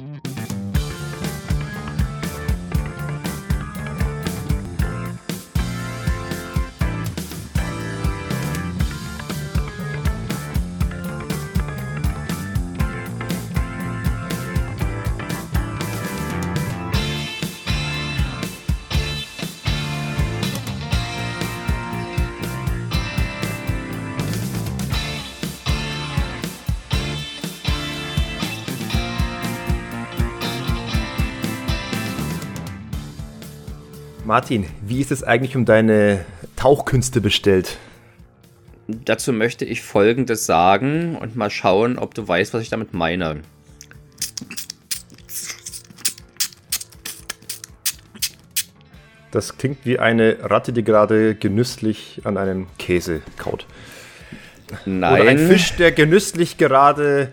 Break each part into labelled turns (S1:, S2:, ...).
S1: Mm-hmm. Martin, wie ist es eigentlich um deine Tauchkünste bestellt?
S2: Dazu möchte ich Folgendes sagen und mal schauen, ob du weißt, was ich damit meine.
S1: Das klingt wie eine Ratte, die gerade genüsslich an einem Käse kaut.
S2: Nein.
S1: Oder ein Fisch, der genüsslich gerade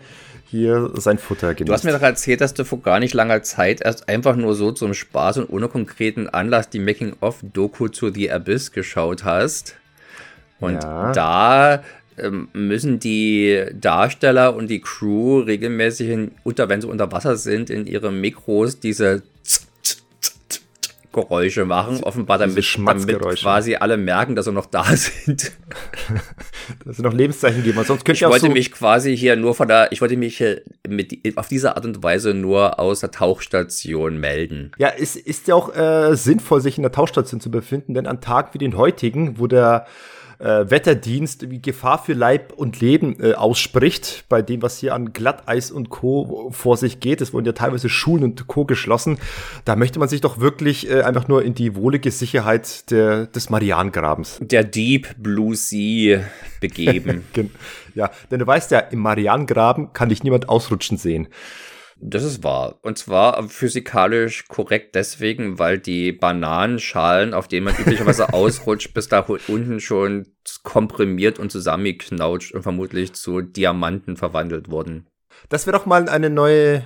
S1: hier sein Futter genießt.
S2: Du hast mir doch erzählt, dass du vor gar nicht langer Zeit erst einfach nur so zum Spaß und ohne konkreten Anlass die Making-of-Doku zu The Abyss geschaut hast. Und ja. da ähm, müssen die Darsteller und die Crew regelmäßig, in, unter, wenn sie unter Wasser sind, in ihre Mikros diese Geräusche machen, offenbar damit, damit quasi alle merken, dass sie noch da sind.
S1: dass sie noch Lebenszeichen geben, sonst könnte
S2: ich, ich wollte so mich quasi hier nur von der, ich wollte mich mit, auf diese Art und Weise nur aus der Tauchstation melden.
S1: Ja, es ist ja auch äh, sinnvoll, sich in der Tauchstation zu befinden, denn an Tagen wie den heutigen, wo der äh, Wetterdienst wie Gefahr für Leib und Leben äh, ausspricht, bei dem, was hier an Glatteis und Co. vor sich geht. Es wurden ja teilweise Schulen und Co. geschlossen. Da möchte man sich doch wirklich äh, einfach nur in die wohlige Sicherheit der, des Marianengrabens.
S2: Der Deep Blue Sea begeben.
S1: ja, denn du weißt ja, im Marianengraben kann dich niemand ausrutschen sehen.
S2: Das ist wahr. Und zwar physikalisch korrekt deswegen, weil die Bananenschalen, auf denen man üblicherweise ausrutscht, bis da unten schon komprimiert und zusammengeknautscht und vermutlich zu Diamanten verwandelt wurden.
S1: Das wäre doch mal eine neue, äh,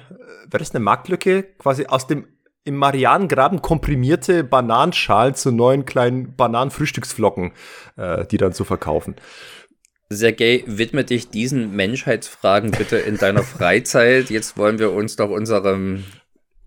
S1: wäre das eine Marktlücke? Quasi aus dem im Marianengraben komprimierte Bananenschalen zu neuen kleinen Bananenfrühstücksflocken, äh, die dann zu verkaufen.
S2: Sergej, widme dich diesen Menschheitsfragen bitte in deiner Freizeit. Jetzt wollen wir uns doch unserem,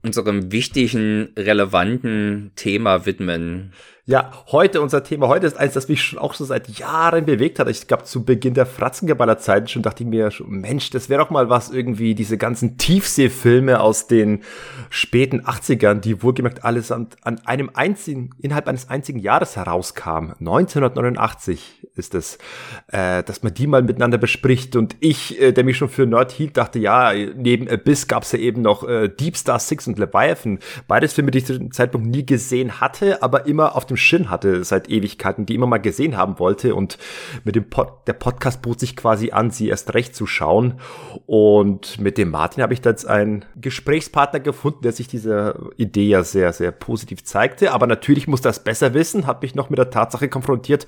S2: unserem wichtigen, relevanten Thema widmen.
S1: Ja, heute unser Thema, heute ist eins, das mich schon auch schon seit Jahren bewegt hat. Ich glaube, zu Beginn der Fratzengeballer-Zeit schon dachte ich mir, Mensch, das wäre doch mal was irgendwie, diese ganzen Tiefseefilme aus den späten 80ern, die wohlgemerkt alles an, an einem einzigen, innerhalb eines einzigen Jahres herauskamen. 1989 ist es, äh, dass man die mal miteinander bespricht. Und ich, äh, der mich schon für Nerd hielt, dachte, ja, neben Abyss gab es ja eben noch äh, Deep Star Six und Leviathan. Beides Filme, die ich zu dem Zeitpunkt nie gesehen hatte, aber immer auf dem Shin hatte seit Ewigkeiten, die immer mal gesehen haben wollte. Und mit dem Pod, der Podcast bot sich quasi an, sie erst recht zu schauen. Und mit dem Martin habe ich da jetzt einen Gesprächspartner gefunden, der sich dieser Idee ja sehr, sehr positiv zeigte, aber natürlich muss das besser wissen, hat mich noch mit der Tatsache konfrontiert,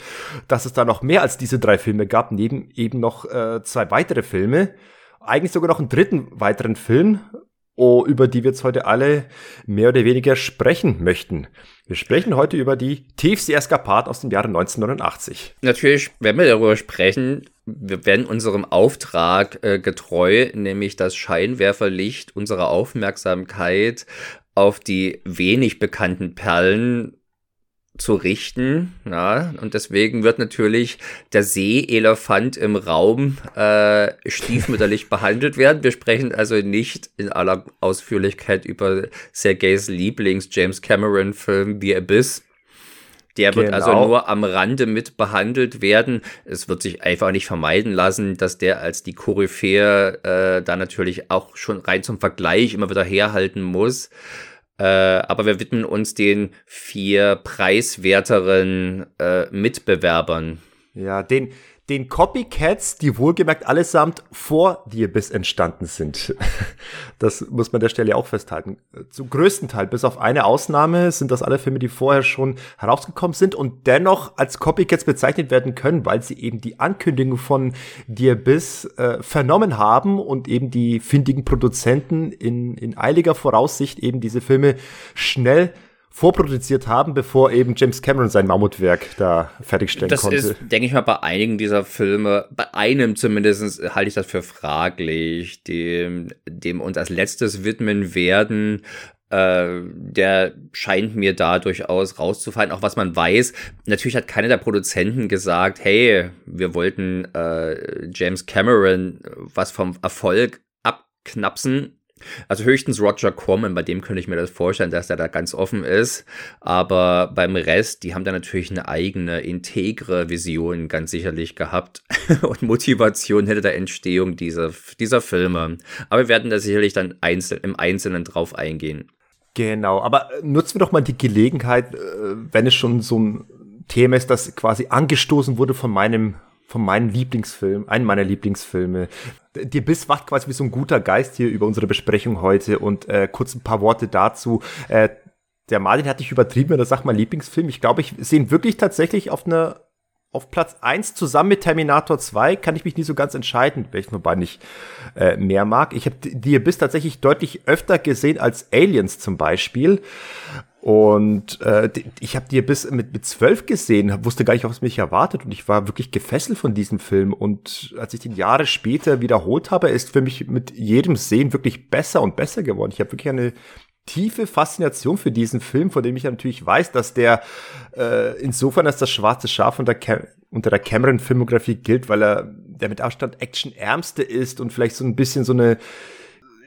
S1: dass es da noch mehr als diese drei Filme gab, neben eben noch äh, zwei weitere Filme, eigentlich sogar noch einen dritten weiteren Film, über die wir jetzt heute alle mehr oder weniger sprechen möchten. Wir sprechen heute über die TFC-Eskapaden aus dem Jahre 1989.
S2: Natürlich, wenn wir darüber sprechen, wir werden unserem Auftrag äh, getreu, nämlich das Scheinwerferlicht unserer Aufmerksamkeit auf die wenig bekannten Perlen zu richten. Ja, und deswegen wird natürlich der Seeelefant im Raum äh, stiefmütterlich behandelt werden. Wir sprechen also nicht in aller Ausführlichkeit über Sergejs Lieblings-James Cameron-Film The Abyss. Der wird also genau. also nur am Rande mit behandelt werden. Es wird sich einfach nicht vermeiden lassen, dass der als die Koryphäe äh, da natürlich auch schon rein zum Vergleich immer wieder herhalten muss. Äh, aber wir widmen uns den vier preiswerteren äh, Mitbewerbern.
S1: Ja, den, den Copycats, die wohlgemerkt allesamt vor The Abyss entstanden sind. Das muss man an der Stelle auch festhalten. Zum größten Teil, bis auf eine Ausnahme, sind das alle Filme, die vorher schon herausgekommen sind und dennoch als Copycats bezeichnet werden können, weil sie eben die Ankündigung von The Abyss äh, vernommen haben und eben die findigen Produzenten in, in eiliger Voraussicht eben diese Filme schnell vorproduziert haben, bevor eben James Cameron sein Mammutwerk da fertigstellen
S2: das
S1: konnte.
S2: Das ist, denke ich mal, bei einigen dieser Filme, bei einem zumindest halte ich das für fraglich, dem, dem uns als letztes widmen werden, äh, der scheint mir da durchaus rauszufallen, auch was man weiß. Natürlich hat keiner der Produzenten gesagt, hey, wir wollten äh, James Cameron was vom Erfolg abknapsen. Also höchstens Roger Corman, bei dem könnte ich mir das vorstellen, dass er da ganz offen ist. Aber beim Rest, die haben da natürlich eine eigene, integre Vision ganz sicherlich gehabt und Motivation hinter der Entstehung dieser, dieser Filme. Aber wir werden da sicherlich dann einzel im Einzelnen drauf eingehen.
S1: Genau, aber nutzen wir doch mal die Gelegenheit, äh, wenn es schon so ein Thema ist, das quasi angestoßen wurde von meinem von meinem Lieblingsfilm, einem meiner Lieblingsfilme. Die Biss wacht quasi wie so ein guter Geist hier über unsere Besprechung heute und äh, kurz ein paar Worte dazu. Äh, der Martin hat dich übertrieben, wenn er sagt, mein Lieblingsfilm. Ich glaube, ich sehe ihn wirklich tatsächlich auf einer auf Platz 1 zusammen mit Terminator 2 kann ich mich nie so ganz entscheiden, welchen wobei ich äh, mehr mag. Ich habe die Abyss tatsächlich deutlich öfter gesehen als Aliens zum Beispiel. Und äh, ich habe die Abyss mit, mit 12 gesehen, wusste gar nicht, was mich erwartet. Und ich war wirklich gefesselt von diesem Film. Und als ich den Jahre später wiederholt habe, ist für mich mit jedem Sehen wirklich besser und besser geworden. Ich habe wirklich eine tiefe Faszination für diesen Film, von dem ich natürlich weiß, dass der äh, insofern als das schwarze Schaf unter, Cam unter der Cameron-Filmografie gilt, weil er der mit Abstand actionärmste ist und vielleicht so ein bisschen so eine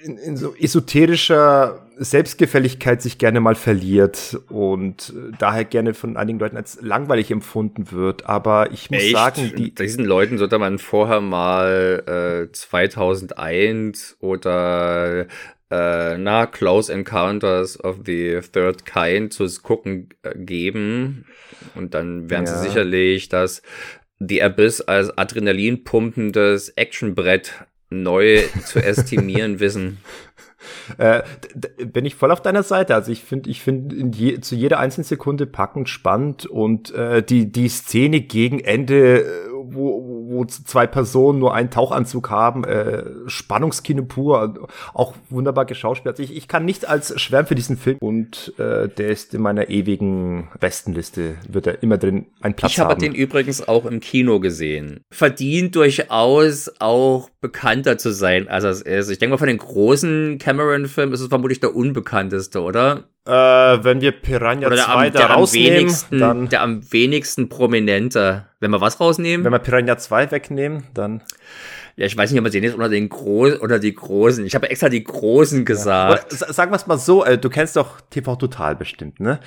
S1: in, in so esoterischer Selbstgefälligkeit sich gerne mal verliert und äh, daher gerne von einigen Leuten als langweilig empfunden wird. Aber ich muss Echt? sagen,
S2: die diesen Leuten sollte man vorher mal äh, 2001 oder äh, na, Close Encounters of the Third Kind zu gucken äh, geben. Und dann werden ja. sie sicherlich das The Abyss als Adrenalin pumpendes Actionbrett neu zu estimieren wissen.
S1: Äh, bin ich voll auf deiner Seite. Also ich finde, ich finde je, zu jeder einzelnen Sekunde packend spannend und äh, die die Szene gegen Ende, äh, wo, wo zwei Personen nur einen Tauchanzug haben, äh, Spannungskino pur, auch wunderbar geschauspielt. Ich, ich kann nicht als schwärmen für diesen Film und äh, der ist in meiner ewigen Bestenliste, wird er immer drin ein Platz
S2: ich haben. Ich habe den übrigens auch im Kino gesehen. Verdient durchaus auch bekannter zu sein, als es ist. Ich denke mal von den großen Cameron-Filmen ist es vermutlich der unbekannteste, oder?
S1: Äh, wenn wir Piranha oder 2 da rausnehmen,
S2: dann der am wenigsten prominente. Wenn wir was rausnehmen?
S1: Wenn wir Piranha 2 wegnehmen, dann
S2: ja, ich weiß nicht, ob man den jetzt unter den Großen oder die Großen. Ich habe extra die Großen gesagt.
S1: Ja. Sagen wir es mal so, äh, du kennst doch TV Total bestimmt, ne?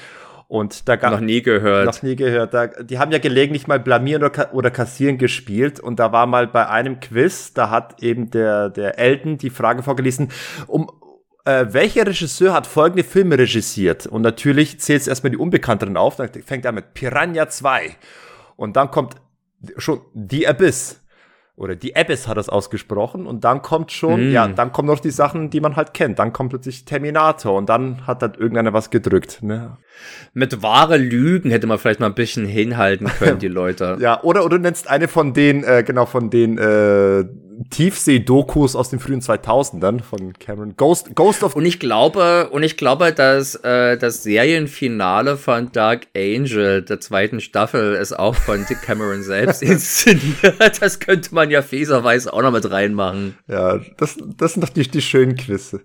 S1: Und da gab
S2: noch nie gehört.
S1: Noch nie gehört. Da, die haben ja gelegentlich mal blamieren oder, oder kassieren gespielt und da war mal bei einem Quiz, da hat eben der der Elton die Frage vorgelesen, um äh, welcher Regisseur hat folgende Filme regisiert? Und natürlich zählt es erstmal die Unbekannteren auf, dann fängt er mit Piranha 2 und dann kommt schon The Abyss oder die Abyss hat das ausgesprochen und dann kommt schon, mm. ja, dann kommen noch die Sachen, die man halt kennt. Dann kommt plötzlich Terminator und dann hat halt irgendeiner was gedrückt. Ne?
S2: Mit wahre Lügen hätte man vielleicht mal ein bisschen hinhalten können, die Leute.
S1: ja, oder, oder du nennst eine von den, äh, genau, von den äh, Tiefsee-Dokus aus den frühen 2000ern von Cameron. Ghost, Ghost of.
S2: Und ich glaube, und ich glaube, dass äh, das Serienfinale von Dark Angel der zweiten Staffel ist auch von Dick Cameron selbst inszeniert. Das könnte man ja fieserweise auch noch mit reinmachen.
S1: Ja, das, das sind doch die, die schönen Quizze.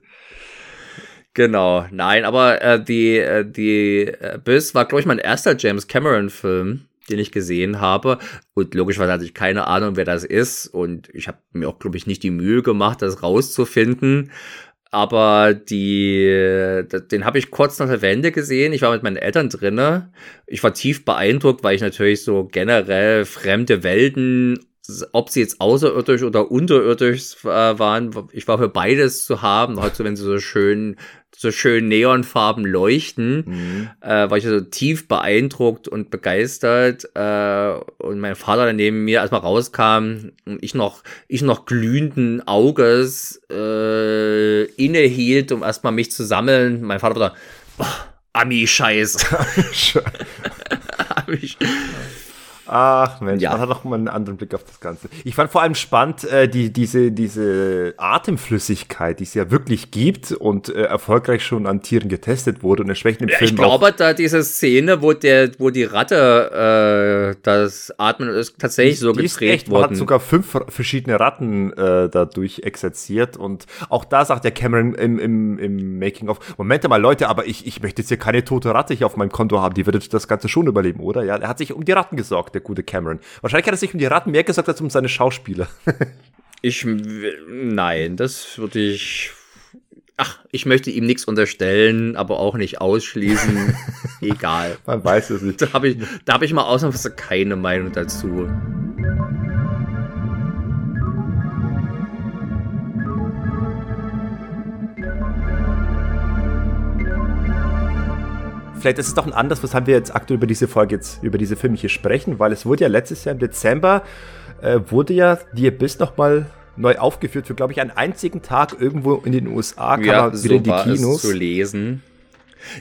S2: Genau, nein, aber äh, die, äh, die Abyss war, glaube ich, mein erster James Cameron-Film den ich gesehen habe. Und logischerweise hatte ich keine Ahnung, wer das ist. Und ich habe mir auch, glaube ich, nicht die Mühe gemacht, das rauszufinden. Aber die, den habe ich kurz nach der Wende gesehen. Ich war mit meinen Eltern drinne. Ich war tief beeindruckt, weil ich natürlich so generell fremde Welten ob sie jetzt außerirdisch oder unterirdisch äh, waren, ich war für beides zu haben, halt so, wenn sie so schön so schön Neonfarben leuchten, mhm. äh, war ich so tief beeindruckt und begeistert. Äh, und mein Vater dann neben mir, als man rauskam, und ich noch, ich noch glühenden Auges äh, innehielt, um erstmal mich zu sammeln. Mein Vater war da, oh, Ami-Scheiß. Ami
S1: Ach Mensch, ja. man hat doch mal einen anderen Blick auf das Ganze. Ich fand vor allem spannend, äh, die, diese, diese Atemflüssigkeit, die es ja wirklich gibt und äh, erfolgreich schon an Tieren getestet wurde und entsprechend im
S2: ja,
S1: Film.
S2: Ich glaube, da diese Szene, wo der, wo die Ratte äh, das Atmen ist tatsächlich so die gedreht echt, worden. Man
S1: hat sogar fünf verschiedene Ratten äh, dadurch exerziert und auch da sagt der Cameron im, im, im Making of, Moment mal Leute, aber ich, ich möchte jetzt hier keine tote Ratte hier auf meinem Konto haben, die würde das Ganze schon überleben, oder? Ja, er hat sich um die Ratten gesorgt, der gute Cameron. Wahrscheinlich hat er sich um die Ratten mehr gesorgt als um seine Schauspieler.
S2: ich, nein, das würde ich ach, ich möchte ihm nichts unterstellen, aber auch nicht ausschließen. Egal.
S1: Man weiß es nicht.
S2: Da habe ich, hab ich mal ausnahmsweise keine Meinung dazu.
S1: Vielleicht ist es doch ein anderes, was haben wir jetzt aktuell über diese Folge jetzt, über diese Filme hier sprechen, weil es wurde ja letztes Jahr im Dezember, äh, wurde ja The Abyss nochmal neu aufgeführt für, glaube ich, einen einzigen Tag irgendwo in den USA.
S2: Kann ja, man wieder so in die Kinos. zu lesen.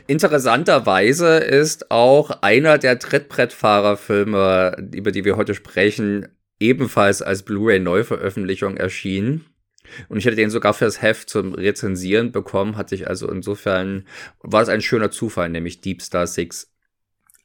S2: Interessanterweise ist auch einer der Trittbrettfahrerfilme, über die wir heute sprechen, ebenfalls als Blu-ray-Neuveröffentlichung erschienen. Und ich hätte den sogar fürs Heft zum Rezensieren bekommen, hatte ich also insofern, war es ein schöner Zufall, nämlich Deep Star 6.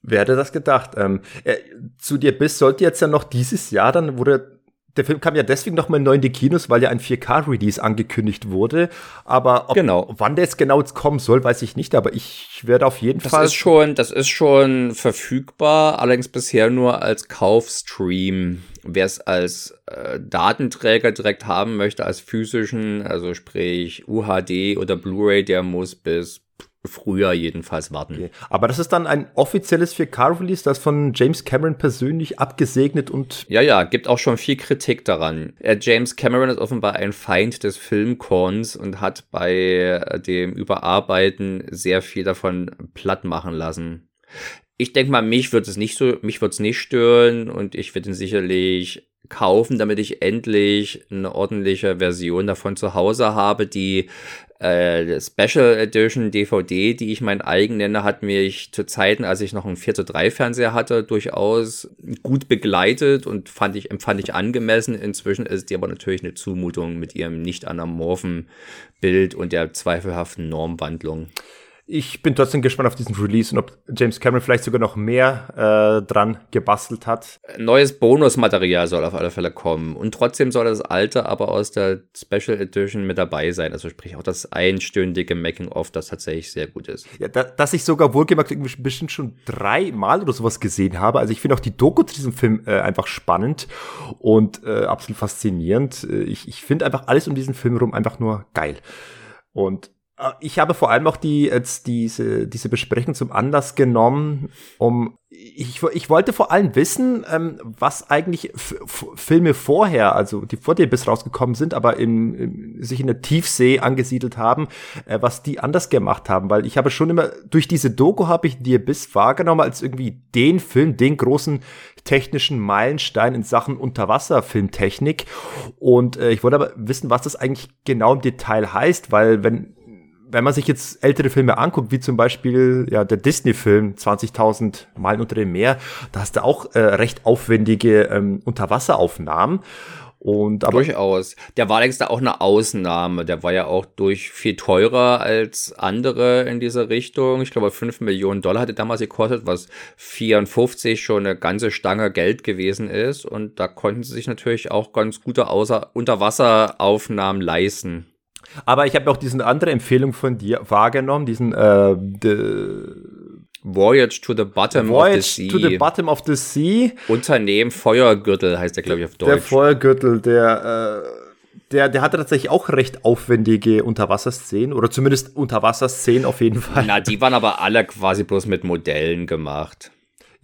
S1: Wer hätte das gedacht? Ähm, äh, zu dir bist, sollte jetzt ja noch dieses Jahr, dann wurde der Film kam ja deswegen nochmal neu in die Kinos, weil ja ein 4K-Release angekündigt wurde. Aber ob,
S2: genau.
S1: wann der jetzt genau jetzt kommen soll, weiß ich nicht. Aber ich werde auf jeden
S2: das
S1: Fall.
S2: Ist schon, das ist schon verfügbar, allerdings bisher nur als Kaufstream. Wer es als äh, Datenträger direkt haben möchte, als physischen, also sprich UHD oder Blu-ray, der muss bis Früher jedenfalls warten. Okay.
S1: Aber das ist dann ein offizielles 4K-Release, das von James Cameron persönlich abgesegnet und.
S2: Ja, ja, gibt auch schon viel Kritik daran. Äh, James Cameron ist offenbar ein Feind des Filmkorns und hat bei äh, dem Überarbeiten sehr viel davon platt machen lassen. Ich denke mal, mich wird es nicht so, mich wird es nicht stören und ich werde ihn sicherlich kaufen, damit ich endlich eine ordentliche Version davon zu Hause habe, die äh, Special Edition DVD, die ich mein eigen nenne, hat mich zu Zeiten, als ich noch einen 4 zu 3 Fernseher hatte, durchaus gut begleitet und fand ich, empfand ich angemessen. Inzwischen ist die aber natürlich eine Zumutung mit ihrem nicht anamorphen Bild und der zweifelhaften Normwandlung.
S1: Ich bin trotzdem gespannt auf diesen Release und ob James Cameron vielleicht sogar noch mehr äh, dran gebastelt hat.
S2: Neues Bonusmaterial soll auf alle Fälle kommen. Und trotzdem soll das alte aber aus der Special Edition mit dabei sein. Also sprich auch das einstündige Making-of, das tatsächlich sehr gut ist.
S1: Ja, da, dass ich sogar wohlgemerkt irgendwie bestimmt schon dreimal oder sowas gesehen habe. Also ich finde auch die Doku zu diesem Film äh, einfach spannend und äh, absolut faszinierend. Äh, ich, ich finde einfach alles um diesen Film herum einfach nur geil. Und äh, ich habe vor allem auch die, jetzt diese, diese Besprechung zum Anlass genommen, um, ich, ich wollte vor allem wissen, ähm, was eigentlich Filme vorher, also die vor dir bis rausgekommen sind, aber in, in, sich in der Tiefsee angesiedelt haben, äh, was die anders gemacht haben, weil ich habe schon immer, durch diese Doku habe ich die Abyss wahrgenommen als irgendwie den Film, den großen technischen Meilenstein in Sachen Unterwasserfilmtechnik. Und äh, ich wollte aber wissen, was das eigentlich genau im Detail heißt, weil wenn wenn man sich jetzt ältere Filme anguckt, wie zum Beispiel ja der Disney-Film 20.000 Meilen unter dem Meer, da hast du auch äh, recht aufwendige ähm, Unterwasseraufnahmen. Und
S2: aber Durchaus. Der war längst auch eine Ausnahme. Der war ja auch durch viel teurer als andere in dieser Richtung. Ich glaube, 5 Millionen Dollar hatte damals gekostet, was 54 schon eine ganze Stange Geld gewesen ist. Und da konnten sie sich natürlich auch ganz gute Außer Unterwasseraufnahmen leisten.
S1: Aber ich habe auch diese andere Empfehlung von dir wahrgenommen, diesen äh,
S2: Voyage to the Bottom Voyage of the Sea.
S1: to the Bottom of the Sea.
S2: Unternehmen Feuergürtel heißt der, glaube ich, auf Deutsch.
S1: Der Feuergürtel, der, äh, der, der hatte tatsächlich auch recht aufwendige Unterwasserszenen oder zumindest Unterwasserszenen auf jeden Fall.
S2: Na, die waren aber alle quasi bloß mit Modellen gemacht.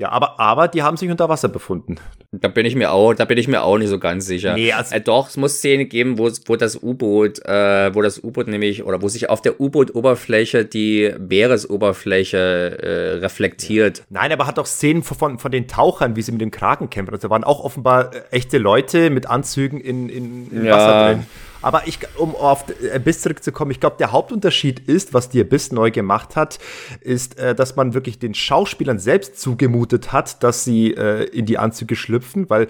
S1: Ja, aber, aber die haben sich unter Wasser befunden.
S2: Da bin ich mir auch, da bin ich mir auch nicht so ganz sicher. Nee, also äh, doch, es muss Szenen geben, wo, wo das U-Boot, äh, wo das U-Boot nämlich, oder wo sich auf der U-Boot-Oberfläche die Meeresoberfläche äh, reflektiert.
S1: Nein, aber hat auch Szenen von, von den Tauchern, wie sie mit dem Kraken kämpfen. Also da waren auch offenbar äh, echte Leute mit Anzügen in, in, in ja. Wasser drin. Aber ich, um auf Abyss zurückzukommen, ich glaube, der Hauptunterschied ist, was die Abyss neu gemacht hat, ist, äh, dass man wirklich den Schauspielern selbst zugemutet hat, dass sie äh, in die Anzüge schlüpfen, weil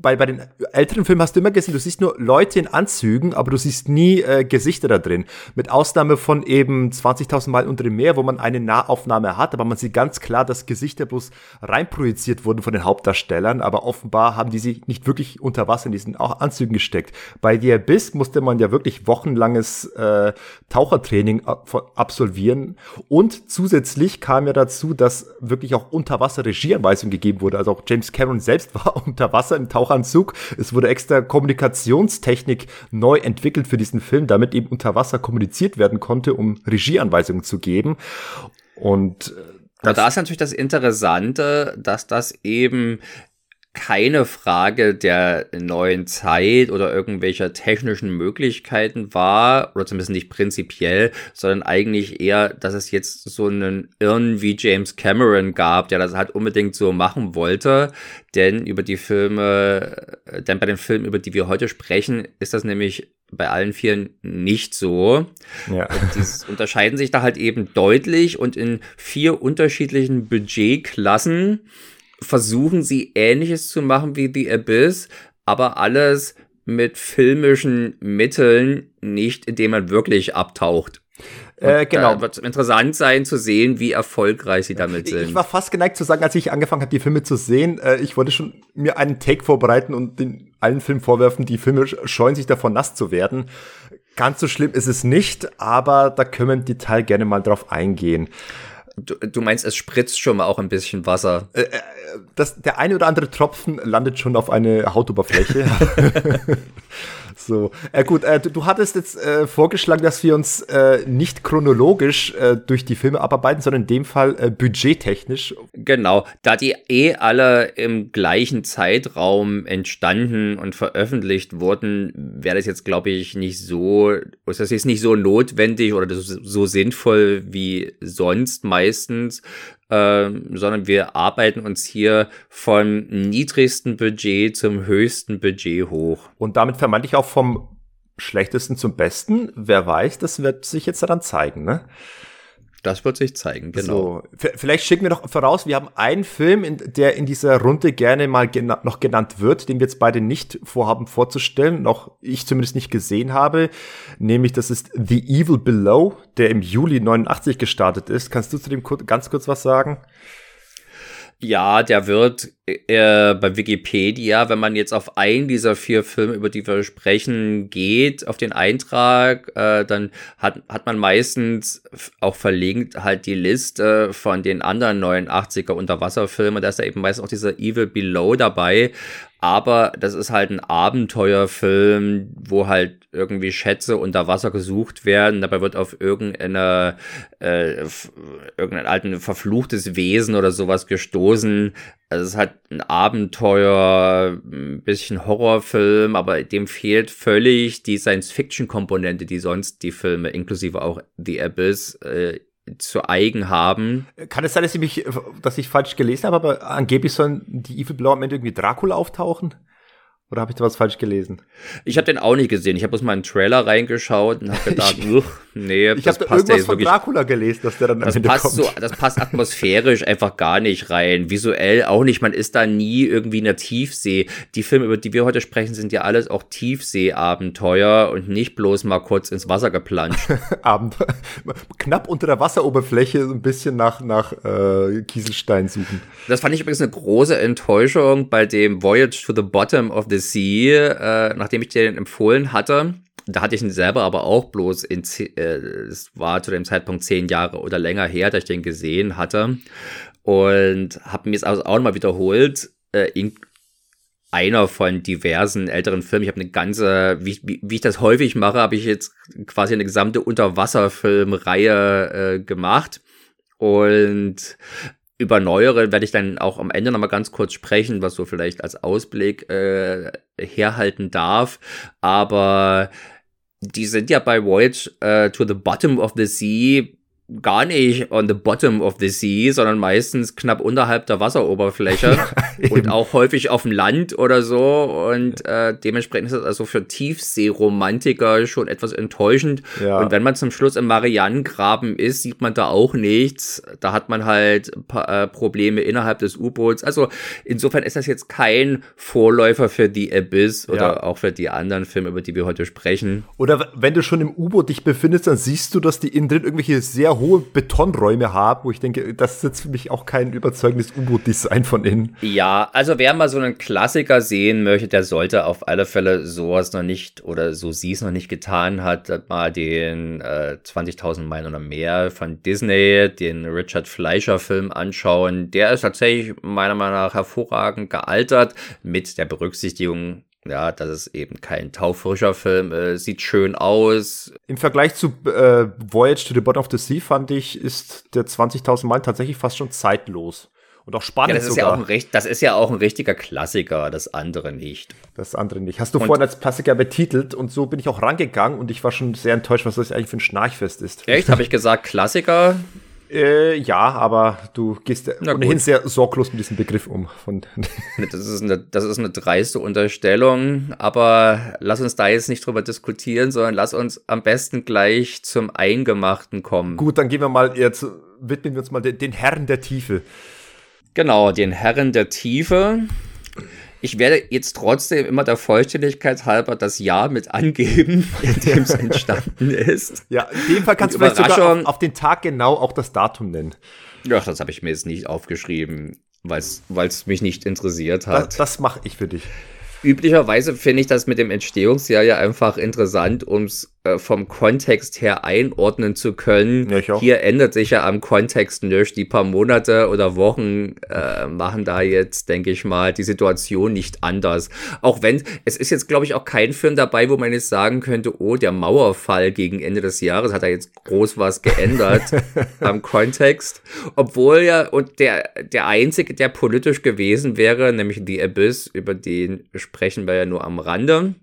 S1: bei, bei den älteren Filmen hast du immer gesehen, du siehst nur Leute in Anzügen, aber du siehst nie äh, Gesichter da drin. Mit Ausnahme von eben 20.000 Mal unter dem Meer, wo man eine Nahaufnahme hat, aber man sieht ganz klar, dass Gesichter bloß reinprojiziert wurden von den Hauptdarstellern, aber offenbar haben die sich nicht wirklich unter Wasser in diesen Anzügen gesteckt. Bei The Abyss musste man ja wirklich wochenlanges äh, Tauchertraining absolvieren und zusätzlich kam ja dazu, dass wirklich auch Unterwasser Regieanweisungen gegeben wurde. Also auch James Cameron selbst war unter Wasser im Tauchanzug. Es wurde extra Kommunikationstechnik neu entwickelt für diesen Film, damit eben unter Wasser kommuniziert werden konnte, um Regieanweisungen zu geben. Und
S2: äh, da ist natürlich das Interessante, dass das eben keine Frage der neuen Zeit oder irgendwelcher technischen Möglichkeiten war, oder zumindest nicht prinzipiell, sondern eigentlich eher, dass es jetzt so einen Irren wie James Cameron gab, der das halt unbedingt so machen wollte. Denn über die Filme, denn bei den Filmen, über die wir heute sprechen, ist das nämlich bei allen vier nicht so. Ja. Die unterscheiden sich da halt eben deutlich und in vier unterschiedlichen Budgetklassen versuchen sie ähnliches zu machen wie The Abyss, aber alles mit filmischen Mitteln, nicht indem man wirklich abtaucht. Äh, genau. wird interessant sein zu sehen, wie erfolgreich sie damit sind.
S1: Ich war fast geneigt zu sagen, als ich angefangen habe, die Filme zu sehen, äh, ich wollte schon mir einen Take vorbereiten und den allen Filmen vorwerfen, die Filme scheuen sich davon nass zu werden. Ganz so schlimm ist es nicht, aber da können wir im Detail gerne mal drauf eingehen.
S2: Du, du, meinst, es spritzt schon mal auch ein bisschen Wasser. Äh, äh,
S1: das, der eine oder andere Tropfen landet schon auf eine Hautoberfläche. So, äh, gut, äh, du, du, hattest jetzt äh, vorgeschlagen, dass wir uns äh, nicht chronologisch äh, durch die Filme abarbeiten, sondern in dem Fall äh, budgettechnisch.
S2: Genau, da die eh alle im gleichen Zeitraum entstanden und veröffentlicht wurden, wäre das jetzt, glaube ich, nicht so, ist das jetzt nicht so notwendig oder so sinnvoll wie sonst meistens, ähm, sondern wir arbeiten uns hier vom niedrigsten Budget zum höchsten Budget hoch.
S1: Und damit vermeintlich auch vom schlechtesten zum besten. Wer weiß, das wird sich jetzt daran zeigen, ne?
S2: Das wird sich zeigen, genau.
S1: So, vielleicht schicken wir noch voraus, wir haben einen Film, in, der in dieser Runde gerne mal gena noch genannt wird, den wir jetzt beide nicht vorhaben vorzustellen, noch ich zumindest nicht gesehen habe, nämlich das ist The Evil Below, der im Juli 89 gestartet ist. Kannst du zu dem ganz kurz was sagen?
S2: Ja, der wird äh, bei Wikipedia, wenn man jetzt auf einen dieser vier Filme, über die wir sprechen, geht, auf den Eintrag, äh, dann hat, hat man meistens auch verlinkt halt die Liste von den anderen 89er Unterwasserfilmen. Da ist da eben meistens auch dieser Evil Below dabei. Aber das ist halt ein Abenteuerfilm, wo halt irgendwie Schätze unter Wasser gesucht werden. Dabei wird auf irgendeine, äh, irgendein alten verfluchtes Wesen oder sowas gestoßen. Also es ist halt ein Abenteuer, ein bisschen Horrorfilm, aber dem fehlt völlig die Science-Fiction-Komponente, die sonst die Filme, inklusive auch The Abyss, äh, zu eigen haben.
S1: Kann es sein, dass ich mich, dass ich falsch gelesen habe, aber angeblich sollen die Evil Blau am Ende irgendwie Dracula auftauchen? Oder habe ich da was falsch gelesen?
S2: Ich habe den auch nicht gesehen. Ich habe bloß mal einen Trailer reingeschaut und habe gedacht, uch, nee,
S1: ich habe irgendwas von Dracula gelesen, dass der dann
S2: das Ende passt kommt. So, das passt atmosphärisch einfach gar nicht rein. Visuell auch nicht. Man ist da nie irgendwie in der Tiefsee. Die Filme, über die wir heute sprechen, sind ja alles auch Tiefseeabenteuer und nicht bloß mal kurz ins Wasser geplanscht.
S1: Abend knapp unter der Wasseroberfläche ein bisschen nach nach äh, Kieselstein suchen.
S2: Das fand ich übrigens eine große Enttäuschung bei dem Voyage to the Bottom of the Sea, äh, nachdem ich den empfohlen hatte. Da hatte ich ihn selber aber auch bloß in, äh, es war zu dem Zeitpunkt zehn Jahre oder länger her, dass ich den gesehen hatte. Und habe mir es also auch nochmal wiederholt, äh, in einer von diversen älteren Filmen. Ich habe eine ganze, wie, wie, wie ich das häufig mache, habe ich jetzt quasi eine gesamte Unterwasserfilmreihe äh, gemacht. Und über neuere werde ich dann auch am Ende nochmal ganz kurz sprechen, was so vielleicht als Ausblick äh, herhalten darf. Aber die sind ja bei Voyage äh, to the Bottom of the Sea gar nicht on the bottom of the sea, sondern meistens knapp unterhalb der Wasseroberfläche ja, und auch häufig auf dem Land oder so. Und äh, dementsprechend ist das also für Tiefseeromantiker schon etwas enttäuschend. Ja. Und wenn man zum Schluss im Marianengraben ist, sieht man da auch nichts. Da hat man halt äh, Probleme innerhalb des U-Boots. Also insofern ist das jetzt kein Vorläufer für die Abyss oder ja. auch für die anderen Filme, über die wir heute sprechen.
S1: Oder wenn du schon im U-Boot dich befindest, dann siehst du, dass die innen drin irgendwelche sehr hohe Betonräume haben, wo ich denke, das ist jetzt für mich auch kein überzeugendes U-Boot-Design von innen.
S2: Ja, also wer mal so einen Klassiker sehen möchte, der sollte auf alle Fälle sowas noch nicht oder so sie es noch nicht getan hat, mal den äh, 20.000 Meilen oder mehr von Disney, den Richard Fleischer Film anschauen. Der ist tatsächlich meiner Meinung nach hervorragend gealtert mit der Berücksichtigung ja, das ist eben kein taufrischer Film, äh, sieht schön aus.
S1: Im Vergleich zu äh, Voyage to the Bottom of the Sea fand ich, ist der 20.000 Meilen tatsächlich fast schon zeitlos. Und auch spannend ja,
S2: das ist
S1: sogar.
S2: Ja auch ein, das ist ja auch ein richtiger Klassiker, das andere nicht.
S1: Das andere nicht. Hast du und vorhin als Klassiker betitelt und so bin ich auch rangegangen und ich war schon sehr enttäuscht, was das eigentlich für ein Schnarchfest ist.
S2: Echt? Habe ich gesagt Klassiker?
S1: Äh, ja, aber du gehst Na ohnehin gut. sehr sorglos mit diesem Begriff um. Von
S2: das, ist eine, das ist eine dreiste Unterstellung, aber lass uns da jetzt nicht drüber diskutieren, sondern lass uns am besten gleich zum Eingemachten kommen.
S1: Gut, dann gehen wir mal jetzt, widmen wir uns mal den, den Herren der Tiefe.
S2: Genau, den Herren der Tiefe. Ich werde jetzt trotzdem immer der Vollständigkeit halber das Jahr mit angeben, in dem es entstanden ist.
S1: Ja, in dem Fall kannst du vielleicht sogar auf, auf, den Tag genau auch das Datum nennen.
S2: Ja, das habe ich mir jetzt nicht aufgeschrieben, weil es mich nicht interessiert hat.
S1: Das, das mache ich für dich.
S2: Üblicherweise finde ich das mit dem Entstehungsjahr ja einfach interessant, um es vom Kontext her einordnen zu können. Ja, Hier ändert sich ja am Kontext nicht. Die paar Monate oder Wochen äh, machen da jetzt, denke ich mal, die Situation nicht anders. Auch wenn, es ist jetzt, glaube ich, auch kein Film dabei, wo man jetzt sagen könnte, oh, der Mauerfall gegen Ende des Jahres hat da jetzt groß was geändert am Kontext. Obwohl ja, und der, der einzige, der politisch gewesen wäre, nämlich The Abyss, über den sprechen wir ja nur am Rande.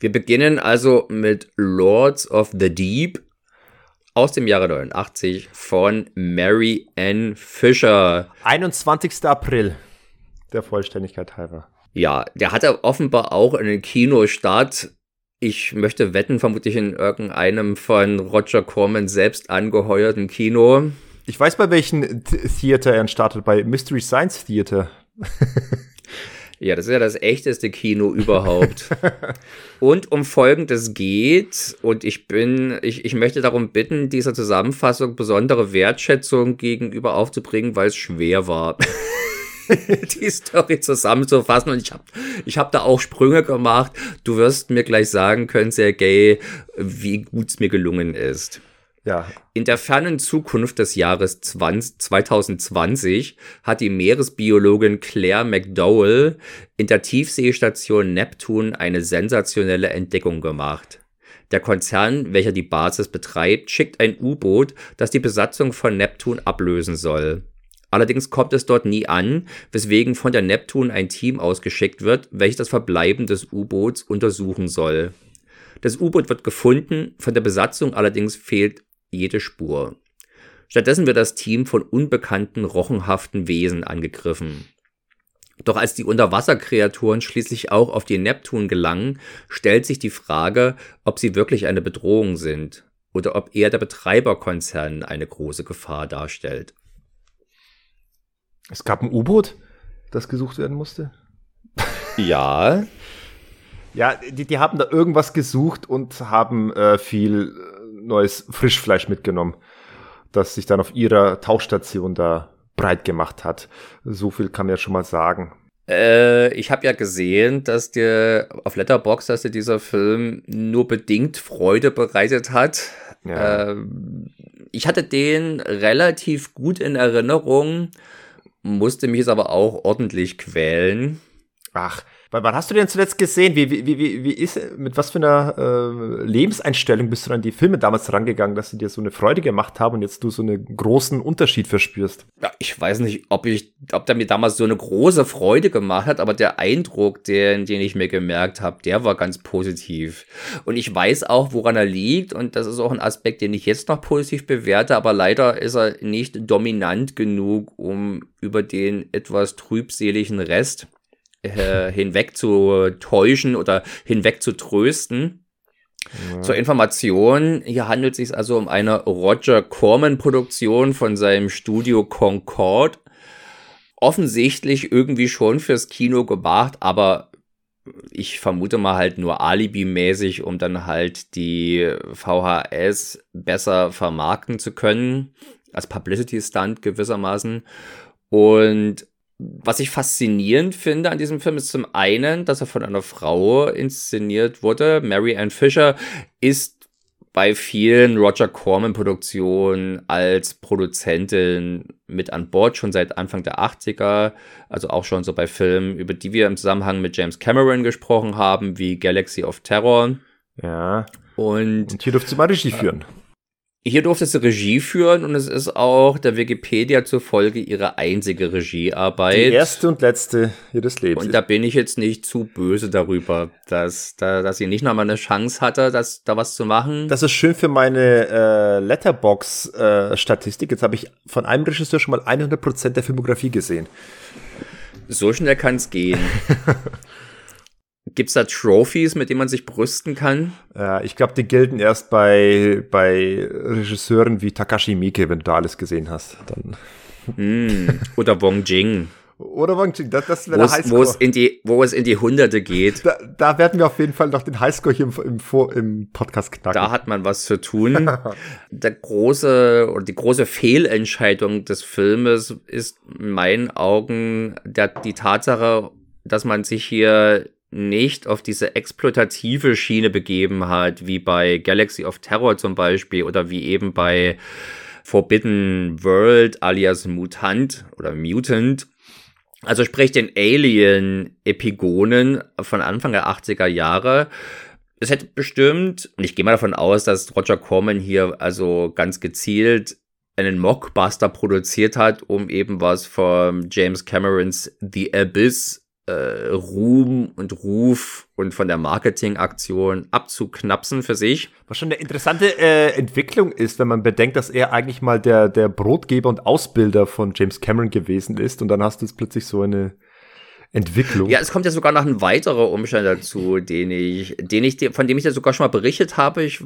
S2: Wir beginnen also mit Lords of the Deep aus dem Jahre 89 von Mary Ann Fisher.
S1: 21. April, der Vollständigkeit halber.
S2: Ja, der hatte offenbar auch einen Kinostart. Ich möchte wetten, vermutlich in irgendeinem von Roger Corman selbst angeheuerten Kino.
S1: Ich weiß, bei welchem Theater er startet, bei Mystery Science Theater.
S2: Ja, das ist ja das echteste Kino überhaupt. und um Folgendes geht, und ich bin, ich, ich möchte darum bitten, dieser Zusammenfassung besondere Wertschätzung gegenüber aufzubringen, weil es schwer war. die Story zusammenzufassen und ich habe ich hab da auch Sprünge gemacht. Du wirst mir gleich sagen können, Sergej, wie gut es mir gelungen ist. Ja. In der fernen Zukunft des Jahres 20, 2020 hat die Meeresbiologin Claire McDowell in der Tiefseestation Neptun eine sensationelle Entdeckung gemacht. Der Konzern, welcher die Basis betreibt, schickt ein U-Boot, das die Besatzung von Neptun ablösen soll. Allerdings kommt es dort nie an, weswegen von der Neptun ein Team ausgeschickt wird, welches das Verbleiben des U-Boots untersuchen soll. Das U-Boot wird gefunden, von der Besatzung allerdings fehlt jede Spur. Stattdessen wird das Team von unbekannten, rochenhaften Wesen angegriffen. Doch als die Unterwasserkreaturen schließlich auch auf die Neptun gelangen, stellt sich die Frage, ob sie wirklich eine Bedrohung sind oder ob eher der Betreiberkonzern eine große Gefahr darstellt.
S1: Es gab ein U-Boot, das gesucht werden musste.
S2: Ja.
S1: ja, die, die haben da irgendwas gesucht und haben äh, viel neues Frischfleisch mitgenommen, das sich dann auf ihrer Tauchstation da breit gemacht hat. So viel kann man ja schon mal sagen.
S2: Äh, ich habe ja gesehen, dass dir auf Letterbox, dass dir dieser Film nur bedingt Freude bereitet hat. Ja. Äh, ich hatte den relativ gut in Erinnerung, musste mich aber auch ordentlich quälen.
S1: Ach, Weil wann hast du den zuletzt gesehen? Wie, wie, wie, wie ist, mit was für einer äh, Lebenseinstellung bist du an die Filme damals rangegangen, dass sie dir so eine Freude gemacht haben und jetzt du so einen großen Unterschied verspürst?
S2: Ja, ich weiß nicht, ob ich, ob der mir damals so eine große Freude gemacht hat, aber der Eindruck, den, den ich mir gemerkt habe, der war ganz positiv. Und ich weiß auch, woran er liegt und das ist auch ein Aspekt, den ich jetzt noch positiv bewerte, aber leider ist er nicht dominant genug, um über den etwas trübseligen Rest äh, hinweg zu täuschen oder hinweg zu trösten. Ja. Zur Information, hier handelt es sich also um eine Roger Corman-Produktion von seinem Studio Concord. Offensichtlich irgendwie schon fürs Kino gemacht, aber ich vermute mal halt nur Alibi-mäßig, um dann halt die VHS besser vermarkten zu können, als Publicity-Stunt gewissermaßen. Und was ich faszinierend finde an diesem Film ist zum einen, dass er von einer Frau inszeniert wurde. Mary Ann Fisher ist bei vielen Roger Corman Produktionen als Produzentin mit an Bord, schon seit Anfang der 80er, also auch schon so bei Filmen, über die wir im Zusammenhang mit James Cameron gesprochen haben, wie Galaxy of Terror.
S1: Ja.
S2: Und,
S1: Und hier dürfte sie mal Regie führen.
S2: Hier durfte sie Regie führen und es ist auch der Wikipedia zufolge ihre einzige Regiearbeit.
S1: Die erste und letzte ihres Lebens.
S2: Und da bin ich jetzt nicht zu böse darüber, dass, da, dass sie nicht nochmal eine Chance hatte, das, da was zu machen.
S1: Das ist schön für meine äh, Letterbox-Statistik. Äh, jetzt habe ich von einem Regisseur schon mal 100% der Filmografie gesehen.
S2: So schnell kann es gehen. Gibt's da Trophies, mit denen man sich brüsten kann?
S1: Ja, ich glaube, die gelten erst bei, bei Regisseuren wie Takashi Miike, wenn du da alles gesehen hast. Dann.
S2: Mm, oder Wong Jing.
S1: Oder Wong Jing, das, das wäre der
S2: Highscore. Wo es, in die, wo es in die Hunderte geht.
S1: Da, da werden wir auf jeden Fall noch den Highscore hier im, im, im Podcast knacken.
S2: Da hat man was zu tun. der große, oder die große Fehlentscheidung des Filmes ist in meinen Augen der, die Tatsache, dass man sich hier nicht auf diese exploitative Schiene begeben hat, wie bei Galaxy of Terror zum Beispiel oder wie eben bei Forbidden World alias Mutant oder Mutant. Also sprich den Alien-Epigonen von Anfang der 80er Jahre. Es hätte bestimmt, und ich gehe mal davon aus, dass Roger Corman hier also ganz gezielt einen Mockbuster produziert hat, um eben was von James Camerons The Abyss äh, Ruhm und Ruf und von der Marketingaktion abzuknapsen für sich.
S1: Was schon eine interessante äh, Entwicklung ist, wenn man bedenkt, dass er eigentlich mal der, der Brotgeber und Ausbilder von James Cameron gewesen ist und dann hast du jetzt plötzlich so eine Entwicklung.
S2: Ja, es kommt ja sogar noch ein weiterer Umstand dazu, den ich, den ich von dem ich dir sogar schon mal berichtet habe. Ich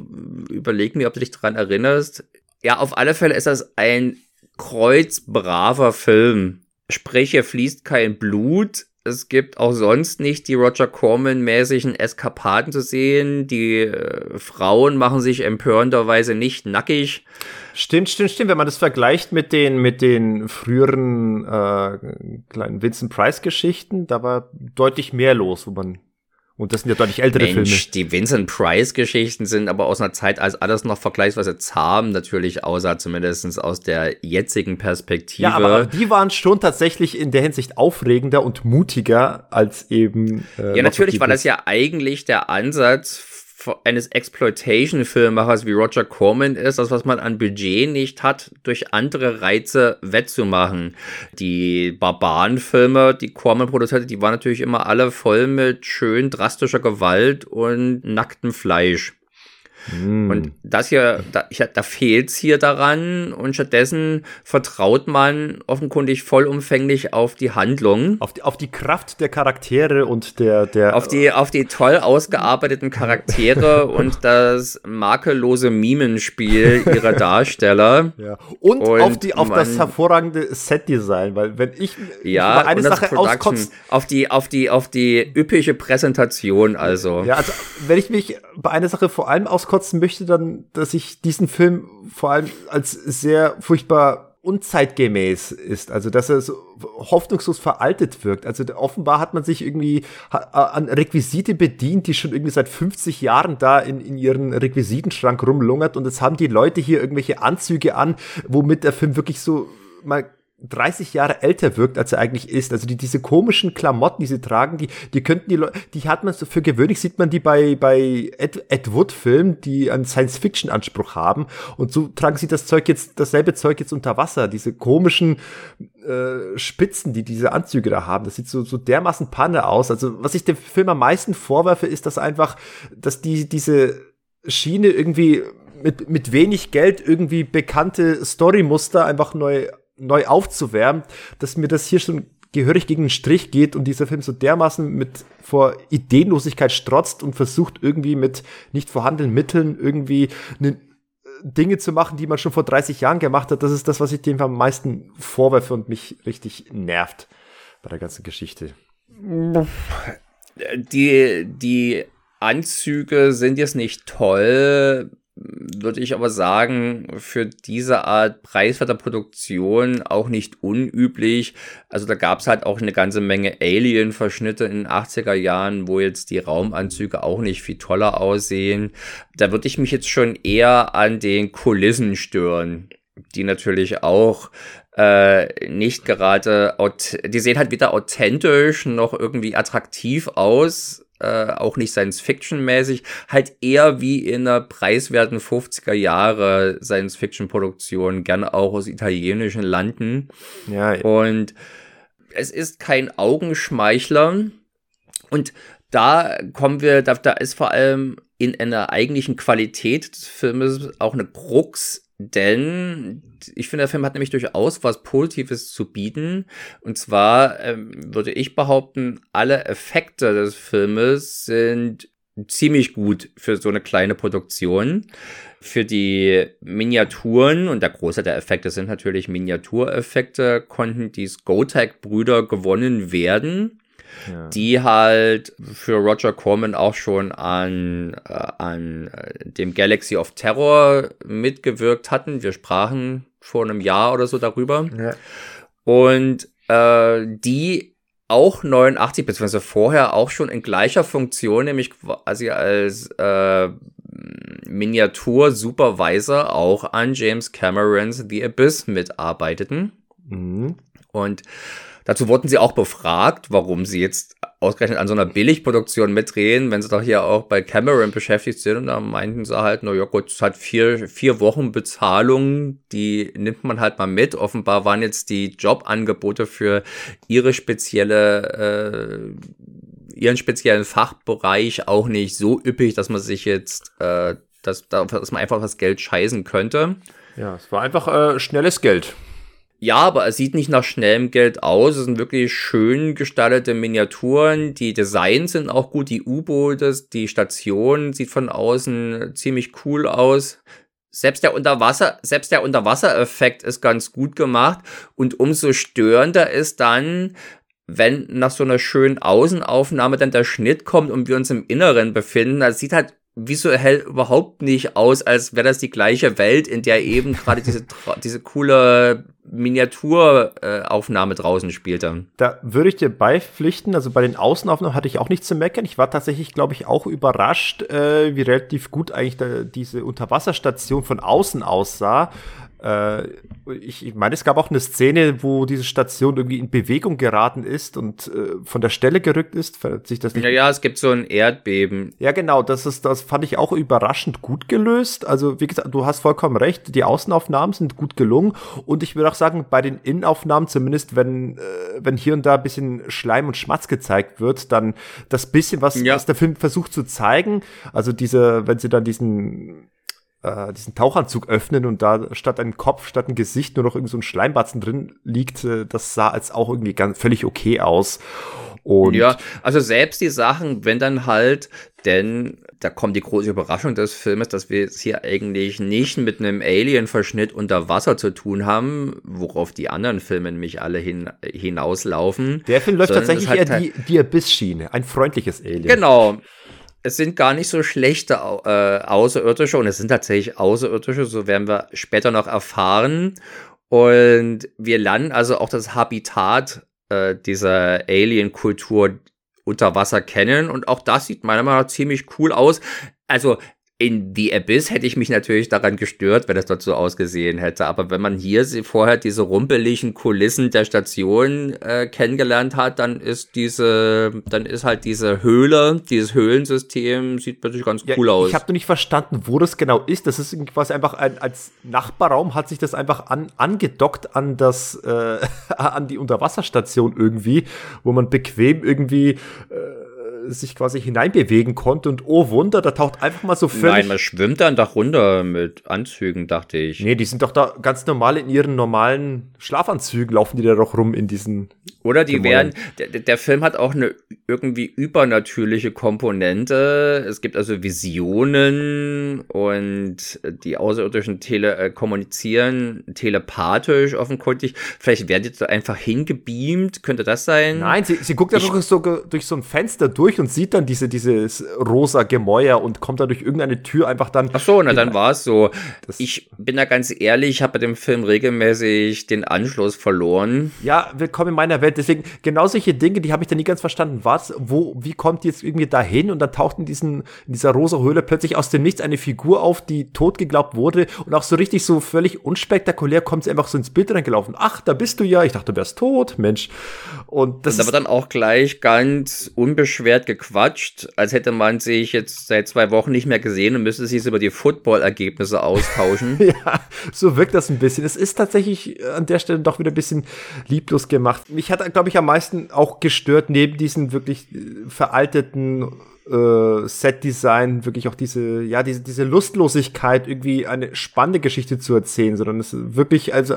S2: überlege mir, ob du dich daran erinnerst. Ja, auf alle Fälle ist das ein kreuzbraver Film. Sprich, hier fließt kein Blut, es gibt auch sonst nicht die Roger Corman-mäßigen Eskapaden zu sehen. Die äh, Frauen machen sich empörenderweise nicht nackig.
S1: Stimmt, stimmt, stimmt. Wenn man das vergleicht mit den, mit den früheren äh, kleinen Vincent Price-Geschichten, da war deutlich mehr los, wo man und das sind ja deutlich ältere
S2: Mensch,
S1: Filme.
S2: Die Vincent Price-Geschichten sind aber aus einer Zeit, als alles noch vergleichsweise zahm natürlich aussah, zumindest aus der jetzigen Perspektive. Ja,
S1: aber die waren schon tatsächlich in der Hinsicht aufregender und mutiger als eben.
S2: Äh, ja, natürlich war das ja eigentlich der Ansatz eines Exploitation-Filmemachers wie Roger Corman ist, das, was man an Budget nicht hat, durch andere Reize wettzumachen. Die Barbaren-Filme, die Corman produzierte, die waren natürlich immer alle voll mit schön drastischer Gewalt und nacktem Fleisch. Mm. Und das hier, da, da fehlt's hier daran und stattdessen vertraut man offenkundig vollumfänglich auf die Handlung.
S1: Auf die, auf die Kraft der Charaktere und der, der.
S2: Auf die, auf die toll ausgearbeiteten Charaktere und das makellose Mimenspiel ihrer Darsteller.
S1: Ja. Und, und auf die, auf man, das hervorragende Setdesign, weil wenn ich
S2: ja, eine Sache auskotzt. Auf die, auf die, auf die üppige Präsentation also.
S1: Ja, also wenn ich mich bei einer Sache vor allem auskotze, auskotzen möchte, dann, dass ich diesen Film vor allem als sehr furchtbar unzeitgemäß ist, also dass er so hoffnungslos veraltet wirkt. Also offenbar hat man sich irgendwie an Requisite bedient, die schon irgendwie seit 50 Jahren da in, in ihren Requisitenschrank rumlungert und jetzt haben die Leute hier irgendwelche Anzüge an, womit der Film wirklich so mal 30 Jahre älter wirkt, als er eigentlich ist. Also die, diese komischen Klamotten, die sie tragen, die, die könnten die Leute, die hat man so für gewöhnlich, sieht man die bei, bei Ed, Ed Wood Filmen, die einen Science-Fiction-Anspruch haben. Und so tragen sie das Zeug jetzt, dasselbe Zeug jetzt unter Wasser. Diese komischen äh, Spitzen, die diese Anzüge da haben. Das sieht so, so dermaßen Panne aus. Also was ich dem Film am meisten vorwerfe, ist, dass einfach, dass die, diese Schiene irgendwie mit, mit wenig Geld irgendwie bekannte Storymuster einfach neu neu aufzuwärmen, dass mir das hier schon gehörig gegen den Strich geht und dieser Film so dermaßen mit vor Ideenlosigkeit strotzt und versucht irgendwie mit nicht vorhandenen Mitteln irgendwie ne, Dinge zu machen, die man schon vor 30 Jahren gemacht hat. Das ist das, was ich dem am meisten vorwerfe und mich richtig nervt bei der ganzen Geschichte.
S2: Die, die Anzüge sind jetzt nicht toll würde ich aber sagen, für diese Art preiswerter Produktion auch nicht unüblich. Also da gab es halt auch eine ganze Menge Alien-Verschnitte in den 80er Jahren, wo jetzt die Raumanzüge auch nicht viel toller aussehen. Da würde ich mich jetzt schon eher an den Kulissen stören, die natürlich auch äh, nicht gerade, die sehen halt weder authentisch noch irgendwie attraktiv aus äh, auch nicht Science-Fiction-mäßig, halt eher wie in einer preiswerten 50er Jahre Science-Fiction-Produktion, gerne auch aus italienischen Landen. Ja, ja. Und es ist kein Augenschmeichler. Und da kommen wir, da, da ist vor allem in einer eigentlichen Qualität des Filmes auch eine Krux denn ich finde, der Film hat nämlich durchaus was Positives zu bieten. Und zwar ähm, würde ich behaupten, alle Effekte des Filmes sind ziemlich gut für so eine kleine Produktion. Für die Miniaturen, und der Großteil der Effekte sind natürlich Miniatureffekte, konnten die Skotag-Brüder gewonnen werden die halt für Roger Corman auch schon an, äh, an äh, dem Galaxy of Terror mitgewirkt hatten. Wir sprachen vor einem Jahr oder so darüber. Ja. Und äh, die auch 89, beziehungsweise vorher auch schon in gleicher Funktion, nämlich quasi als äh, Miniatur-Supervisor auch an James Camerons The Abyss mitarbeiteten. Mhm. Und Dazu wurden sie auch befragt, warum sie jetzt ausgerechnet an so einer Billigproduktion mitdrehen, wenn sie doch hier auch bei Cameron beschäftigt sind. Und da meinten sie halt, na ja gut, es hat vier, vier Wochen Bezahlung, die nimmt man halt mal mit. Offenbar waren jetzt die Jobangebote für ihre spezielle, äh, ihren speziellen Fachbereich auch nicht so üppig, dass man sich jetzt, äh, dass, dass man einfach das Geld scheißen könnte.
S1: Ja, es war einfach äh, schnelles Geld.
S2: Ja, aber es sieht nicht nach schnellem Geld aus. Es sind wirklich schön gestaltete Miniaturen. Die Designs sind auch gut. Die U-Boote, die Station sieht von außen ziemlich cool aus. Selbst der Unterwasser, selbst der Unterwassereffekt ist ganz gut gemacht. Und umso störender ist dann, wenn nach so einer schönen Außenaufnahme dann der Schnitt kommt und wir uns im Inneren befinden. Das sieht halt visuell überhaupt nicht aus, als wäre das die gleiche Welt, in der eben gerade diese, diese coole Miniaturaufnahme äh, draußen spielte.
S1: Da würde ich dir beipflichten, also bei den Außenaufnahmen hatte ich auch nichts zu meckern. Ich war tatsächlich, glaube ich, auch überrascht, äh, wie relativ gut eigentlich da, diese Unterwasserstation von außen aussah. Äh, ich, ich meine, es gab auch eine Szene, wo diese Station irgendwie in Bewegung geraten ist und äh, von der Stelle gerückt ist.
S2: Sich das nicht ja, ja, es gibt so ein Erdbeben.
S1: Ja, genau, das ist, das fand ich auch überraschend gut gelöst. Also, wie gesagt, du hast vollkommen recht, die Außenaufnahmen sind gut gelungen und ich würde auch sagen, bei den Innenaufnahmen, zumindest wenn, äh, wenn hier und da ein bisschen Schleim und Schmatz gezeigt wird, dann das bisschen, was, ja. was der Film versucht zu zeigen, also diese, wenn sie dann diesen äh, diesen Tauchanzug öffnen und da statt ein Kopf, statt ein Gesicht nur noch irgend so ein Schleimbatzen drin liegt, äh, das sah als auch irgendwie ganz völlig okay aus.
S2: Und ja, also selbst die Sachen, wenn dann halt, denn da kommt die große Überraschung des Filmes, dass wir jetzt hier eigentlich nicht mit einem Alien-Verschnitt unter Wasser zu tun haben, worauf die anderen Filme nämlich alle hin, hinauslaufen.
S1: Der Film läuft tatsächlich halt eher die, die Abyss-Schiene, ein freundliches Alien.
S2: Genau es sind gar nicht so schlechte äh, Außerirdische und es sind tatsächlich Außerirdische, so werden wir später noch erfahren. Und wir lernen also auch das Habitat äh, dieser Alien-Kultur unter Wasser kennen und auch das sieht meiner Meinung nach ziemlich cool aus. Also in The Abyss hätte ich mich natürlich daran gestört, wenn das dort so ausgesehen hätte. Aber wenn man hier vorher diese rumpeligen Kulissen der Station äh, kennengelernt hat, dann ist diese, dann ist halt diese Höhle, dieses Höhlensystem sieht natürlich ganz ja, cool aus.
S1: Ich habe nur nicht verstanden, wo das genau ist. Das ist quasi einfach ein, als Nachbarraum hat sich das einfach an, angedockt an das, äh, an die Unterwasserstation irgendwie, wo man bequem irgendwie äh, sich quasi hineinbewegen konnte und oh Wunder, da taucht einfach mal so völlig.
S2: Nein, man schwimmt dann doch runter mit Anzügen, dachte ich.
S1: Nee, die sind doch da ganz normal in ihren normalen Schlafanzügen, laufen die da doch rum in diesen.
S2: Oder die werden, der, der Film hat auch eine irgendwie übernatürliche Komponente. Es gibt also Visionen und die Außerirdischen tele äh, kommunizieren telepathisch offenkundig. Vielleicht werden die da einfach hingebeamt, könnte das sein?
S1: Nein, sie, sie guckt ja doch so, durch so ein Fenster durch durch und sieht dann diese, dieses rosa Gemäuer und kommt da durch irgendeine Tür einfach dann.
S2: Ach so, na dann war es so. Ich bin da ganz ehrlich, ich habe bei dem Film regelmäßig den Anschluss verloren.
S1: Ja, willkommen in meiner Welt. Deswegen, genau solche Dinge, die habe ich da nie ganz verstanden. Was, wo, wie kommt die jetzt irgendwie dahin? Und dann taucht in, diesen, in dieser rosa Höhle plötzlich aus dem Nichts eine Figur auf, die tot geglaubt wurde und auch so richtig so völlig unspektakulär kommt sie einfach so ins Bild reingelaufen. Ach, da bist du ja. Ich dachte, du wärst tot, Mensch.
S2: Und das und aber dann auch gleich ganz unbeschwert Wert gequatscht, als hätte man sich jetzt seit zwei Wochen nicht mehr gesehen und müsste sich jetzt über die Football-Ergebnisse austauschen.
S1: ja, so wirkt das ein bisschen. Es ist tatsächlich an der Stelle doch wieder ein bisschen lieblos gemacht. Mich hat, glaube ich, am meisten auch gestört, neben diesen wirklich äh, veralteten äh, Set-Design, wirklich auch diese, ja, diese, diese Lustlosigkeit, irgendwie eine spannende Geschichte zu erzählen, sondern es ist wirklich also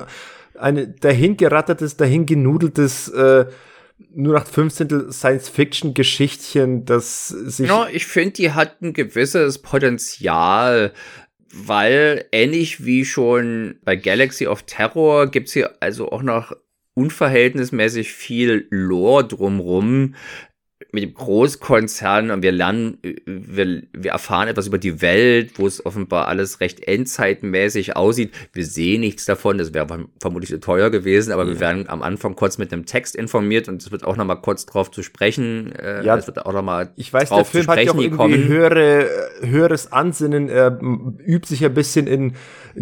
S1: eine dahingerattertes, dahingenudeltes äh, nur nach 15. Science-Fiction-Geschichtchen, das sich.
S2: Ja, ich finde, die hat ein gewisses Potenzial, weil ähnlich wie schon bei Galaxy of Terror gibt's hier also auch noch unverhältnismäßig viel Lore drumrum, mit dem Großkonzern und wir lernen, wir, wir erfahren etwas über die Welt, wo es offenbar alles recht endzeitmäßig aussieht. Wir sehen nichts davon, das wäre vermutlich zu teuer gewesen, aber ja. wir werden am Anfang kurz mit einem Text informiert und es wird auch nochmal kurz drauf zu sprechen.
S1: Äh, ja, es wird auch nochmal Ich weiß, der Film hat ja auch irgendwie höhere, höheres Ansinnen, er übt sich ein bisschen in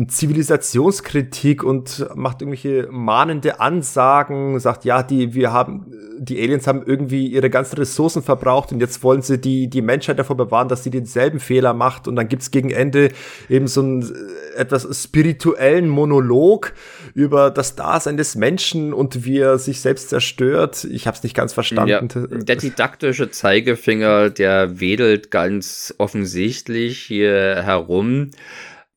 S1: Zivilisationskritik und macht irgendwelche mahnende Ansagen, sagt, ja, die, wir haben, die Aliens haben irgendwie ihre ganzen Ressourcen verbraucht und jetzt wollen sie die, die Menschheit davor bewahren, dass sie denselben Fehler macht. Und dann gibt's gegen Ende eben so einen äh, etwas spirituellen Monolog über das Dasein des Menschen und wie er sich selbst zerstört. Ich habe es nicht ganz verstanden. Ja,
S2: der didaktische Zeigefinger, der wedelt ganz offensichtlich hier herum.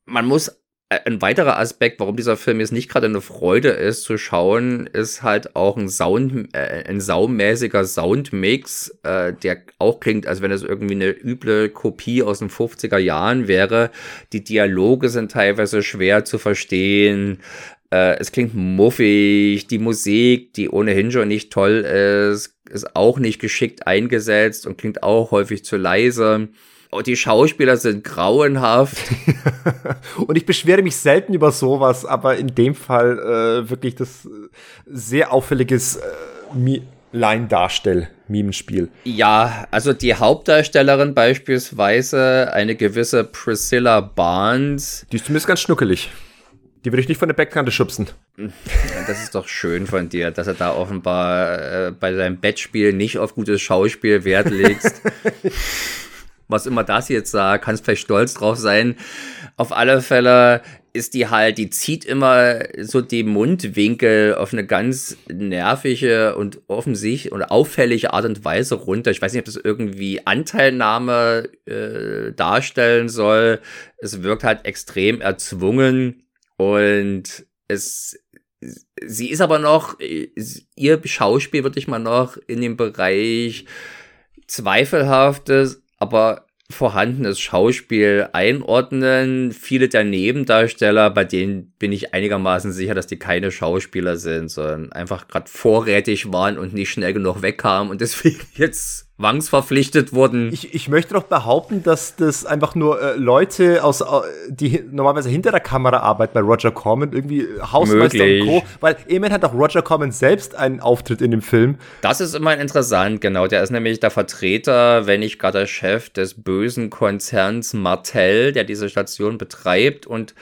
S2: Man muss ein weiterer Aspekt, warum dieser Film jetzt nicht gerade eine Freude ist zu schauen, ist halt auch ein Sound, äh, ein saumäßiger Soundmix, äh, der auch klingt, als wenn es irgendwie eine üble Kopie aus den 50er Jahren wäre. Die Dialoge sind teilweise schwer zu verstehen. Äh, es klingt muffig. Die Musik, die ohnehin schon nicht toll ist, ist auch nicht geschickt eingesetzt und klingt auch häufig zu leise. Oh, die Schauspieler sind grauenhaft.
S1: und ich beschwere mich selten über sowas, aber in dem Fall äh, wirklich das äh, sehr auffälliges äh, Line-Darstell. Mimenspiel.
S2: Ja, also die Hauptdarstellerin beispielsweise, eine gewisse Priscilla Barnes.
S1: Die ist zumindest ganz schnuckelig. Die würde ich nicht von der Beckkante schubsen.
S2: Das ist doch schön von dir, dass er da offenbar äh, bei seinem Bettspiel nicht auf gutes Schauspiel Wert legst. was immer das jetzt sagt, kannst vielleicht stolz drauf sein. Auf alle Fälle ist die halt, die zieht immer so die Mundwinkel auf eine ganz nervige und offensichtlich und auffällige Art und Weise runter. Ich weiß nicht, ob das irgendwie Anteilnahme äh, darstellen soll. Es wirkt halt extrem erzwungen und es sie ist aber noch, ihr Schauspiel würde ich mal noch in dem Bereich zweifelhaftes aber vorhandenes Schauspiel einordnen. Viele der Nebendarsteller, bei denen bin ich einigermaßen sicher, dass die keine Schauspieler sind, sondern einfach gerade vorrätig waren und nicht schnell genug wegkamen und deswegen jetzt zwangsverpflichtet wurden.
S1: Ich, ich möchte doch behaupten, dass das einfach nur äh, Leute aus, äh, die normalerweise hinter der Kamera arbeiten bei Roger Corman, irgendwie Hausmeister Möglich. und Co. Weil immerhin hat auch Roger Corman selbst einen Auftritt in dem Film.
S2: Das ist immer interessant, genau. Der ist nämlich der Vertreter, wenn nicht gerade der Chef des bösen Konzerns Martell, der diese Station betreibt und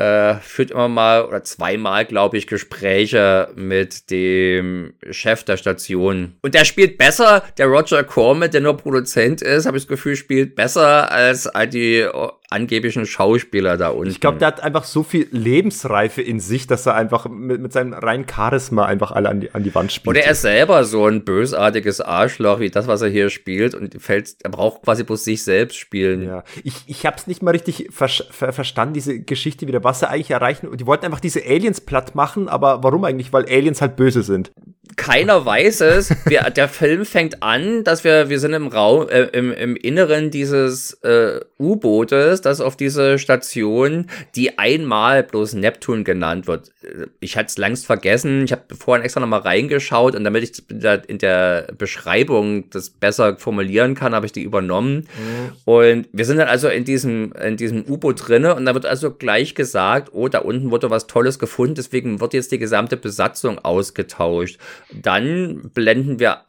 S2: äh, führt immer mal oder zweimal, glaube ich, Gespräche mit dem Chef der Station. Und der spielt besser, der Roger Corman, der nur Produzent ist, habe ich das Gefühl, spielt besser als die angeblichen Schauspieler da unten.
S1: Ich glaube, der hat einfach so viel Lebensreife in sich, dass er einfach mit, mit seinem reinen Charisma einfach alle an die, an die Wand spielt.
S2: Oder er ist selber so ein bösartiges Arschloch, wie das, was er hier spielt. Und fällt, er braucht quasi bloß sich selbst spielen.
S1: Ja, ich, ich habe es nicht mal richtig ver ver verstanden, diese Geschichte wieder, was sie eigentlich erreichen. Die wollten einfach diese Aliens platt machen, aber warum eigentlich? Weil Aliens halt böse sind
S2: keiner weiß es. Wir, der Film fängt an, dass wir, wir sind im Raum, äh, im, im Inneren dieses äh, U-Bootes, das auf diese Station, die einmal bloß Neptun genannt wird. Ich hatte es längst vergessen. Ich habe vorhin extra nochmal reingeschaut und damit ich in der Beschreibung das besser formulieren kann, habe ich die übernommen. Mhm. Und wir sind dann also in diesem, in diesem U-Boot drinne und da wird also gleich gesagt, oh, da unten wurde was Tolles gefunden, deswegen wird jetzt die gesamte Besatzung ausgetauscht. Dann blenden wir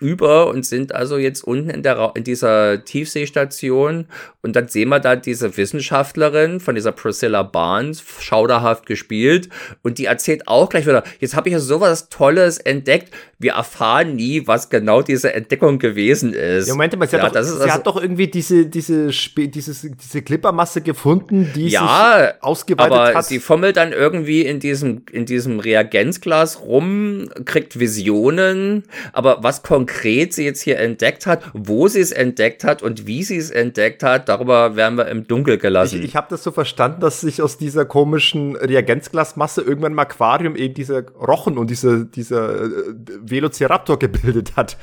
S2: über und sind also jetzt unten in, der, in dieser Tiefseestation und dann sehen wir da diese Wissenschaftlerin von dieser Priscilla Barnes, schauderhaft gespielt und die erzählt auch gleich wieder, jetzt habe ich ja sowas Tolles entdeckt, wir erfahren nie, was genau diese Entdeckung gewesen ist.
S1: Ja, Moment mal, sie, ja, hat, doch, sie also, hat doch irgendwie diese, diese, dieses, diese Clippermasse gefunden, die ja, sich ausgeweitet aber hat.
S2: sie fummelt dann irgendwie in diesem, in diesem Reagenzglas rum, kriegt Visionen, aber was konkret konkret sie jetzt hier entdeckt hat, wo sie es entdeckt hat und wie sie es entdeckt hat, darüber werden wir im Dunkel gelassen.
S1: Ich, ich habe das so verstanden, dass sich aus dieser komischen Reagenzglasmasse irgendwann im Aquarium eben dieser Rochen und dieser, dieser äh, Velociraptor gebildet hat.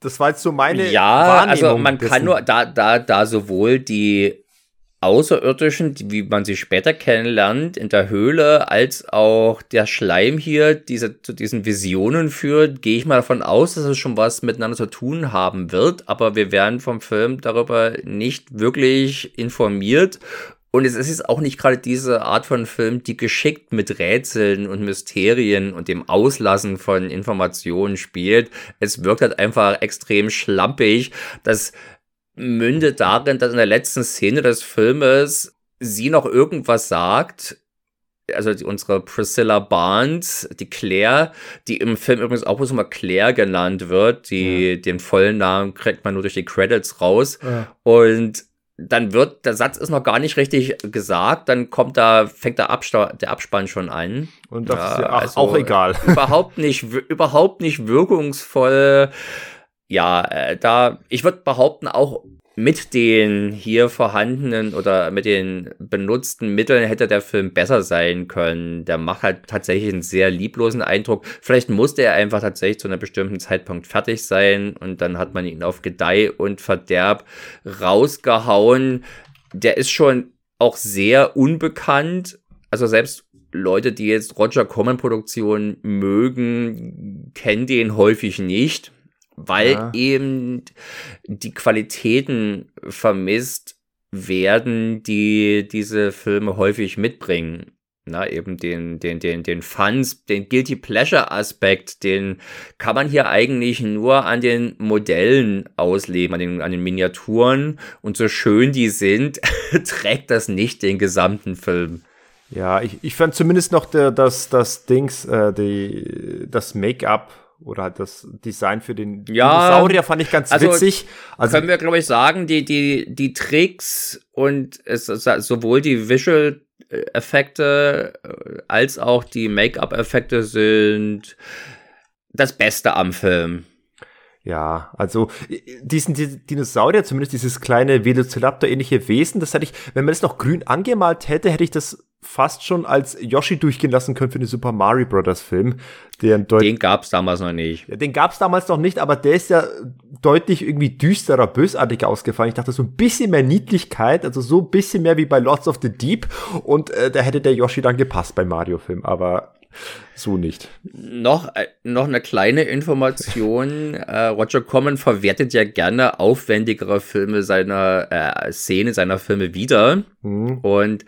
S1: Das war jetzt so meine
S2: ja, Wahrnehmung. Ja, also man dessen. kann nur da, da, da sowohl die Außerirdischen, wie man sie später kennenlernt, in der Höhle, als auch der Schleim hier diese, zu diesen Visionen führt, gehe ich mal davon aus, dass es schon was miteinander zu tun haben wird. Aber wir werden vom Film darüber nicht wirklich informiert. Und es ist auch nicht gerade diese Art von Film, die geschickt mit Rätseln und Mysterien und dem Auslassen von Informationen spielt. Es wirkt halt einfach extrem schlampig, dass mündet darin, dass in der letzten Szene des Filmes sie noch irgendwas sagt. Also die, unsere Priscilla Barnes, die Claire, die im Film übrigens auch bloß mal Claire genannt wird. Die, ja. Den vollen Namen kriegt man nur durch die Credits raus. Ja. Und dann wird, der Satz ist noch gar nicht richtig gesagt, dann kommt da, fängt der, Absta der Abspann schon an.
S1: Und das ja, ist ja also auch egal.
S2: Überhaupt nicht, überhaupt nicht wirkungsvoll ja, äh, da, ich würde behaupten, auch mit den hier vorhandenen oder mit den benutzten Mitteln hätte der Film besser sein können. Der macht halt tatsächlich einen sehr lieblosen Eindruck. Vielleicht musste er einfach tatsächlich zu einem bestimmten Zeitpunkt fertig sein und dann hat man ihn auf Gedeih und Verderb rausgehauen. Der ist schon auch sehr unbekannt. Also selbst Leute, die jetzt Roger Corman Produktionen mögen, kennen den häufig nicht weil ja. eben die Qualitäten vermisst werden, die diese Filme häufig mitbringen. Na, eben den, den, den, den Fans, den Guilty Pleasure Aspekt, den kann man hier eigentlich nur an den Modellen ausleben, an den, an den Miniaturen. Und so schön die sind, trägt das nicht den gesamten Film.
S1: Ja, ich, ich fand zumindest noch der, das, das Dings, äh, die, das Make-up oder das Design für den
S2: ja,
S1: Dinosaurier fand ich ganz also witzig.
S2: Also können wir, glaube ich, sagen, die, die, die Tricks und es, sowohl die Visual-Effekte äh, als auch die Make-up-Effekte sind das Beste am Film.
S1: Ja, also diesen die Dinosaurier, zumindest dieses kleine Velociraptor-ähnliche Wesen, das hätte ich, wenn man das noch grün angemalt hätte, hätte ich das fast schon als Yoshi durchgehen lassen können für den Super Mario Brothers Film.
S2: Den, den gab's damals noch nicht.
S1: Ja, den gab's damals noch nicht, aber der ist ja deutlich irgendwie düsterer, bösartig ausgefallen. Ich dachte, so ein bisschen mehr Niedlichkeit, also so ein bisschen mehr wie bei Lords of the Deep und äh, da hätte der Yoshi dann gepasst beim Mario-Film, aber So nicht.
S2: Noch, äh, noch eine kleine Information. äh, Roger Corman verwertet ja gerne aufwendigere Filme seiner äh, Szene, seiner Filme wieder. Mhm. Und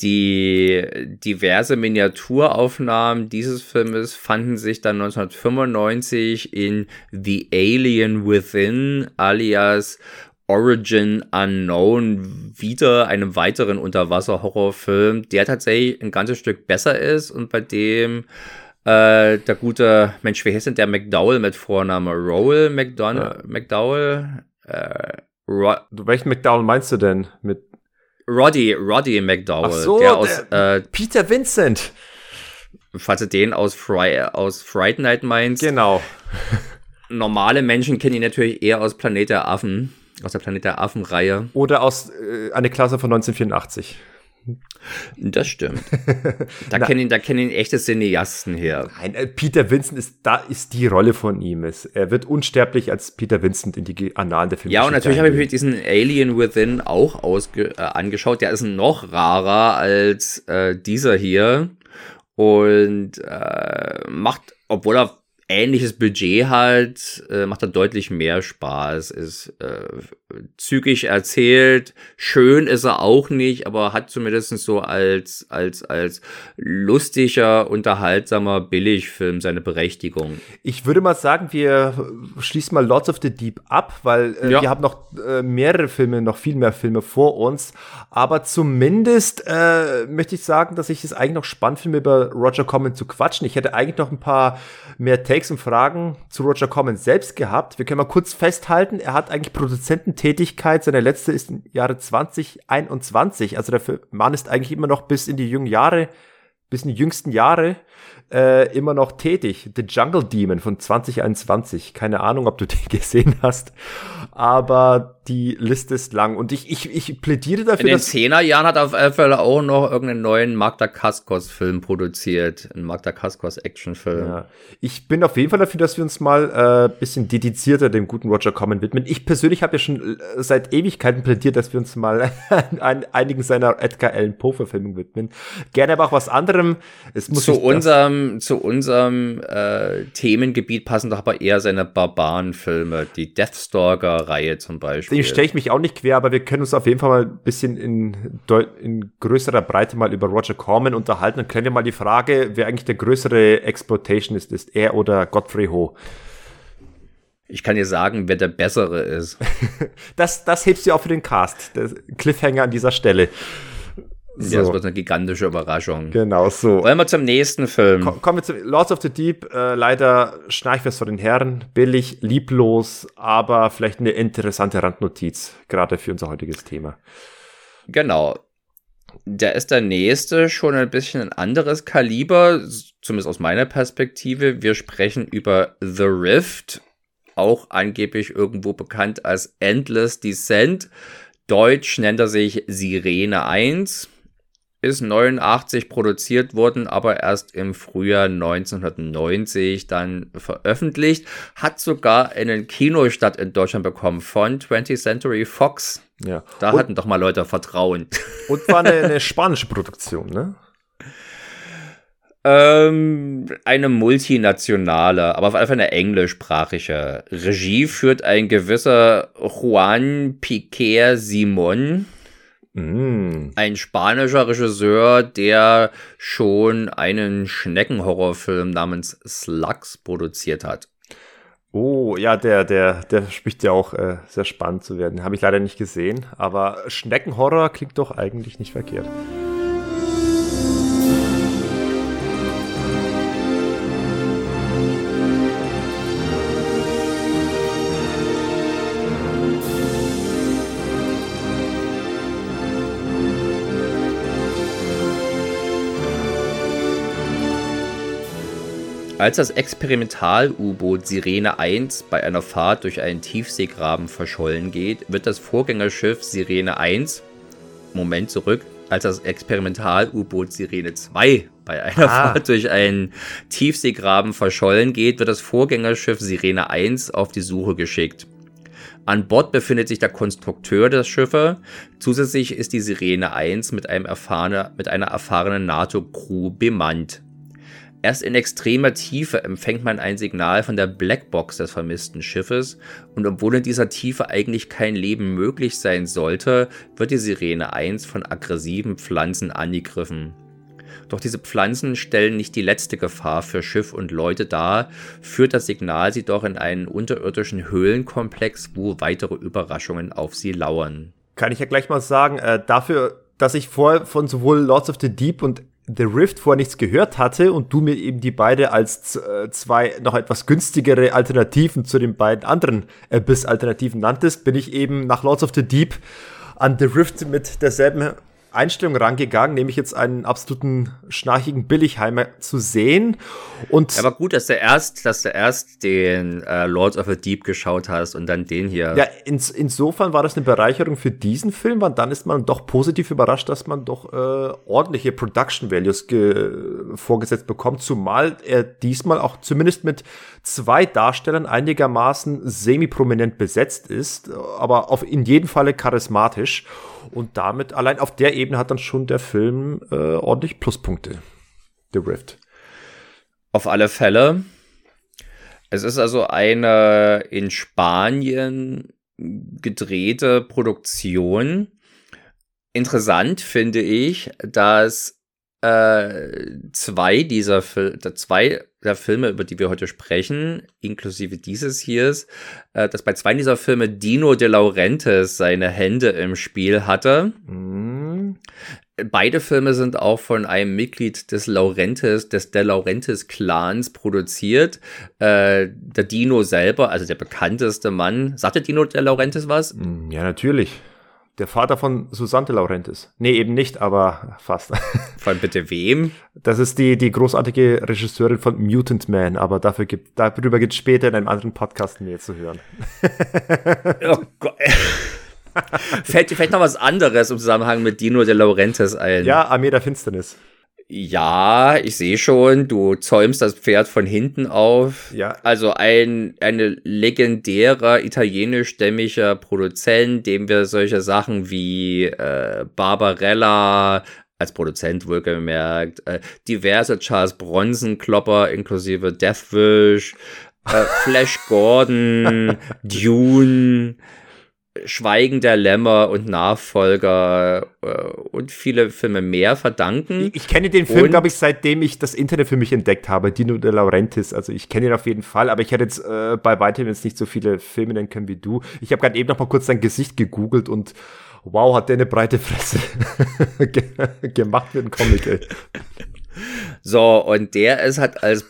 S2: die diverse Miniaturaufnahmen dieses Filmes fanden sich dann 1995 in The Alien Within alias Origin Unknown wieder einem weiteren Unterwasser-Horrorfilm, der tatsächlich ein ganzes Stück besser ist und bei dem äh, der gute Mensch, wie heißt denn der McDowell mit Vorname? Roll McDonald, ja. McDowell?
S1: Äh, Ro Welchen McDowell meinst du denn? Mit
S2: Roddy, Roddy McDowell. Ach
S1: so, der aus, äh, Peter Vincent.
S2: Falls du den aus, Fry, aus Fright Night meinst.
S1: Genau.
S2: Normale Menschen kennen ihn natürlich eher aus Planet der Affen. Aus der Planet der Affen-Reihe.
S1: Oder aus äh, eine Klasse von 1984.
S2: Das stimmt. Da kennen ihn, da kennen ihn echte Cineasten her.
S1: Nein, äh, Peter Vincent ist, da ist die Rolle von ihm. Er wird unsterblich als Peter Vincent in die Annalen der Filme.
S2: Ja, und natürlich habe ich mir diesen Alien Within auch ausge, äh, angeschaut. Der ist noch rarer als äh, dieser hier. Und äh, macht, obwohl er ähnliches Budget halt, äh, macht er deutlich mehr Spaß, ist äh, zügig erzählt, schön ist er auch nicht, aber hat zumindest so als, als, als lustiger, unterhaltsamer Billigfilm seine Berechtigung.
S1: Ich würde mal sagen, wir schließen mal Lords of the Deep ab, weil äh, ja. wir haben noch äh, mehrere Filme, noch viel mehr Filme vor uns, aber zumindest äh, möchte ich sagen, dass ich es eigentlich noch spannend finde, über Roger Corman zu quatschen. Ich hätte eigentlich noch ein paar mehr Takes und Fragen zu Roger Corman selbst gehabt. Wir können mal kurz festhalten, er hat eigentlich Produzententätigkeit, seine letzte ist im Jahre 2021. Also der Mann ist eigentlich immer noch bis in die jungen Jahre, bis in die jüngsten Jahre äh, immer noch tätig. The Jungle Demon von 2021. Keine Ahnung, ob du den gesehen hast. Aber die Liste ist lang. Und ich, ich, ich plädiere dafür. In
S2: den Zehnerjahren hat auf jeden Fall auch noch irgendeinen neuen Magda Kaskos-Film produziert. Ein Magda Kaskos-Actionfilm. Ja.
S1: Ich bin auf jeden Fall dafür, dass wir uns mal äh, bisschen dedizierter dem guten Roger Corman widmen. Ich persönlich habe ja schon äh, seit Ewigkeiten plädiert, dass wir uns mal an einigen seiner Edgar Allan Poe-Verfilmungen widmen. Gerne aber auch was anderem.
S2: Es muss Zu unserem unserem, zu unserem äh, Themengebiet passen doch aber eher seine Barbarenfilme, die Deathstalker-Reihe zum Beispiel.
S1: Dem stelle ich mich auch nicht quer, aber wir können uns auf jeden Fall mal ein bisschen in, in größerer Breite mal über Roger Corman unterhalten und klären wir mal die Frage, wer eigentlich der größere Exploitationist ist, er oder Godfrey Ho.
S2: Ich kann dir sagen, wer der Bessere ist.
S1: das, das hebst du auch für den Cast. Der Cliffhanger an dieser Stelle.
S2: So. Das wird eine gigantische Überraschung.
S1: Genau so.
S2: Wollen wir zum nächsten Film?
S1: Komm, kommen wir zu Lords of the Deep. Äh, leider Schnarchfest vor den Herren. Billig, lieblos, aber vielleicht eine interessante Randnotiz, gerade für unser heutiges Thema.
S2: Genau. Der ist der nächste schon ein bisschen ein anderes Kaliber, zumindest aus meiner Perspektive. Wir sprechen über The Rift, auch angeblich irgendwo bekannt als Endless Descent. Deutsch nennt er sich Sirene 1 ist 89 produziert worden, aber erst im Frühjahr 1990 dann veröffentlicht. Hat sogar einen Kinostart in Deutschland bekommen von 20th Century Fox. Ja. Da und, hatten doch mal Leute Vertrauen.
S1: Und war eine, eine spanische Produktion, ne?
S2: Ähm, eine multinationale, aber auf jeden Fall eine englischsprachige. Regie führt ein gewisser Juan Piquer Simon. Mm. Ein spanischer Regisseur, der schon einen Schneckenhorrorfilm namens Slugs produziert hat.
S1: Oh, ja, der, der, der spricht ja auch äh, sehr spannend zu werden. Habe ich leider nicht gesehen, aber Schneckenhorror klingt doch eigentlich nicht verkehrt.
S2: Als das Experimental-U-Boot Sirene 1 bei einer Fahrt durch einen Tiefseegraben verschollen geht, wird das Vorgängerschiff Sirene 1, Moment zurück, als das Experimental-U-Boot Sirene 2 bei einer ah. Fahrt durch einen Tiefseegraben verschollen geht, wird das Vorgängerschiff Sirene 1 auf die Suche geschickt. An Bord befindet sich der Konstrukteur des Schiffes. Zusätzlich ist die Sirene 1 mit, einem erfahrene, mit einer erfahrenen NATO-Crew bemannt. Erst in extremer Tiefe empfängt man ein Signal von der Blackbox des vermissten Schiffes und obwohl in dieser Tiefe eigentlich kein Leben möglich sein sollte, wird die Sirene 1 von aggressiven Pflanzen angegriffen. Doch diese Pflanzen stellen nicht die letzte Gefahr für Schiff und Leute dar, führt das Signal sie doch in einen unterirdischen Höhlenkomplex, wo weitere Überraschungen auf sie lauern.
S1: Kann ich ja gleich mal sagen, äh, dafür, dass ich vorher von sowohl Lords of the Deep und The Rift vorher nichts gehört hatte und du mir eben die beide als äh, zwei noch etwas günstigere Alternativen zu den beiden anderen Abyss-Alternativen nanntest, bin ich eben nach Lords of the Deep an The Rift mit derselben Einstellung rangegangen, nämlich jetzt einen absoluten schnarchigen Billigheimer zu sehen. Und
S2: ja, aber gut, dass du erst, dass du erst den äh, Lords of the Deep geschaut hast und dann den hier.
S1: Ja, ins, insofern war das eine Bereicherung für diesen Film, weil dann ist man doch positiv überrascht, dass man doch äh, ordentliche Production Values vorgesetzt bekommt, zumal er diesmal auch zumindest mit zwei Darstellern einigermaßen semi-prominent besetzt ist, aber auf in jedem Falle charismatisch. Und damit, allein auf der Ebene hat dann schon der Film äh, ordentlich Pluspunkte. The Rift.
S2: Auf alle Fälle. Es ist also eine in Spanien gedrehte Produktion. Interessant finde ich, dass äh, zwei dieser Fil zwei der Filme, über die wir heute sprechen, inklusive dieses hier, äh, dass bei zwei dieser Filme Dino De Laurentiis seine Hände im Spiel hatte. Mhm. Beide Filme sind auch von einem Mitglied des Laurentiis, des De Laurentiis Clans produziert. Äh, der Dino selber, also der bekannteste Mann, sagte Dino De Laurentiis was?
S1: Ja, natürlich. Der Vater von Susanne Laurentis. Nee, eben nicht, aber fast.
S2: Von bitte wem?
S1: Das ist die, die großartige Regisseurin von Mutant Man, aber dafür gibt, darüber gibt es später in einem anderen Podcast mehr zu hören.
S2: oh Gott. Fällt dir vielleicht noch was anderes im Zusammenhang mit Dino de Laurentiis ein?
S1: Ja, Armee der Finsternis.
S2: Ja, ich sehe schon, du zäumst das Pferd von hinten auf.
S1: Ja.
S2: Also ein eine legendärer italienischstämmiger Produzent, dem wir solche Sachen wie äh, Barbarella als Produzent wohlgemerkt, äh, diverse Charles Bronson Klopper inklusive Deathwish, äh, Flash Gordon, Dune, Schweigen der Lämmer und Nachfolger äh, und viele Filme mehr verdanken.
S1: Ich, ich kenne den Film, glaube ich, seitdem ich das Internet für mich entdeckt habe, Dino de Laurentiis. Also ich kenne ihn auf jeden Fall, aber ich hätte jetzt äh, bei weitem jetzt nicht so viele Filme nennen können wie du. Ich habe gerade eben noch mal kurz sein Gesicht gegoogelt und wow, hat der eine breite Fresse gemacht mit dem Comic, ey.
S2: So, und der ist halt als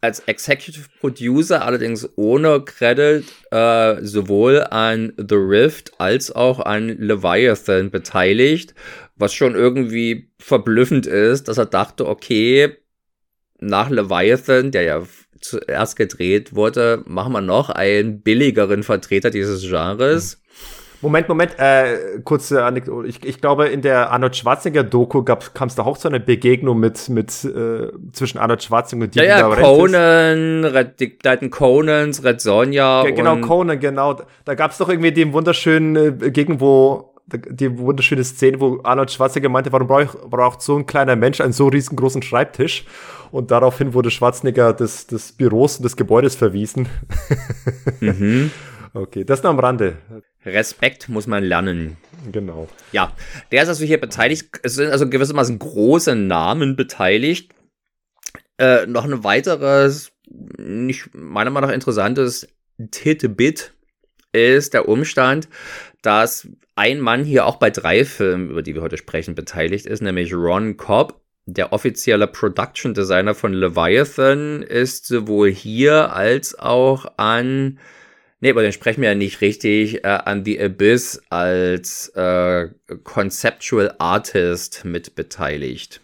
S2: als Executive Producer, allerdings ohne Credit, äh, sowohl an The Rift als auch an Leviathan beteiligt, was schon irgendwie verblüffend ist, dass er dachte, okay, nach Leviathan, der ja zuerst gedreht wurde, machen wir noch einen billigeren Vertreter dieses Genres.
S1: Moment, Moment, äh, kurze Anekdote. Ich, ich glaube, in der Arnold Schwarzenegger-Doku kam es da auch zu einer Begegnung mit, mit äh, zwischen Arnold Schwarzenegger und
S2: Dino Ja, ja, Conan, Red, die Leuten Conans, Red Sonja.
S1: Ja, genau, Conan, genau. Da gab es doch irgendwie den wunderschönen äh, Begegnung, wo die wunderschöne Szene, wo Arnold Schwarzenegger meinte, warum braucht, braucht so ein kleiner Mensch einen so riesengroßen Schreibtisch? Und daraufhin wurde Schwarzenegger des, des Büros und des Gebäudes verwiesen. Mhm. Okay, das nur am Rande.
S2: Respekt muss man lernen.
S1: Genau.
S2: Ja, der ist also hier beteiligt. Es sind also gewissermaßen große Namen beteiligt. Äh, noch ein weiteres, nicht meiner Meinung nach interessantes Titbit ist der Umstand, dass ein Mann hier auch bei drei Filmen, über die wir heute sprechen, beteiligt ist, nämlich Ron Cobb. Der offizielle Production Designer von Leviathan ist sowohl hier als auch an Nee, aber den sprechen wir ja nicht richtig äh, an The Abyss als äh, Conceptual Artist mit beteiligt.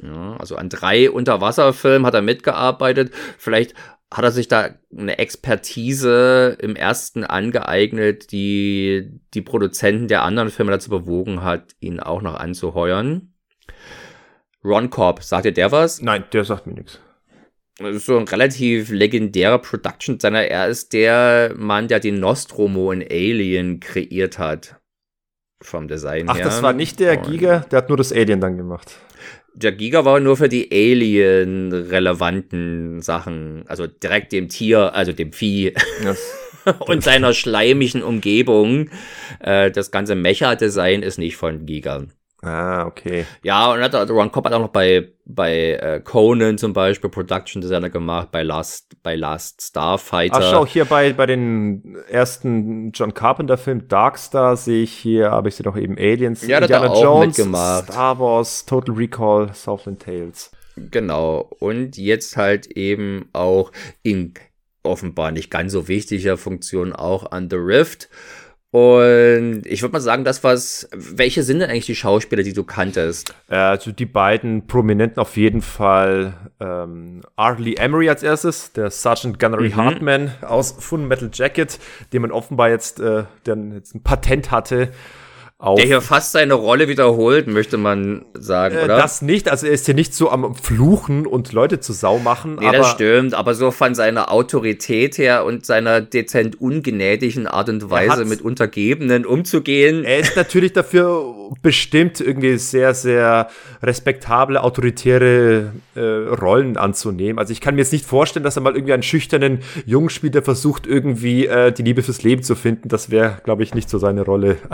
S2: Ja, also an drei Unterwasserfilmen hat er mitgearbeitet. Vielleicht hat er sich da eine Expertise im ersten angeeignet, die die Produzenten der anderen Filme dazu bewogen hat, ihn auch noch anzuheuern. Ron Korb, sagt dir der was?
S1: Nein, der sagt mir nichts
S2: das ist so ein relativ legendärer Production Designer. Er ist der Mann, der den Nostromo in Alien kreiert hat. vom Design
S1: Ach,
S2: her.
S1: das war nicht der
S2: Und
S1: Giga, der hat nur das Alien dann gemacht.
S2: Der Giga war nur für die Alien-relevanten Sachen, also direkt dem Tier, also dem Vieh
S1: Das,
S2: und seiner schleimigen Umgebung. Äh, das ganze Mecha-Design ist nicht von Giga.
S1: Ah, okay.
S2: Ja, und hat, Ron Cobb hat auch noch bei, bei äh, Conan zum Beispiel Production Designer gemacht, bei Last, bei Last Starfighter.
S1: Ach, schau, hier bei, bei den ersten John Carpenter-Film Darkstar sehe ich hier, habe ich sie doch eben Aliens,
S2: Ja, er auch mitgemacht.
S1: Star Wars, Total Recall, Southland Tales.
S2: Genau. Und jetzt halt eben auch in offenbar nicht ganz so wichtiger Funktion auch an The Rift. Und ich würde mal sagen, das was, welche sind denn eigentlich die Schauspieler, die du kanntest?
S1: Äh, Also die beiden Prominenten auf jeden Fall ähm, Arlie Emery als erstes, der Sergeant Gunnery
S2: Mhm.
S1: Hartman aus Full Metal Jacket, dem man offenbar jetzt, äh, der jetzt ein Patent hatte auf
S2: Der hier fast seine Rolle wiederholt, möchte man sagen,
S1: äh,
S2: oder?
S1: das nicht, also er ist hier nicht so am Fluchen und Leute zu Sau machen,
S2: Nee,
S1: aber
S2: das stimmt, aber so von seiner Autorität her und seiner dezent ungnädigen Art und Weise mit Untergebenen umzugehen.
S1: er ist natürlich dafür bestimmt, irgendwie sehr, sehr respektable, autoritäre äh, Rollen anzunehmen. Also ich kann mir jetzt nicht vorstellen, dass er mal irgendwie einen schüchternen Jungen spielt, der versucht, irgendwie äh, die Liebe fürs Leben zu finden. Das wäre, glaube ich, nicht so seine Rolle.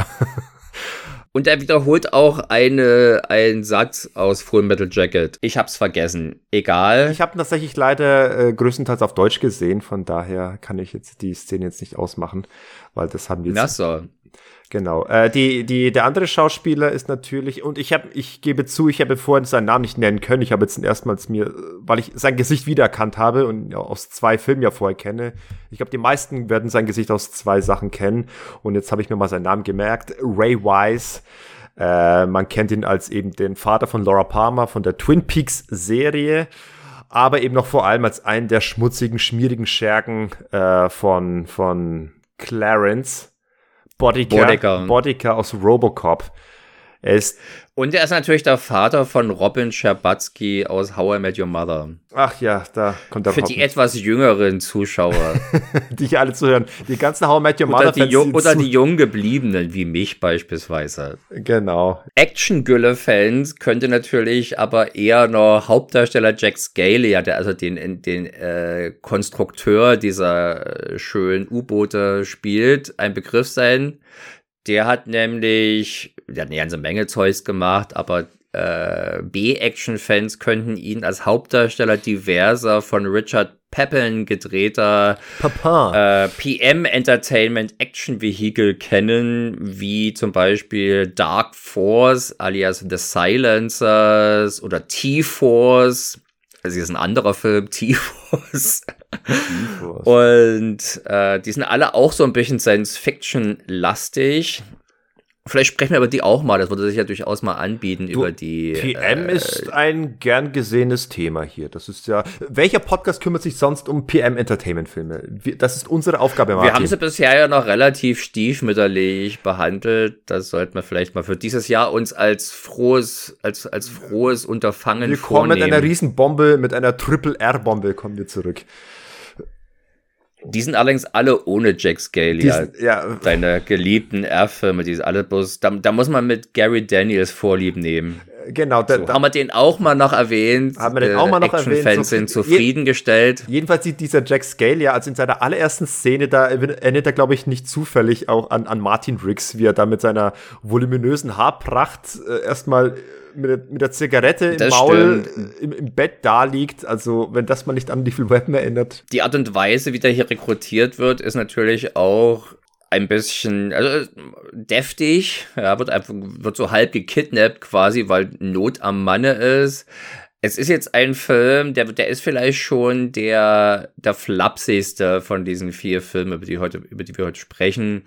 S2: Und er wiederholt auch eine, einen Satz aus Full Metal Jacket. Ich hab's vergessen. Egal.
S1: Ich habe ihn tatsächlich leider äh, größtenteils auf Deutsch gesehen, von daher kann ich jetzt die Szene jetzt nicht ausmachen, weil das haben wir jetzt
S2: Na so.
S1: Genau. Äh, die, die, der andere Schauspieler ist natürlich, und ich habe, ich gebe zu, ich habe vorhin seinen Namen nicht nennen können. Ich habe jetzt erstmals mir, äh, weil ich sein Gesicht wiedererkannt habe und aus zwei Filmen ja vorher kenne. Ich glaube, die meisten werden sein Gesicht aus zwei Sachen kennen. Und jetzt habe ich mir mal seinen Namen gemerkt. Ray Wise. Äh, man kennt ihn als eben den Vater von Laura Palmer von der Twin Peaks Serie. Aber eben noch vor allem als einen der schmutzigen, schmierigen Schergen äh, von, von Clarence. Bodica,
S2: Bodica.
S1: Bodica aus Robocop. Er ist,
S2: Und er ist natürlich der Vater von Robin Scherbatsky aus How I Met Your Mother.
S1: ach ja, da kommt der
S2: Für
S1: Robin.
S2: die etwas jüngeren Zuschauer.
S1: die hier alle zuhören. Die ganzen How I Met Your
S2: oder,
S1: Mother
S2: die,
S1: Fans
S2: Ju-
S1: sind
S2: oder die jung gebliebenen, wie mich beispielsweise.
S1: Genau.
S2: Action-Gülle-Fans könnte natürlich aber eher noch Hauptdarsteller Jack Scalia, der also den, den äh, Konstrukteur dieser äh, schönen U-Boote spielt, ein Begriff sein. Der hat nämlich, der hat eine ganze Menge Zeugs gemacht, aber äh, B-Action-Fans könnten ihn als Hauptdarsteller diverser von Richard Peppeln gedrehter äh, PM Entertainment Action Vehicle kennen, wie zum Beispiel Dark Force alias The Silencers oder T-Force. Also hier ist ein anderer Film, T-Force. Und äh, die sind alle auch so ein bisschen Science-Fiction-lastig. Vielleicht sprechen wir über die auch mal, das würde sich ja durchaus mal anbieten
S1: Du,
S2: über die.
S1: PM
S2: äh,
S1: ist ein gern gesehenes Thema hier. Das ist ja. Welcher Podcast kümmert sich sonst um PM Entertainment Filme? Wir- Das ist unsere Aufgabe, Martin.
S2: Wir haben sie bisher ja noch relativ stiefmütterlich behandelt. Das sollten wir vielleicht mal für dieses Jahr uns als frohes, als, als frohes Unterfangen
S1: wir kommen mit
S2: vornehmen.
S1: einer Riesenbombe, mit einer Triple-R-Bombe kommen wir zurück.
S2: Die sind allerdings alle ohne Jack Scalia.
S1: Diesen- ja,
S2: Deine geliebten R-Filme, die sind alle bloß, da, da muss man mit Gary Daniels Vorlieb nehmen.
S1: genau. Da,
S2: So,
S1: da,
S2: haben wir den auch mal noch erwähnt.
S1: Haben wir den auch mal noch erwähnt?
S2: Action-Fans
S1: So-
S2: sind zufriedengestellt.
S1: Jedenfalls sieht dieser Jack Scalia, also in seiner allerersten Szene, da erinnert er, glaube ich, nicht zufällig auch an, an Martin Riggs, wie er da mit seiner voluminösen Haarpracht äh, erstmal mit, der- mit der Zigarette im
S2: Das
S1: Maul äh, im, im Bett da liegt. Also, wenn das mal nicht an Lethal Weapon erinnert.
S2: Die Art und Weise, wie der hier rekrutiert wird, ist natürlich auch ein bisschen also, deftig. Ja, wird einfach wird so halb gekidnappt quasi, weil Not am Manne ist. Es ist jetzt ein Film, der, der ist vielleicht schon der, der flapsigste von diesen vier Filmen, über die, heute, über die wir heute sprechen.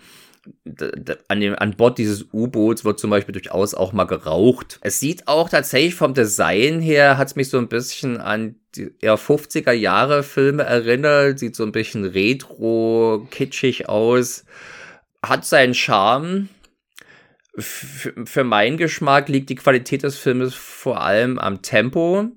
S2: An, dem, an Bord dieses U-Boots wird zum Beispiel durchaus auch mal geraucht. Es sieht auch tatsächlich vom Design her, hat es mich so ein bisschen an die eher 50er Jahre Filme erinnert. Sieht so ein bisschen retro, kitschig aus. Hat seinen Charme. F für meinen Geschmack liegt die Qualität des Filmes vor allem am Tempo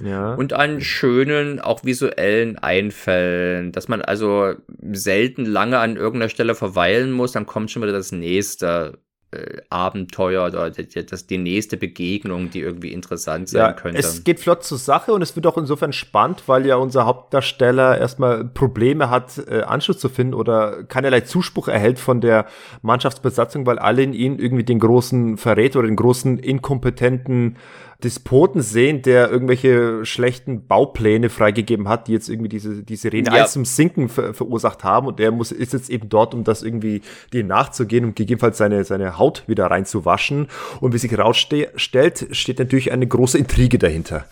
S1: Ja.
S2: und an schönen, auch visuellen Einfällen, dass man also selten lange an irgendeiner Stelle verweilen muss, dann kommt schon wieder das nächste. äh, Abenteuer oder das die nächste Begegnung, die irgendwie interessant sein ja, könnte.
S1: Es geht flott zur Sache und es wird auch insofern spannend, weil ja unser Hauptdarsteller erstmal Probleme hat, äh, Anschluss zu finden oder keinerlei Zuspruch erhält von der Mannschaftsbesatzung, weil alle in ihn irgendwie den großen Verräter oder den großen inkompetenten Despoten sehen, der irgendwelche schlechten Baupläne freigegeben hat, die jetzt irgendwie diese, diese Rene ja. zum Sinken ver verursacht haben und der muss, ist jetzt eben dort, um das irgendwie dem nachzugehen und gegebenenfalls seine, seine Haut wieder reinzuwaschen. Und wie sich herausstellt, steht natürlich eine große Intrige dahinter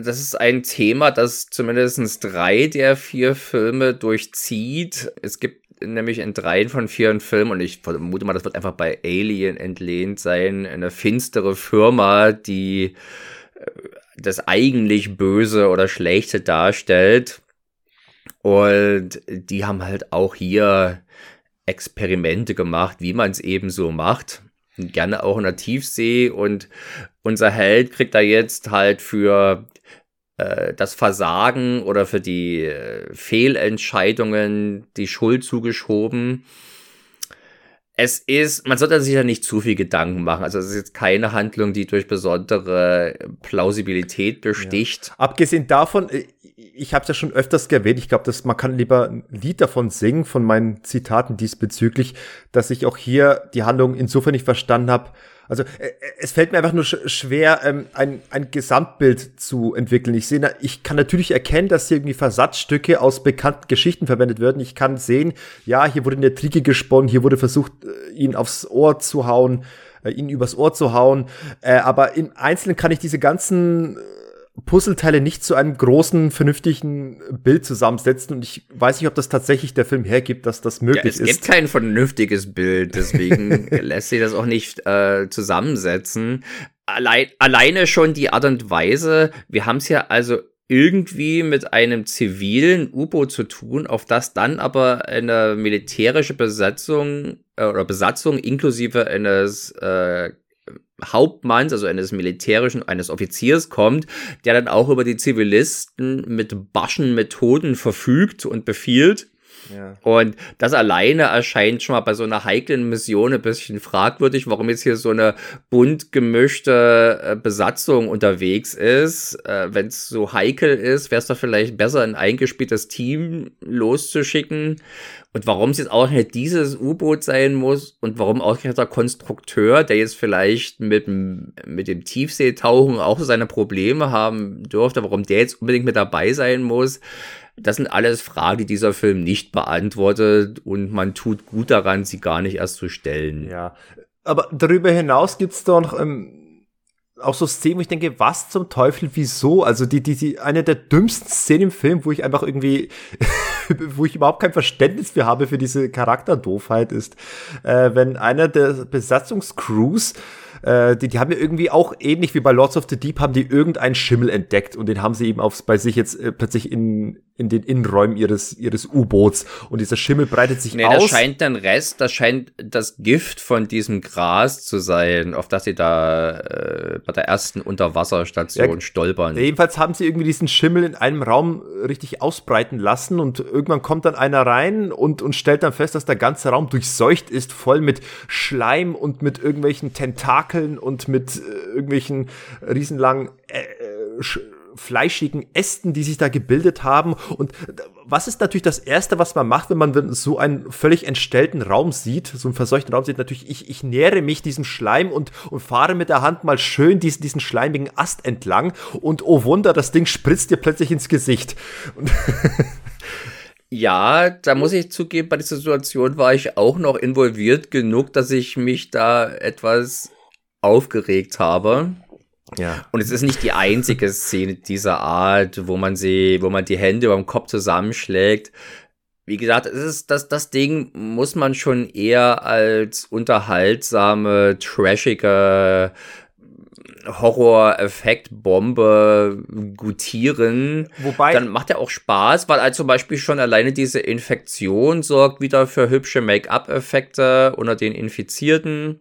S2: das ist ein Thema, das zumindest drei der vier Filme durchzieht. Es gibt nämlich in dreien von vier Filmen, und ich vermute mal, das wird einfach bei Alien entlehnt sein, eine finstere Firma, die äh, das eigentlich Böse oder Schlechte darstellt. Und die haben halt auch hier Experimente gemacht, wie man es eben so macht. Gerne auch in der Tiefsee. Und unser Held kriegt da jetzt halt für äh, das Versagen oder für die äh, Fehlentscheidungen die Schuld zugeschoben. Es ist, man sollte sich ja nicht zu viel Gedanken machen. Also es ist jetzt keine Handlung, die durch besondere Plausibilität besticht.
S1: Ja. Abgesehen davon, äh, ich habe es ja schon öfters erwähnt, ich glaube, dass man kann lieber ein Lied davon singen, von meinen Zitaten diesbezüglich, dass ich auch hier die Handlung insofern nicht verstanden habe, also äh, es fällt mir einfach nur schwer, ähm, ein, ein Gesamtbild zu entwickeln. Ich sehe, ich kann natürlich erkennen, dass hier irgendwie Versatzstücke aus bekannten Geschichten verwendet werden. Ich kann sehen, ja, hier wurde eine Trige gesponnen, hier wurde versucht, äh, ihn aufs Ohr zu hauen, äh, ihn übers Ohr zu hauen. Äh, aber im Einzelnen kann ich diese ganzen Puzzleteile nicht zu einem großen, vernünftigen Bild zusammensetzen. Und ich weiß nicht, ob das tatsächlich der Film hergibt, dass das möglich ja, es
S2: ist.
S1: Es
S2: gibt kein vernünftiges Bild, deswegen lässt sich das auch nicht äh, zusammensetzen. Allein, alleine schon die Art und Weise, wir haben es ja also irgendwie mit einem zivilen U-Boot zu tun, auf das dann aber eine militärische Besatzung äh, oder Besatzung inklusive eines äh, Hauptmanns, also eines militärischen, eines Offiziers kommt, der dann auch über die Zivilisten mit barschen Methoden verfügt und befiehlt. Ja. Und das alleine erscheint schon mal bei so einer heiklen Mission ein bisschen fragwürdig, warum jetzt hier so eine bunt gemischte äh, Besatzung unterwegs ist. Äh, Wenn es so heikel ist, wäre es doch vielleicht besser, ein eingespieltes Team loszuschicken. Und warum es jetzt auch nicht dieses U-Boot sein muss und warum auch der Konstrukteur, der jetzt vielleicht mit, mit dem Tiefseetauchen auch seine Probleme haben dürfte, warum der jetzt unbedingt mit dabei sein muss, das sind alles Fragen, die dieser Film nicht beantwortet und man tut gut daran, sie gar nicht erst zu stellen.
S1: Ja, aber darüber hinaus gibt's doch noch ähm, auch so Szenen, wo ich denke, was zum Teufel, wieso? Also die, die, die, eine der dümmsten Szenen im Film, wo ich einfach irgendwie, wo ich überhaupt kein Verständnis für habe für diese Charakterdoofheit ist, äh, wenn einer der Besatzungscrews äh, die, die haben ja irgendwie auch ähnlich wie bei Lords of the Deep haben die irgendeinen Schimmel entdeckt und den haben sie eben aufs, bei sich jetzt äh, plötzlich in, in den Innenräumen ihres, ihres U-Boots und dieser Schimmel breitet sich nee, aus.
S2: Das scheint ein Rest, das scheint das Gift von diesem Gras zu sein, auf das sie da äh, bei der ersten Unterwasserstation ja, stolpern.
S1: Jedenfalls haben sie irgendwie diesen Schimmel in einem Raum richtig ausbreiten lassen und irgendwann kommt dann einer rein und, und stellt dann fest, dass der ganze Raum durchseucht ist, voll mit Schleim und mit irgendwelchen Tentakeln und mit äh, irgendwelchen riesenlangen äh, äh fleischigen Ästen, die sich da gebildet haben. Und was ist natürlich das Erste, was man macht, wenn man so einen völlig entstellten Raum sieht, so einen verseuchten Raum sieht? Natürlich, ich, ich nähere mich diesem Schleim und, und fahre mit der Hand mal schön diesen, diesen schleimigen Ast entlang. Und oh Wunder, das Ding spritzt dir plötzlich ins Gesicht.
S2: Ja, da muss ich zugeben, bei dieser Situation war ich auch noch involviert genug, dass ich mich da etwas aufgeregt habe. Ja. Und es ist nicht die einzige Szene dieser Art, wo man sie, wo man die Hände über dem Kopf zusammenschlägt. Wie gesagt, es ist, das, das Ding muss man schon eher als unterhaltsame, trashige Horror-Effekt-Bombe gutieren. Wobei. Dann macht er auch Spaß, weil er zum Beispiel schon alleine diese Infektion sorgt wieder für hübsche Make-up-Effekte unter den Infizierten.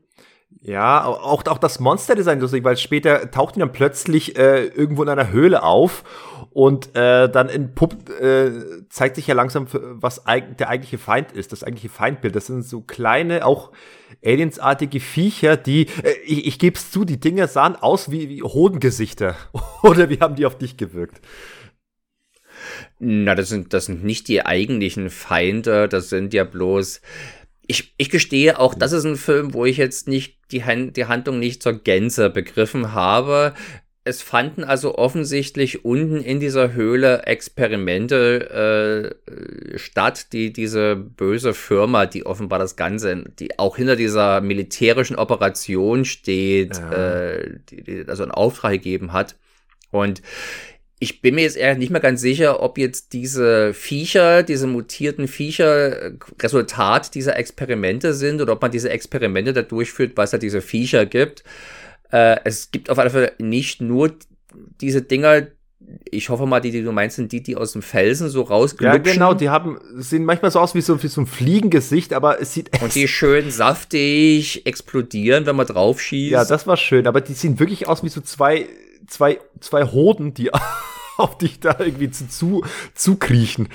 S1: Ja, auch, auch das Monster-Design lustig, weil später taucht ihn dann plötzlich äh, irgendwo in einer Höhle auf und äh, dann in Pupp äh, zeigt sich ja langsam, was eig der eigentliche Feind ist, das eigentliche Feindbild. Das sind so kleine, auch aliensartige Viecher, die, äh, ich, ich gebe es zu, die Dinger sahen aus wie, wie Hodengesichter. Oder wie haben die auf dich gewirkt?
S2: Na, das sind, das sind nicht die eigentlichen Feinde, das sind ja bloß ich, ich gestehe auch, das ist ein Film, wo ich jetzt nicht die, Hand, die Handlung nicht zur Gänze begriffen habe. Es fanden also offensichtlich unten in dieser Höhle Experimente äh, statt, die diese böse Firma, die offenbar das Ganze, die auch hinter dieser militärischen Operation steht, ja. äh, die, die also einen Auftrag gegeben hat. Und ich bin mir jetzt eher nicht mehr ganz sicher, ob jetzt diese Viecher, diese mutierten Viecher äh, Resultat dieser Experimente sind oder ob man diese Experimente da durchführt, was da diese Viecher gibt. Äh, es gibt auf alle Fälle nicht nur diese Dinger, ich hoffe mal, die, die du meinst, sind die, die aus dem Felsen so rausglutschen.
S1: Ja, genau, die haben, sehen manchmal so aus wie so, wie so ein Fliegengesicht, aber es sieht
S2: Und die schön saftig explodieren, wenn man drauf schießt.
S1: Ja, das war schön, aber die sehen wirklich aus wie so zwei zwei, zwei Hoden, die auf dich da irgendwie zu, zu, zukriechen.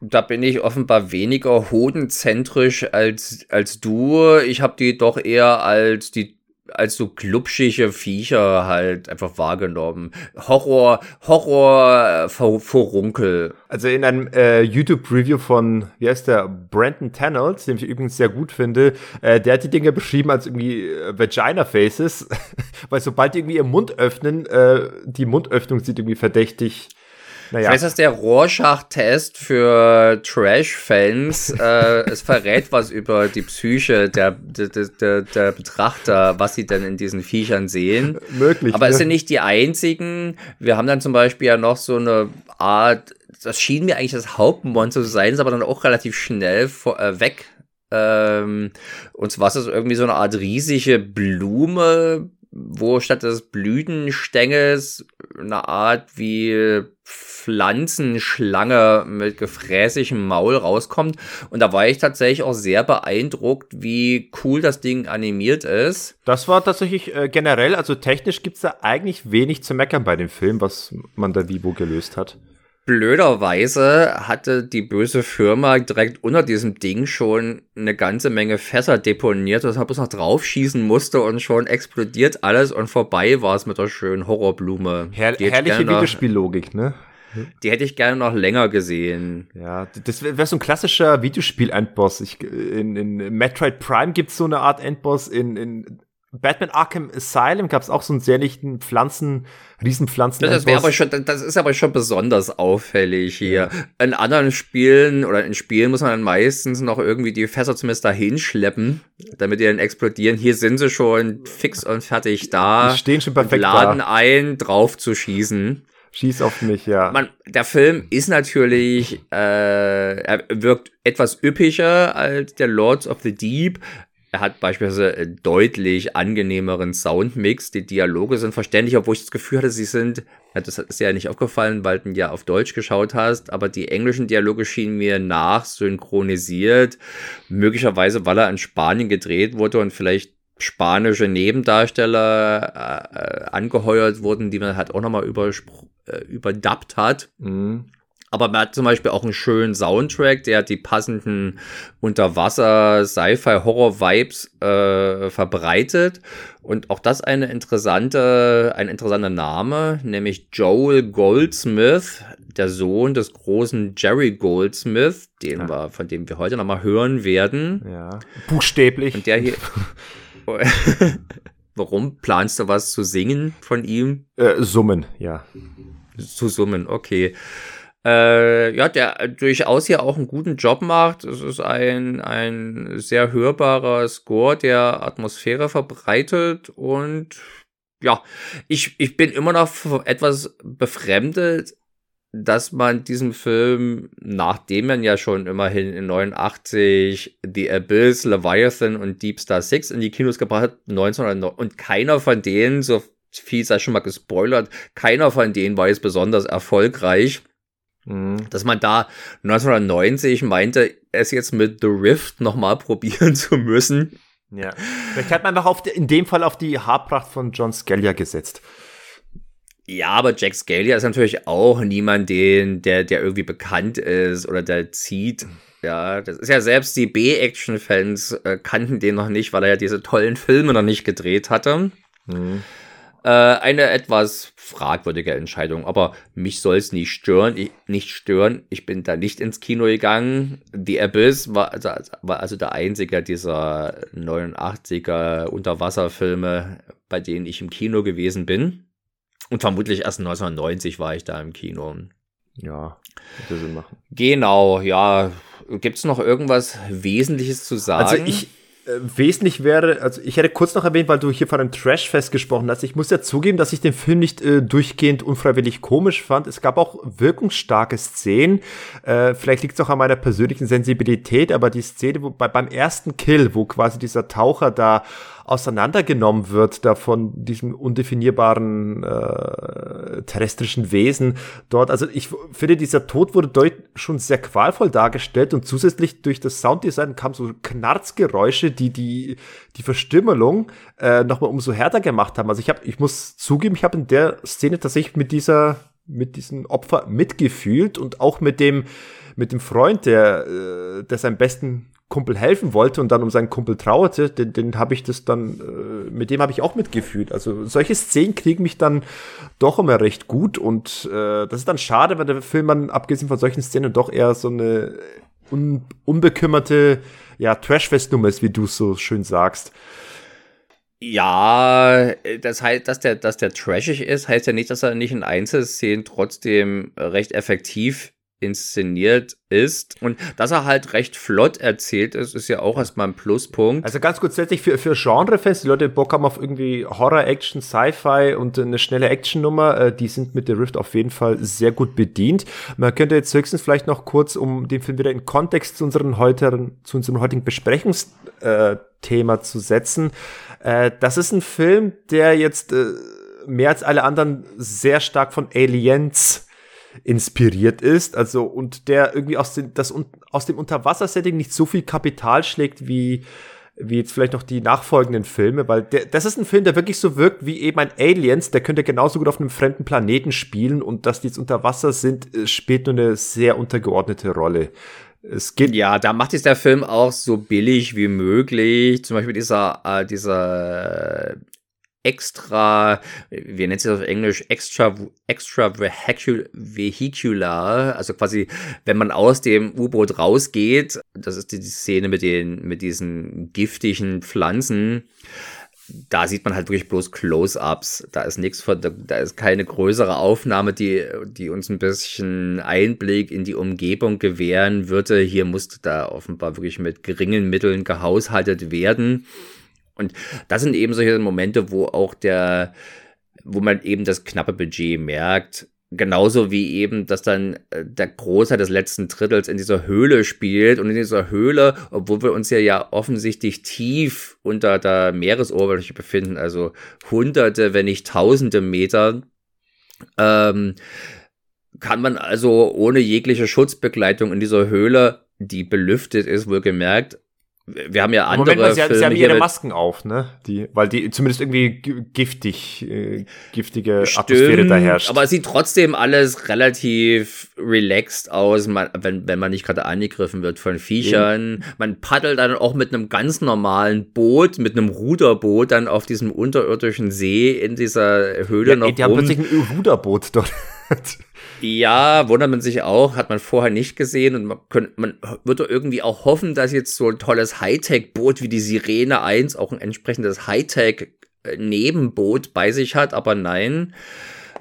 S2: Da bin ich offenbar weniger hodenzentrisch als, als du. Ich habe die doch eher als die als so glubschige Viecher halt einfach wahrgenommen. Horror, Horror, äh, Vorunkel.
S1: Also in einem äh, YouTube-Review von, wie heißt der, Brandon Tannels, den ich übrigens sehr gut finde, äh, der hat die Dinge beschrieben als irgendwie äh, Vagina-Faces, weil sobald die irgendwie ihren Mund öffnen, äh, die Mundöffnung sieht irgendwie verdächtig
S2: naja. Ich weiß, dass der Rorschach-Test für Trash-Fans, äh, es verrät was über die Psyche der, der, der, der Betrachter, was sie denn in diesen Viechern sehen.
S1: Möglich.
S2: Aber ne? es sind nicht die einzigen. Wir haben dann zum Beispiel ja noch so eine Art, das schien mir eigentlich das Hauptmonster zu sein, ist aber dann auch relativ schnell vor, äh, weg. Ähm, und zwar ist es irgendwie so eine Art riesige Blume, wo statt des Blütenstängels eine Art wie Pflanzenschlange mit gefräßigem Maul rauskommt. Und da war ich tatsächlich auch sehr beeindruckt, wie cool das Ding animiert ist.
S1: Das war tatsächlich äh, generell, also technisch gibt es da eigentlich wenig zu meckern bei dem Film, was man da Vivo gelöst hat.
S2: Blöderweise hatte die böse Firma direkt unter diesem Ding schon eine ganze Menge Fässer deponiert, dass man bloß noch draufschießen musste und schon explodiert alles und vorbei war es mit der schönen Horrorblume.
S1: Her herrliche Videospiellogik, ne?
S2: Die hätte ich gerne noch länger gesehen.
S1: Ja, das wäre wär so ein klassischer Videospiel-Endboss. In, in Metroid Prime gibt es so eine Art Endboss. In, in Batman Arkham Asylum gab es auch so einen sehr lichten Pflanzen, Riesenpflanzen.
S2: Das, aber schon, das ist aber schon besonders auffällig hier. Ja. In anderen Spielen oder in Spielen muss man dann meistens noch irgendwie die Fässer zumindest dahin schleppen, damit die dann explodieren. Hier sind sie schon fix und fertig da.
S1: Die stehen schon perfekt
S2: laden da. ein, drauf zu schießen.
S1: Schieß auf mich, ja.
S2: Man, der Film ist natürlich, äh, er wirkt etwas üppiger als der Lords of the Deep, er hat beispielsweise einen deutlich angenehmeren Soundmix. Die Dialoge sind verständlich, obwohl ich das Gefühl hatte, sie sind, das ist ja nicht aufgefallen, weil du ja auf Deutsch geschaut hast, aber die englischen Dialoge schienen mir nachsynchronisiert. Möglicherweise, weil er in Spanien gedreht wurde und vielleicht spanische Nebendarsteller äh, äh angeheuert wurden, die man halt auch nochmal äh, überdubbt hat. Mhm. Aber man hat zum Beispiel auch einen schönen Soundtrack, der die passenden Unterwasser-Sci-Fi-Horror-Vibes äh, verbreitet. Und auch das eine interessante, ein interessanter Name, nämlich Joel Goldsmith, der Sohn des großen Jerry Goldsmith, den ja. wir, von dem wir heute nochmal hören werden.
S1: Ja. Buchstäblich.
S2: Und der hier. Warum? Planst du was zu singen von ihm?
S1: Äh, summen, ja.
S2: Zu summen, okay äh, ja, der durchaus hier auch einen guten Job macht. Es ist ein, ein sehr hörbarer Score, der Atmosphäre verbreitet und ja, ich, ich bin immer noch etwas befremdet, dass man diesen Film, nachdem man ja schon immerhin in 89 The Abyss, Leviathan und Deep Star 6 in die Kinos gebracht hat, 1909, und keiner von denen, so viel sei schon mal gespoilert, keiner von denen war jetzt besonders erfolgreich. Mhm. Dass man da 1990 meinte, es jetzt mit The Rift nochmal probieren zu müssen.
S1: Ja. Vielleicht hat man einfach auf in dem Fall auf die Haarpracht von John Scalia gesetzt.
S2: Ja, aber Jack Scalia ist natürlich auch niemand, den, der, der irgendwie bekannt ist oder der zieht. Ja, das ist ja selbst die B-Action-Fans äh, kannten den noch nicht, weil er ja diese tollen Filme noch nicht gedreht hatte. Mhm. Äh, eine etwas fragwürdige Entscheidung, aber mich soll es nicht stören. Ich, nicht stören. Ich bin da nicht ins Kino gegangen. The Abyss war also, war also der einzige dieser 89er Unterwasserfilme, bei denen ich im Kino gewesen bin. Und vermutlich erst 1990 war ich da im Kino.
S1: Ja, würde Sinn machen.
S2: Genau, ja. Gibt es noch irgendwas Wesentliches zu sagen?
S1: Also ich, wesentlich wäre, also ich hätte kurz noch erwähnt, weil du hier von einem Trashfest gesprochen hast. Ich muss ja zugeben, dass ich den Film nicht äh, durchgehend unfreiwillig komisch fand. Es gab auch wirkungsstarke Szenen. Äh, vielleicht liegt es auch an meiner persönlichen Sensibilität, aber die Szene wo, bei, beim ersten Kill, wo quasi dieser Taucher da auseinandergenommen wird, da von diesem undefinierbaren äh, terrestrischen Wesen dort. Also ich finde, dieser Tod wurde dort schon sehr qualvoll dargestellt und zusätzlich durch das Sounddesign kam so Knarzgeräusche, die die, die Verstümmelung äh, nochmal umso härter gemacht haben. Also ich habe, ich muss zugeben, ich habe in der Szene tatsächlich mit dieser mit diesem Opfer mitgefühlt und auch mit dem mit dem Freund, der, äh, der seinem besten Kumpel helfen wollte und dann um seinen Kumpel trauerte, den, den habe ich das dann, äh, mit dem habe ich auch mitgefühlt. Also solche Szenen kriegen mich dann doch immer recht gut und äh, das ist dann schade, wenn der Film dann abgesehen von solchen Szenen doch eher so eine un unbekümmerte ja, Trashfest-Nummer ist, wie du so schön sagst.
S2: Ja, das heißt, dass der, dass der trashig ist, heißt ja nicht, dass er nicht in Einzelszenen trotzdem recht effektiv inszeniert ist und dass er halt recht flott erzählt ist, ist ja auch erstmal ein Pluspunkt.
S1: Also ganz grundsätzlich für, für Genrefans, die Leute Bock haben auf irgendwie Horror, Action, Sci-Fi und eine schnelle Actionnummer, äh, die sind mit The Rift auf jeden Fall sehr gut bedient. Man könnte jetzt höchstens vielleicht noch kurz, um den Film wieder in Kontext zu unseren heutigen, zu unserem heutigen Besprechungsthema äh, zu setzen. Äh, das ist ein Film, der jetzt mehr als alle anderen sehr stark von Aliens inspiriert ist, also und der irgendwie aus, den, das, aus dem Unterwassersetting nicht so viel Kapital schlägt wie wie jetzt vielleicht noch die nachfolgenden Filme, weil der, das ist ein Film, der wirklich so wirkt wie eben ein Aliens, der könnte genauso gut auf einem fremden Planeten spielen und dass die jetzt unter Wasser sind, äh, spielt nur eine sehr untergeordnete Rolle.
S2: Es geht ja, da macht es der Film auch so billig wie möglich. Zum Beispiel dieser, äh, dieser extra, wie nennt sich das auf Englisch, extra, extra vehicular, also quasi, wenn man aus dem U-Boot rausgeht, das ist die, Szene mit den, mit diesen giftigen Pflanzen, da sieht man halt wirklich bloß Close-ups. Da ist nichts von, da ist keine größere Aufnahme, die, die uns ein bisschen Einblick in die Umgebung gewähren würde. Hier musste da offenbar wirklich mit geringen Mitteln gehaushaltet werden. Und das sind eben solche Momente, wo auch der, wo man eben das knappe Budget merkt. Genauso wie eben, dass dann äh, der Großteil des letzten Drittels in dieser Höhle spielt und in dieser Höhle, obwohl wir uns ja ja offensichtlich tief unter der Meeresoberfläche befinden, also hunderte, wenn nicht tausende Meter, ähm, kann man also ohne jegliche Schutzbegleitung in dieser Höhle, die belüftet ist, wohlgemerkt, wir haben ja andere
S1: Moment mal, sie, Filme sie haben ihre Masken auf, ne? Die, weil die zumindest irgendwie giftig, äh, giftige
S2: Stimmt, Atmosphäre da herrscht. Aber es sieht trotzdem alles relativ relaxed aus, man, wenn, wenn man nicht gerade angegriffen wird von Viechern. Mhm. Man paddelt dann auch mit einem ganz normalen Boot, mit einem Ruderboot dann auf diesem unterirdischen See in dieser Höhle ja, noch
S1: die rum. Die haben plötzlich ein Ruderboot dort.
S2: Ja, wundert man sich auch, hat man vorher nicht gesehen und man, könnte, man würde irgendwie auch hoffen, dass jetzt so ein tolles Hightech-Boot wie die Sirene 1 auch ein entsprechendes Hightech-Nebenboot bei sich hat, aber nein.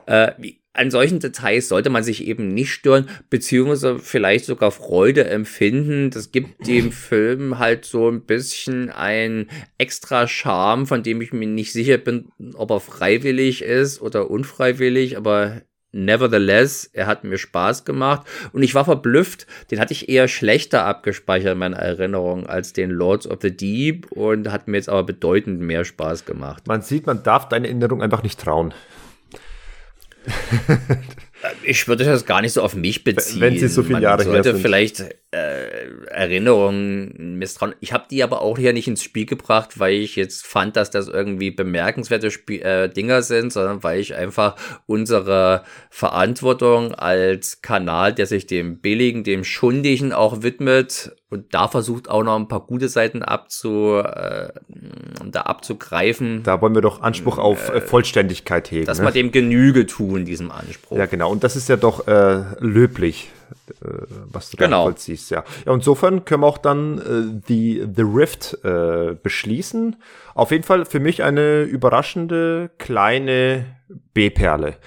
S2: Äh, an solchen Details sollte man sich eben nicht stören, beziehungsweise vielleicht sogar Freude empfinden. Das gibt dem Film halt so ein bisschen ein extra Charme, von dem ich mir nicht sicher bin, ob er freiwillig ist oder unfreiwillig, aber Nevertheless, er hat mir Spaß gemacht und ich war verblüfft. Den hatte ich eher schlechter abgespeichert in meiner Erinnerung als den Lords of the Deep und hat mir jetzt aber bedeutend mehr Spaß gemacht.
S1: Man sieht, man darf deine Erinnerung einfach nicht trauen.
S2: ich würde das gar nicht so auf mich beziehen.
S1: Wenn sie so viele
S2: Man
S1: Jahre
S2: sollte her sind. vielleicht äh, Erinnerungen misstrauen. Ich habe die aber auch hier nicht ins Spiel gebracht, weil ich jetzt fand, dass das irgendwie bemerkenswerte Spie äh, Dinger sind, sondern weil ich einfach unsere Verantwortung als Kanal, der sich dem Billigen, dem Schundigen auch widmet und da versucht auch noch ein paar gute Seiten abzu, äh, da abzugreifen.
S1: Da wollen wir doch Anspruch auf äh, Vollständigkeit hegen.
S2: Dass ne? wir dem Genüge tun, diesem Anspruch.
S1: Ja, genau. Und das ist ja doch äh, löblich äh, was du
S2: genau.
S1: da vollziehst, ja. Ja, insofern können wir auch dann äh, die The Rift äh, beschließen. Auf jeden Fall für mich eine überraschende kleine B-Perle.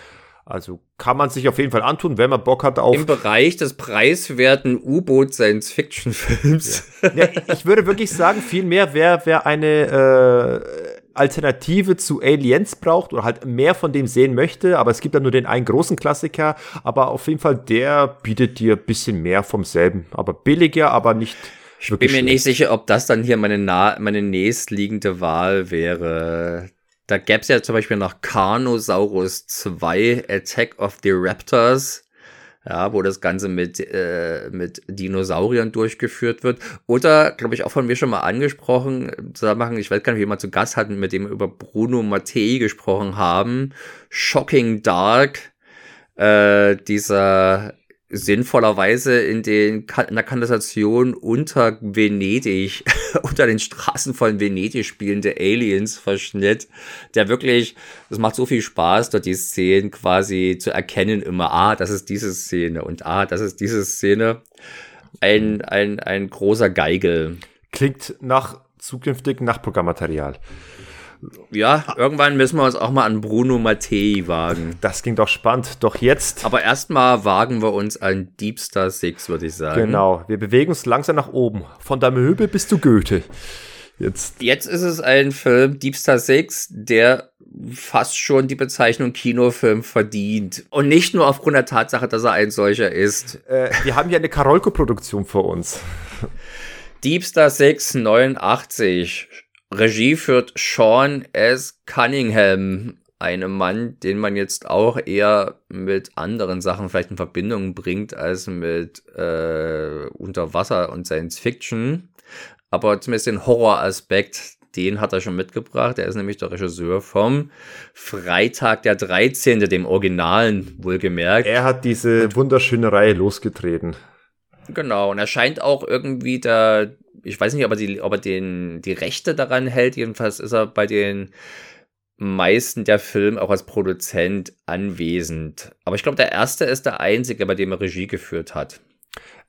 S1: Also kann man sich auf jeden Fall antun, wenn man Bock hat auf.
S2: Im Bereich des preiswerten U-Boot-Science-Fiction-Films.
S1: Ja. ja. ich würde wirklich sagen, viel mehr wäre wär eine äh, Alternative zu Aliens braucht oder halt mehr von dem sehen möchte, aber es gibt ja nur den einen großen Klassiker, aber auf jeden Fall der bietet dir ein bisschen mehr vom selben, aber billiger, aber nicht
S2: ich bin mir schlecht. nicht sicher, ob das dann hier meine, nah meine nächstliegende Wahl wäre. Da gäbe es ja zum Beispiel noch Carnosaurus 2, Attack of the Raptors ja, wo das Ganze mit, äh, mit Dinosauriern durchgeführt wird. Oder, glaube ich, auch von mir schon mal angesprochen, machen, ich weiß gar nicht, wie jemand zu Gast hatten, mit dem wir über Bruno Mattei gesprochen haben. Shocking Dark, äh, dieser sinnvollerweise in, den, in der Kanalisation unter Venedig, unter den Straßen von Venedig spielende Aliens-Verschnitt, der wirklich, das macht so viel Spaß, dort die Szenen quasi zu erkennen, immer, ah, das ist diese Szene und ah, das ist diese Szene. Ein, ein, ein großer Geigel.
S1: Klingt nach zukünftig Nachtprogrammmaterial.
S2: Ja, irgendwann müssen wir uns auch mal an Bruno Mattei wagen.
S1: Das ging doch spannend. Doch jetzt.
S2: Aber erstmal wagen wir uns an Deep Star 6, würde ich sagen.
S1: Genau. Wir bewegen uns langsam nach oben. Von der Möbel bis zu Goethe.
S2: Jetzt. Jetzt ist es ein Film, Deep Star 6, der fast schon die Bezeichnung Kinofilm verdient. Und nicht nur aufgrund der Tatsache, dass er ein solcher ist.
S1: Äh, wir haben hier eine Karolko-Produktion vor uns.
S2: Deep Star 6 89 Regie führt Sean S. Cunningham, einem Mann, den man jetzt auch eher mit anderen Sachen vielleicht in Verbindung bringt als mit äh, Unterwasser und Science Fiction. Aber zumindest den Horroraspekt, den hat er schon mitgebracht. Er ist nämlich der Regisseur vom Freitag der 13., dem Originalen wohlgemerkt.
S1: Er hat diese wunderschöne Reihe losgetreten.
S2: Genau, und er scheint auch irgendwie da ich weiß nicht, ob er, die, ob er den, die Rechte daran hält. Jedenfalls ist er bei den meisten der Film auch als Produzent anwesend. Aber ich glaube, der erste ist der einzige, bei dem er Regie geführt hat.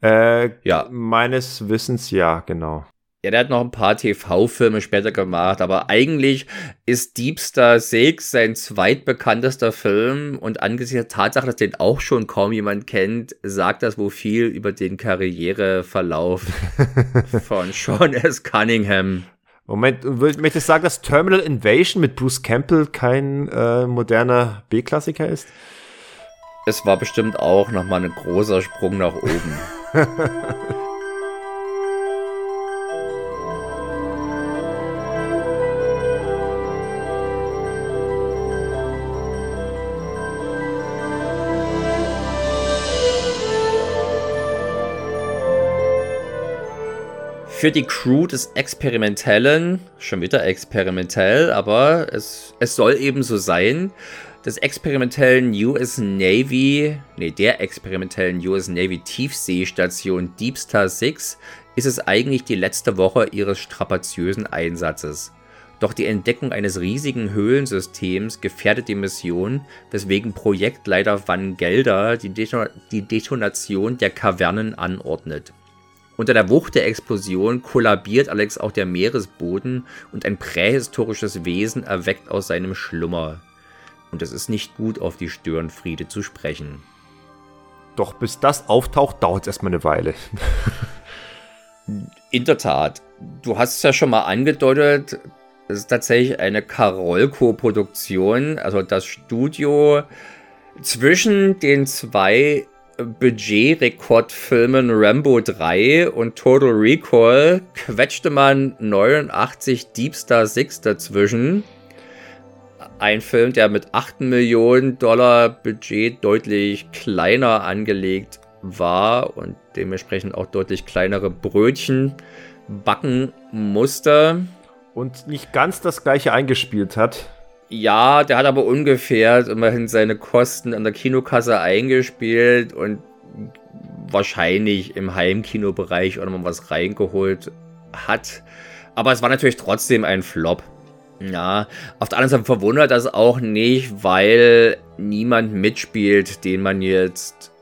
S1: Äh, ja. Meines Wissens ja, genau.
S2: Ja, der hat noch ein paar TV-Filme später gemacht, aber eigentlich ist Deep Star 6 sein zweitbekanntester Film und angesichts der Tatsache, dass den auch schon kaum jemand kennt, sagt das wohl viel über den Karriereverlauf von Sean S. Cunningham.
S1: Moment, möchtest du sagen, dass Terminal Invasion mit Bruce Campbell kein äh, moderner B-Klassiker ist?
S2: Es war bestimmt auch nochmal ein großer Sprung nach oben. für die Crew des Experimentellen, schon wieder experimentell, aber es, es soll eben so sein, des experimentellen US Navy, nee, der experimentellen US Navy Tiefseestation Deep Star 6 ist es eigentlich die letzte Woche ihres strapaziösen Einsatzes. Doch die Entdeckung eines riesigen Höhlensystems gefährdet die Mission, weswegen Projektleiter Van Gelder die, Deton die Detonation der Kavernen anordnet. Unter der Wucht der Explosion kollabiert allerdings auch der Meeresboden und ein prähistorisches Wesen erweckt aus seinem Schlummer. Und es ist nicht gut, auf die Störenfriede zu sprechen.
S1: Doch bis das auftaucht, dauert es erstmal eine Weile.
S2: In der Tat. Du hast es ja schon mal angedeutet, es ist tatsächlich eine Karolko-Produktion, also das Studio zwischen den zwei Budgetrekordfilmen Rambo 3 und Total Recall quetschte man 89 Deep Star 6 dazwischen. Ein Film, der mit 8 Millionen Dollar Budget deutlich kleiner angelegt war und dementsprechend auch deutlich kleinere Brötchen backen musste.
S1: Und nicht ganz das gleiche eingespielt hat.
S2: Ja, der hat aber ungefähr immerhin seine Kosten an der Kinokasse eingespielt und wahrscheinlich im Heimkinobereich auch noch was reingeholt hat. Aber es war natürlich trotzdem ein Flop. Ja, auf der anderen Seite verwundert das auch nicht, weil niemand mitspielt, den man jetzt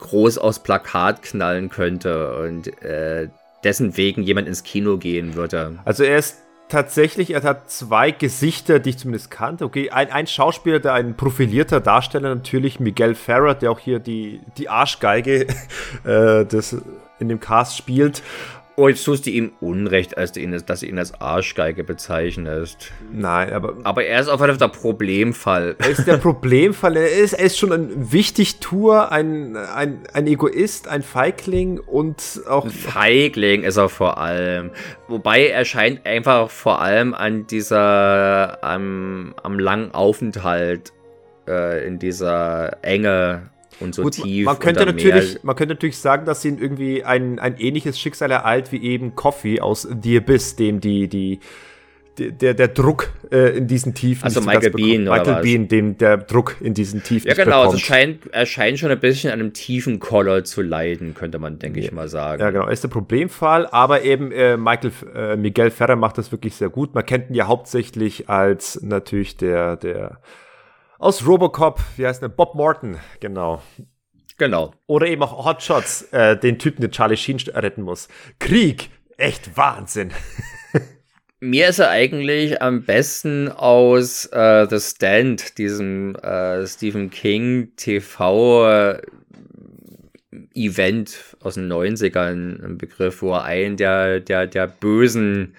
S2: groß aus Plakat knallen könnte und äh, dessen wegen jemand ins Kino gehen würde.
S1: Also er ist tatsächlich, er hat zwei Gesichter, die ich zumindest kannte. Okay, ein, ein Schauspieler, der ein profilierter Darsteller, natürlich Miguel Ferrer, der auch hier die, die Arschgeige äh, des, in dem Cast spielt.
S2: Oh, jetzt tust du ihm Unrecht, als du ihn, dass du ihn als Arschgeige bezeichnest.
S1: Nein, aber.
S2: Aber er ist auf jeden Fall der Problemfall.
S1: Er ist der Problemfall. Er ist, er ist schon ein Wichtigtour, ein, ein, ein Egoist, ein Feigling und auch. Ein
S2: Feigling ist er vor allem. Wobei er scheint einfach vor allem an dieser, am, am langen Aufenthalt äh, in dieser Enge und so Gut, tief.
S1: Man könnte, natürlich, man könnte natürlich sagen, dass ihn irgendwie ein, ein ähnliches Schicksal ereilt wie eben Coffee aus The Abyss, dem die, die, der, der Druck äh, in diesen Tiefen.
S2: Also Michael Bean,
S1: oder Michael was? Bean, dem der Druck in diesen Tiefen.
S2: Ja, genau. Also scheint, er scheint schon ein bisschen an einem tiefen Koller zu leiden, könnte man, denke ja. ich mal sagen.
S1: Ja, genau. Er ist der Problemfall, aber eben äh, Michael, äh, Miguel Ferrer macht das wirklich sehr gut. Man kennt ihn ja hauptsächlich als natürlich der, der aus Robocop, wie heißt der? Bob Morton, genau.
S2: Genau.
S1: Oder eben auch Hotshots, äh, den Typen, den Charlie Sheen retten muss. Krieg, echt Wahnsinn.
S2: Mir ist er eigentlich am besten aus äh, The Stand, diesem äh, Stephen King TV äh, Event aus den 90ern, ein Begriff, wo er einen der, der, der bösen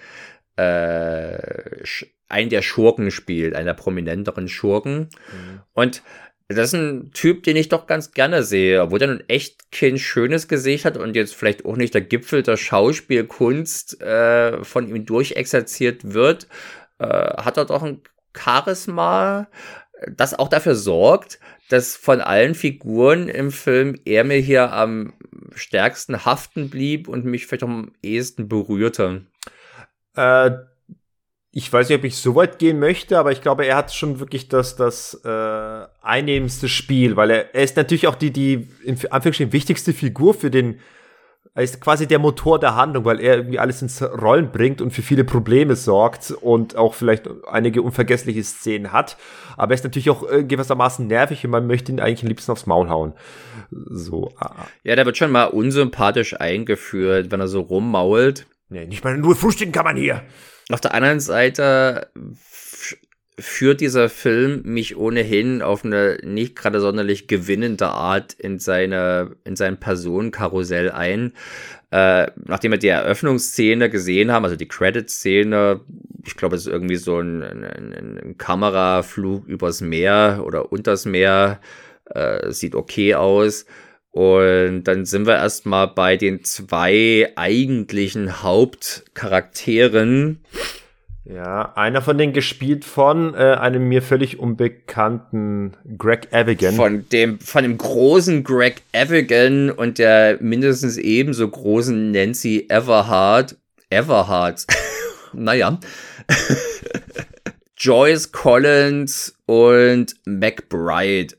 S2: äh, einen der Schurken spielt, einer prominenteren Schurken. Mhm. Und das ist ein Typ, den ich doch ganz gerne sehe, wo der nun echt kein schönes Gesicht hat und jetzt vielleicht auch nicht der Gipfel der Schauspielkunst äh, von ihm durchexerziert wird, äh, hat er doch ein Charisma, das auch dafür sorgt, dass von allen Figuren im Film er mir hier am stärksten haften blieb und mich vielleicht am ehesten berührte.
S1: Äh, ich weiß nicht, ob ich so weit gehen möchte, aber ich glaube, er hat schon wirklich das, das äh, einnehmendste Spiel, weil er, er ist natürlich auch die, die in Anführungsstrichen wichtigste Figur für den, er ist quasi der Motor der Handlung, weil er irgendwie alles ins Rollen bringt und für viele Probleme sorgt und auch vielleicht einige unvergessliche Szenen hat. Aber er ist natürlich auch äh, gewissermaßen nervig und man möchte ihn eigentlich am liebsten aufs Maul hauen. So.
S2: Ah. ah. Ja, der wird schon mal unsympathisch eingeführt, wenn er so rummault.
S1: Nee, nicht mal nur frühstücken kann man hier.
S2: Auf der anderen Seite führt dieser Film mich ohnehin auf eine nicht gerade sonderlich gewinnende Art in seine in sein Personenkarussell ein. Äh, nachdem wir die Eröffnungsszene gesehen haben, also die Credit-Szene, ich glaube, es ist irgendwie so ein, ein, ein, Kameraflug übers Meer oder unters Meer, äh, sieht okay aus. Und dann sind wir erstmal bei den zwei eigentlichen Hauptcharakteren.
S1: Ja, einer von denen gespielt von äh, einem mir völlig unbekannten Greg Evigan.
S2: Von dem, von dem großen Greg Evigan und der mindestens ebenso großen Nancy Everhart. Everhart. naja. Joyce Collins und McBride.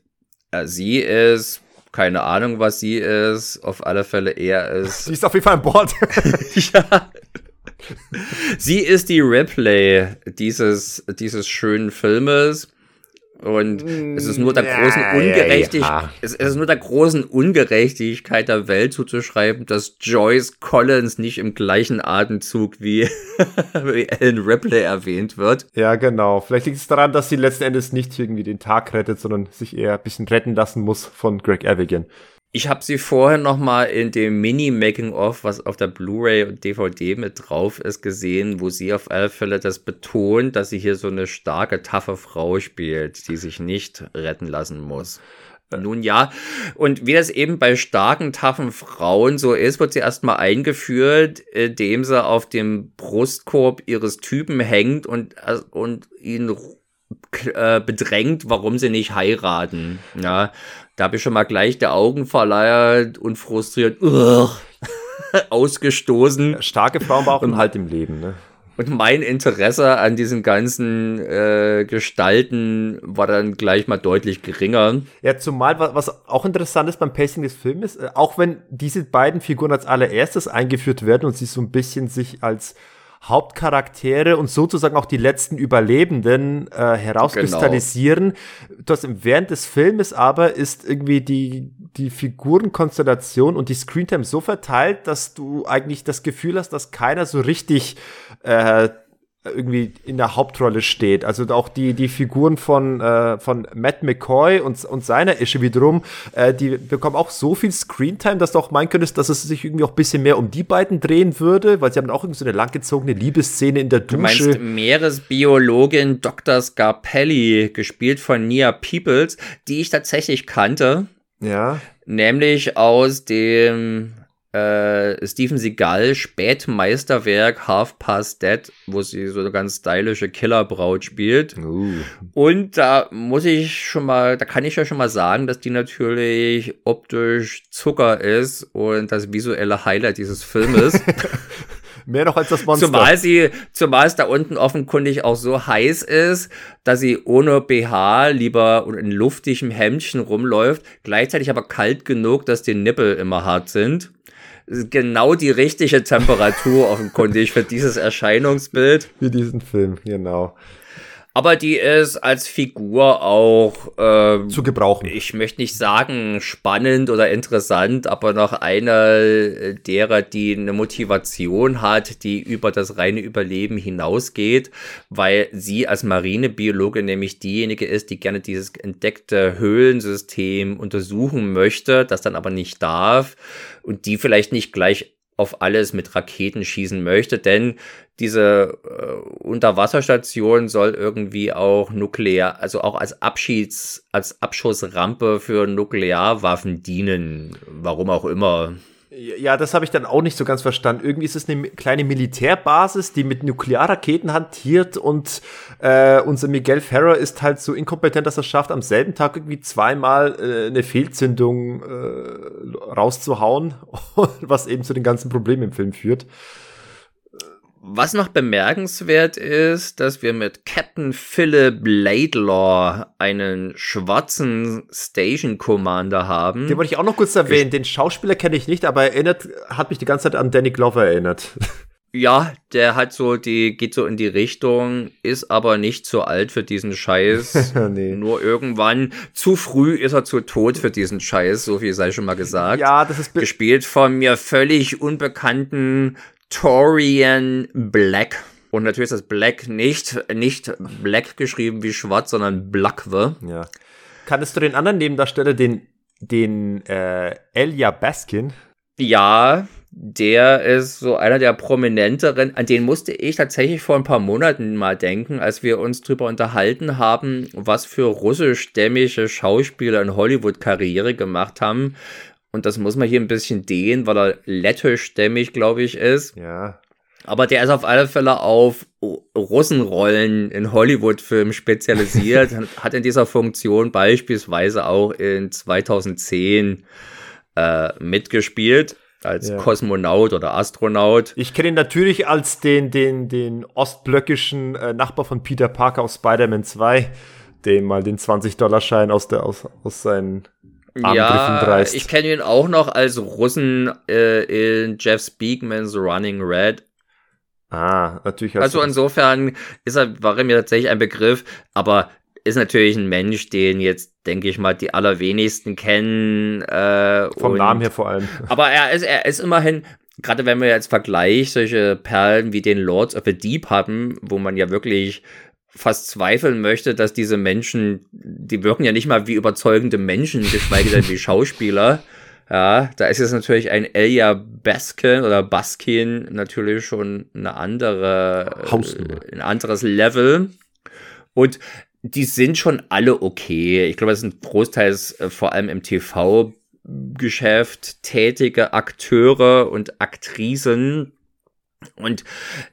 S2: Sie ist keine Ahnung, was sie ist. Auf alle Fälle er ist.
S1: Sie ist auf jeden Fall an Bord. ja.
S2: Sie ist die Ripley dieses, dieses schönen Filmes. Und es ist nur der großen Ungerechtigkeit, ja. es ist nur der großen Ungerechtigkeit der Welt zuzuschreiben, dass Joyce Collins nicht im gleichen Atemzug wie, wie Ellen Ripley erwähnt wird.
S1: Ja, genau. Vielleicht liegt es daran, dass sie letzten Endes nicht irgendwie den Tag rettet, sondern sich eher ein bisschen retten lassen muss von Greg Evigan.
S2: Ich habe sie vorher noch mal in dem Mini-Making-of, was auf der Blu-ray und DVD mit drauf ist, gesehen, wo sie auf alle Fälle das betont, dass sie hier so eine starke, taffe Frau spielt, die sich nicht retten lassen muss. Nun ja, und wie das eben bei starken, taffen Frauen so ist, wird sie erstmal eingeführt, indem sie auf dem Brustkorb ihres Typen hängt und, und ihn äh, bedrängt, warum sie nicht heiraten. Ja, da habe ich schon mal gleich die Augen verleiert und frustriert ausgestoßen.
S1: Starke Frauen brauchen halt im Leben, ne?
S2: Und mein Interesse an diesen ganzen äh, Gestalten war dann gleich mal deutlich geringer.
S1: Ja, zumal, was auch interessant ist beim Pacing des Filmes, äh, auch wenn diese beiden Figuren als allererstes eingeführt werden und sie so ein bisschen sich als Hauptcharaktere und sozusagen auch die letzten Überlebenden äh, herauskristallisieren. Genau. Das während des Filmes aber ist irgendwie die, die Figurenkonstellation und die Screentime so verteilt, dass du eigentlich das Gefühl hast, dass keiner so richtig äh, irgendwie in der Hauptrolle steht. Also auch die, die Figuren von, äh, von Matt McCoy und, und seiner Ische wiederum, äh, die bekommen auch so viel Screentime, dass du auch meinen könntest, dass es sich irgendwie auch ein bisschen mehr um die beiden drehen würde, weil sie haben auch irgendwie so eine langgezogene Liebesszene in der Dusche. Du meinst
S2: Meeresbiologin Dr. Scarpelli, gespielt von Nia Peoples, die ich tatsächlich kannte.
S1: Ja.
S2: Nämlich aus dem äh, Steven Seagal Spätmeisterwerk Half Past Dead, wo sie so eine ganz stylische Killerbraut spielt. Uh. Und da muss ich schon mal, da kann ich ja schon mal sagen, dass die natürlich optisch Zucker ist und das visuelle Highlight dieses Filmes.
S1: Mehr noch als das Monster.
S2: Zumal sie, zumal es da unten offenkundig auch so heiß ist, dass sie ohne BH lieber in luftigem Hemdchen rumläuft, gleichzeitig aber kalt genug, dass die Nippel immer hart sind genau die richtige Temperatur offenkundig für dieses Erscheinungsbild.
S1: Für diesen Film, genau.
S2: Aber die ist als Figur auch
S1: äh, zu gebrauchen.
S2: Ich möchte nicht sagen spannend oder interessant, aber noch einer derer, die eine Motivation hat, die über das reine Überleben hinausgeht, weil sie als Marinebiologe nämlich diejenige ist, die gerne dieses entdeckte Höhlensystem untersuchen möchte, das dann aber nicht darf und die vielleicht nicht gleich auf alles mit Raketen schießen möchte, denn diese äh, Unterwasserstation soll irgendwie auch nuklear, also auch als Abschieds, als Abschussrampe für Nuklearwaffen dienen, warum auch immer.
S1: Ja, das habe ich dann auch nicht so ganz verstanden. Irgendwie ist es eine kleine Militärbasis, die mit Nuklearraketen hantiert und äh, unser Miguel Ferrer ist halt so inkompetent, dass er schafft, am selben Tag irgendwie zweimal äh, eine Fehlzündung äh, rauszuhauen, was eben zu den ganzen Problemen im Film führt.
S2: Was noch bemerkenswert ist, dass wir mit Captain Philip Laidlaw einen schwarzen Station Commander haben.
S1: Den wollte ich auch noch kurz erwähnen. Den Schauspieler kenne ich nicht, aber erinnert, hat mich die ganze Zeit an Danny Glover erinnert.
S2: Ja, der hat so die, geht so in die Richtung, ist aber nicht zu alt für diesen Scheiß. nee. Nur irgendwann, zu früh ist er zu tot für diesen Scheiß, so viel sei schon mal gesagt.
S1: Ja, das ist
S2: gespielt von mir völlig unbekannten Torian Black. Und natürlich ist das Black nicht, nicht Black geschrieben wie schwarz, sondern Blackwe.
S1: Ja. Kanntest du den anderen Nebendarsteller, den, den äh, Elia Baskin?
S2: Ja, der ist so einer der prominenteren, an den musste ich tatsächlich vor ein paar Monaten mal denken, als wir uns drüber unterhalten haben, was für russischstämmige Schauspieler in Hollywood Karriere gemacht haben und das muss man hier ein bisschen dehnen, weil er lettischstämmig, glaube ich, ist.
S1: Ja.
S2: Aber der ist auf alle Fälle auf Russenrollen in Hollywood-Filmen spezialisiert, hat in dieser Funktion beispielsweise auch in 2010 äh, mitgespielt als ja. Kosmonaut oder Astronaut.
S1: Ich kenne ihn natürlich als den, den, den ostblöckischen äh, Nachbar von Peter Parker aus Spider-Man 2, dem mal den 20-Dollar-Schein aus, der, aus, aus seinen
S2: ja, dreist. Ich kenne ihn auch noch als Russen äh, in Jeff Speakmans Running Red.
S1: Ah, natürlich.
S2: Also insofern ist er, war er mir tatsächlich ein Begriff, aber ist natürlich ein Mensch, den jetzt, denke ich mal, die allerwenigsten kennen. Äh,
S1: Vom und, Namen her vor allem.
S2: Aber er ist, er ist immerhin, gerade wenn wir jetzt Vergleich solche Perlen wie den Lords of the Deep haben, wo man ja wirklich fast zweifeln möchte, dass diese Menschen, die wirken ja nicht mal wie überzeugende Menschen, geschweige denn wie Schauspieler. Ja, da ist jetzt natürlich ein Elia Baskin oder Baskin natürlich schon eine andere,
S1: Hausnummer.
S2: ein anderes Level. Und die sind schon alle okay. Ich glaube, das sind großteils äh, vor allem im TV Geschäft tätige Akteure und Aktrisen und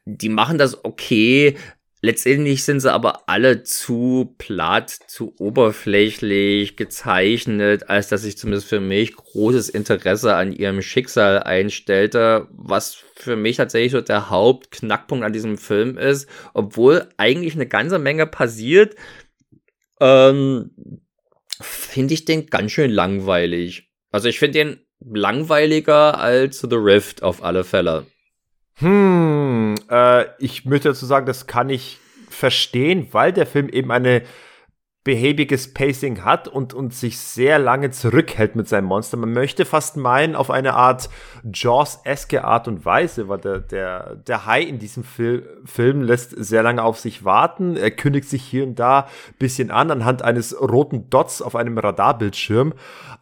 S2: die machen das okay, Letztendlich sind sie aber alle zu platt, zu oberflächlich gezeichnet, als dass sich zumindest für mich großes Interesse an ihrem Schicksal einstellte, was für mich tatsächlich so der Hauptknackpunkt an diesem Film ist, obwohl eigentlich eine ganze Menge passiert, ähm, finde ich den ganz schön langweilig. Also ich finde den langweiliger als The Rift auf alle Fälle.
S1: Hm, äh, ich möchte dazu sagen, das kann ich verstehen, weil der Film eben eine behäbiges Pacing hat und, und sich sehr lange zurückhält mit seinem Monster. Man möchte fast meinen, auf eine Art Jaws-eske Art und Weise, weil der, der, der Hai in diesem Fil Film lässt sehr lange auf sich warten. Er kündigt sich hier und da bisschen an, anhand eines roten Dots auf einem Radarbildschirm.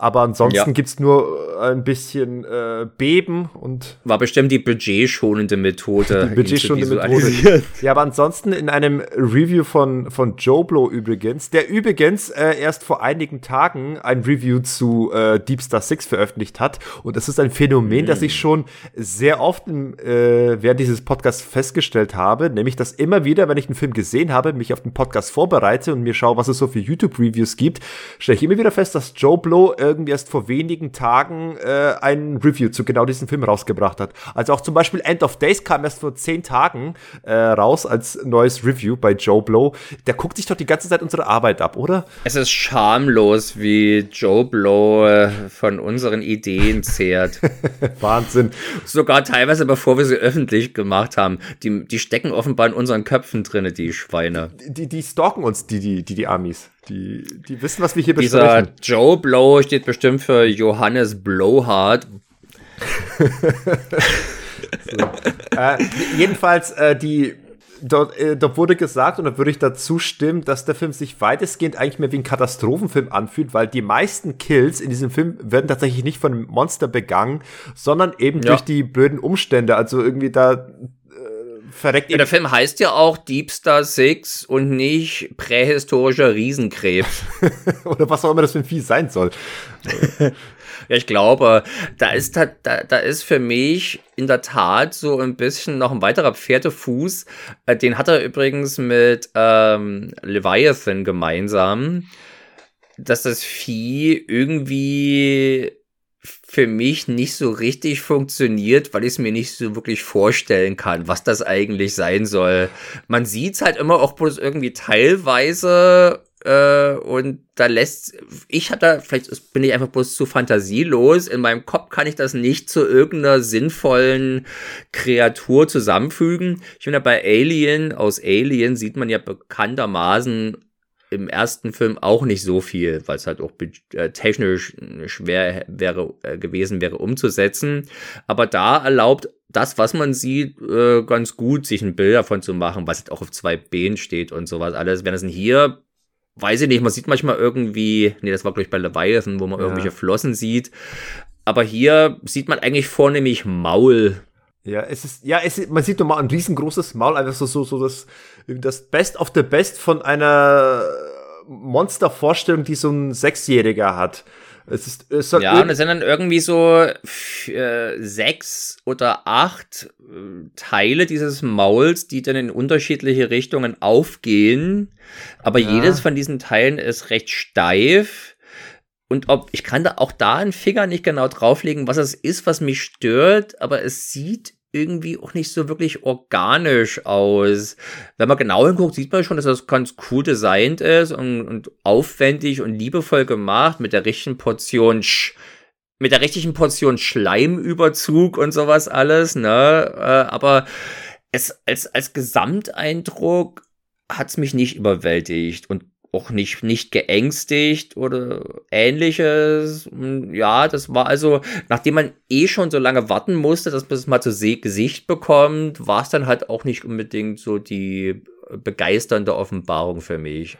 S1: Aber ansonsten ja. gibt's nur ein bisschen äh, Beben und.
S2: War bestimmt die budgetschonende Methode.
S1: die budgetschonende Methode. Ja, aber ansonsten in einem Review von, von Joe Blow übrigens, der übrigens äh, erst vor einigen Tagen ein Review zu äh, Deep Star 6 veröffentlicht hat. Und das ist ein Phänomen, mm. das ich schon sehr oft äh, während dieses Podcasts festgestellt habe, nämlich dass immer wieder, wenn ich einen Film gesehen habe, mich auf den Podcast vorbereite und mir schaue, was es so für YouTube-Reviews gibt, stelle ich immer wieder fest, dass Joe Blow irgendwie erst vor wenigen Tagen äh, ein Review zu genau diesem Film rausgebracht hat. Also auch zum Beispiel End of Days kam erst vor zehn Tagen äh, raus als neues Review bei Joe Blow. Der guckt sich doch die ganze Zeit unsere Arbeit ab, oder?
S2: Es ist schamlos, wie Joe Blow äh, von unseren Ideen zehrt.
S1: Wahnsinn.
S2: Sogar teilweise, bevor wir sie öffentlich gemacht haben. Die, die stecken offenbar in unseren Köpfen drin, die Schweine.
S1: Die, die stalken uns, die, die, die, die Amis. Die, die wissen, was wir hier
S2: Dieser besprechen. Dieser Joe Blow steht bestimmt für Johannes Blowhard.
S1: so. äh, jedenfalls, äh, die dort, äh, dort wurde gesagt, und da würde ich dazu stimmen, dass der Film sich weitestgehend eigentlich mehr wie ein Katastrophenfilm anfühlt, weil die meisten Kills in diesem Film werden tatsächlich nicht von einem Monster begangen, sondern eben ja. durch die blöden Umstände. Also irgendwie da verreckt.
S2: Ja, der Film heißt ja auch Deep Star Six und nicht prähistorischer Riesenkrebs.
S1: Oder was auch immer das für ein Vieh sein soll.
S2: Ja, ich glaube, da ist, da, da ist für mich in der Tat so ein bisschen noch ein weiterer Pferdefuß. Äh, den hat er übrigens mit ähm, Leviathan gemeinsam, dass das Vieh irgendwie für mich nicht so richtig funktioniert, weil ich es mir nicht so wirklich vorstellen kann, was das eigentlich sein soll. Man sieht es halt immer auch bloß irgendwie teilweise äh, und da lässt, ich hatte, vielleicht bin ich einfach bloß zu fantasielos, in meinem Kopf kann ich das nicht zu irgendeiner sinnvollen Kreatur zusammenfügen. Ich finde, bei Alien, aus Alien sieht man ja bekanntermaßen im ersten Film auch nicht so viel, weil es halt auch äh, technisch schwer wäre äh, gewesen wäre umzusetzen. Aber da erlaubt das, was man sieht, äh, ganz gut, sich ein Bild davon zu machen, was jetzt auch auf zwei Beinen steht und sowas alles. Wenn es hier weiß ich nicht, man sieht manchmal irgendwie, nee, das war glaube ich bei Leviathan, wo man ja. irgendwelche Flossen sieht. Aber hier sieht man eigentlich vornehmlich Maul.
S1: Ja, es ist, ja, es ist, man sieht nochmal ein riesengroßes Maul, einfach so, so, so das, das Best of the Best von einer Monstervorstellung, die so ein Sechsjähriger hat.
S2: Es ist, es ja, und es sind dann irgendwie so äh, sechs oder acht äh, Teile dieses Mauls, die dann in unterschiedliche Richtungen aufgehen. Aber ja. jedes von diesen Teilen ist recht steif. Und ob, ich kann da auch da einen Finger nicht genau drauflegen, was es ist, was mich stört, aber es sieht irgendwie auch nicht so wirklich organisch aus. Wenn man genau hinguckt, sieht man schon, dass das ganz cool designt ist und, und aufwendig und liebevoll gemacht mit der richtigen Portion Sch mit der richtigen Portion Schleimüberzug und sowas alles, ne? Äh, aber es als, als Gesamteindruck hat's mich nicht überwältigt. Und auch nicht, nicht geängstigt oder ähnliches. Ja, das war also, nachdem man eh schon so lange warten musste, dass man es mal zu Gesicht bekommt, war es dann halt auch nicht unbedingt so die begeisternde Offenbarung für mich.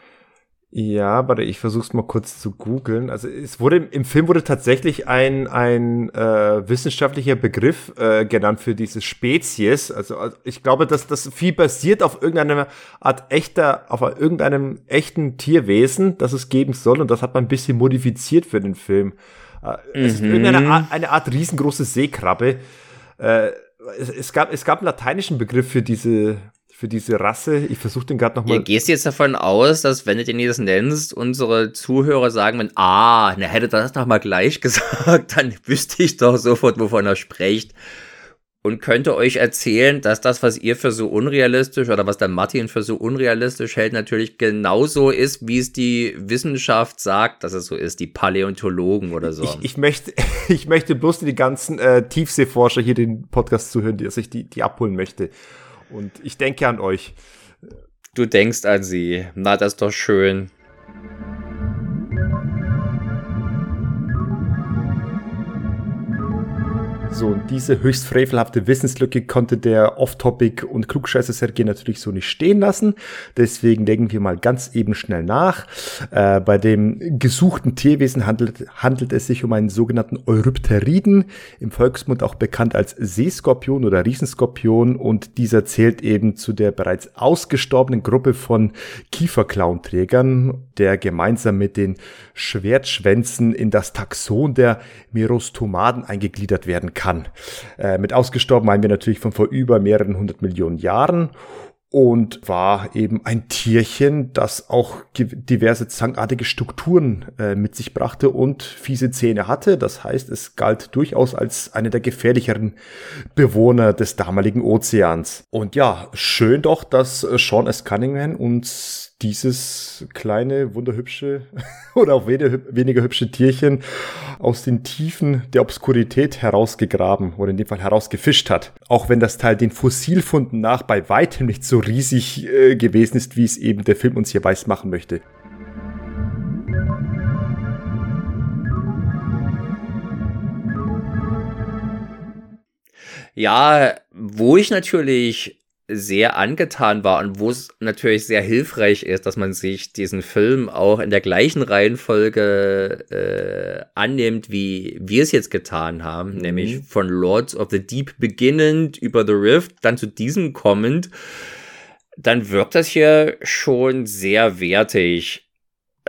S1: Ja, warte, ich versuch's mal kurz zu googeln. Also es wurde im Film wurde tatsächlich ein ein äh, wissenschaftlicher Begriff äh, genannt für diese Spezies. Also, also ich glaube, dass das Vieh basiert auf irgendeiner Art echter, auf irgendeinem echten Tierwesen, das es geben soll, und das hat man ein bisschen modifiziert für den Film. Äh, mhm. Es ist mhm. irgendeine Art, eine Art riesengroße Seekrabbe. Äh, es, es, gab es gab einen lateinischen Begriff für diese für diese Rasse. Ich versuche den gerade nochmal.
S2: Ja, gehst du jetzt davon aus, dass wenn du den jetzt nennst, unsere Zuhörer sagen, wenn, ah, na hätte das doch mal gleich gesagt, dann wüsste ich doch sofort, wovon er spricht und könnte euch erzählen, dass das, was ihr für so unrealistisch oder was der Martin für so unrealistisch hält, natürlich genauso ist, wie es die Wissenschaft sagt, dass es so ist, die Paläontologen oder so.
S1: Ich, ich möchte, ich möchte bloß die ganzen äh, Tiefseeforscher hier den Podcast zuhören, dass ich die, die abholen möchte. Und ich denke an euch.
S2: Du denkst an sie. Na, das ist doch schön.
S1: So, und diese höchst frevelhafte Wissenslücke konnte der Off-Topic und klugscheißer Sergei natürlich so nicht stehen lassen. Deswegen denken wir mal ganz eben schnell nach. Äh, bei dem gesuchten Tierwesen handelt, handelt es sich um einen sogenannten Eurypteriden, im Volksmund auch bekannt als Seeskorpion oder Riesenskorpion. Und dieser zählt eben zu der bereits ausgestorbenen Gruppe von Kieferklaunträgern, der gemeinsam mit den Schwertschwänzen in das Taxon der Merostomaden eingegliedert werden kann. Äh, mit ausgestorben meinen wir natürlich von vor über mehreren hundert Millionen Jahren und war eben ein Tierchen, das auch diverse zangartige Strukturen äh, mit sich brachte und fiese Zähne hatte. Das heißt, es galt durchaus als einer der gefährlicheren Bewohner des damaligen Ozeans. Und ja, schön doch, dass äh, Sean S. Cunningham uns dieses kleine, wunderhübsche oder auch weniger hübsche Tierchen aus den Tiefen der Obskurität herausgegraben oder in dem Fall herausgefischt hat. Auch wenn das Teil den Fossilfunden nach bei weitem nicht so riesig äh, gewesen ist, wie es eben der Film uns hier weiß machen möchte.
S2: Ja, wo ich natürlich sehr angetan war und wo es natürlich sehr hilfreich ist, dass man sich diesen Film auch in der gleichen Reihenfolge äh, annimmt, wie wir es jetzt getan haben, mhm. nämlich von Lords of the Deep beginnend über The Rift, dann zu diesem kommend, dann wirkt das hier schon sehr wertig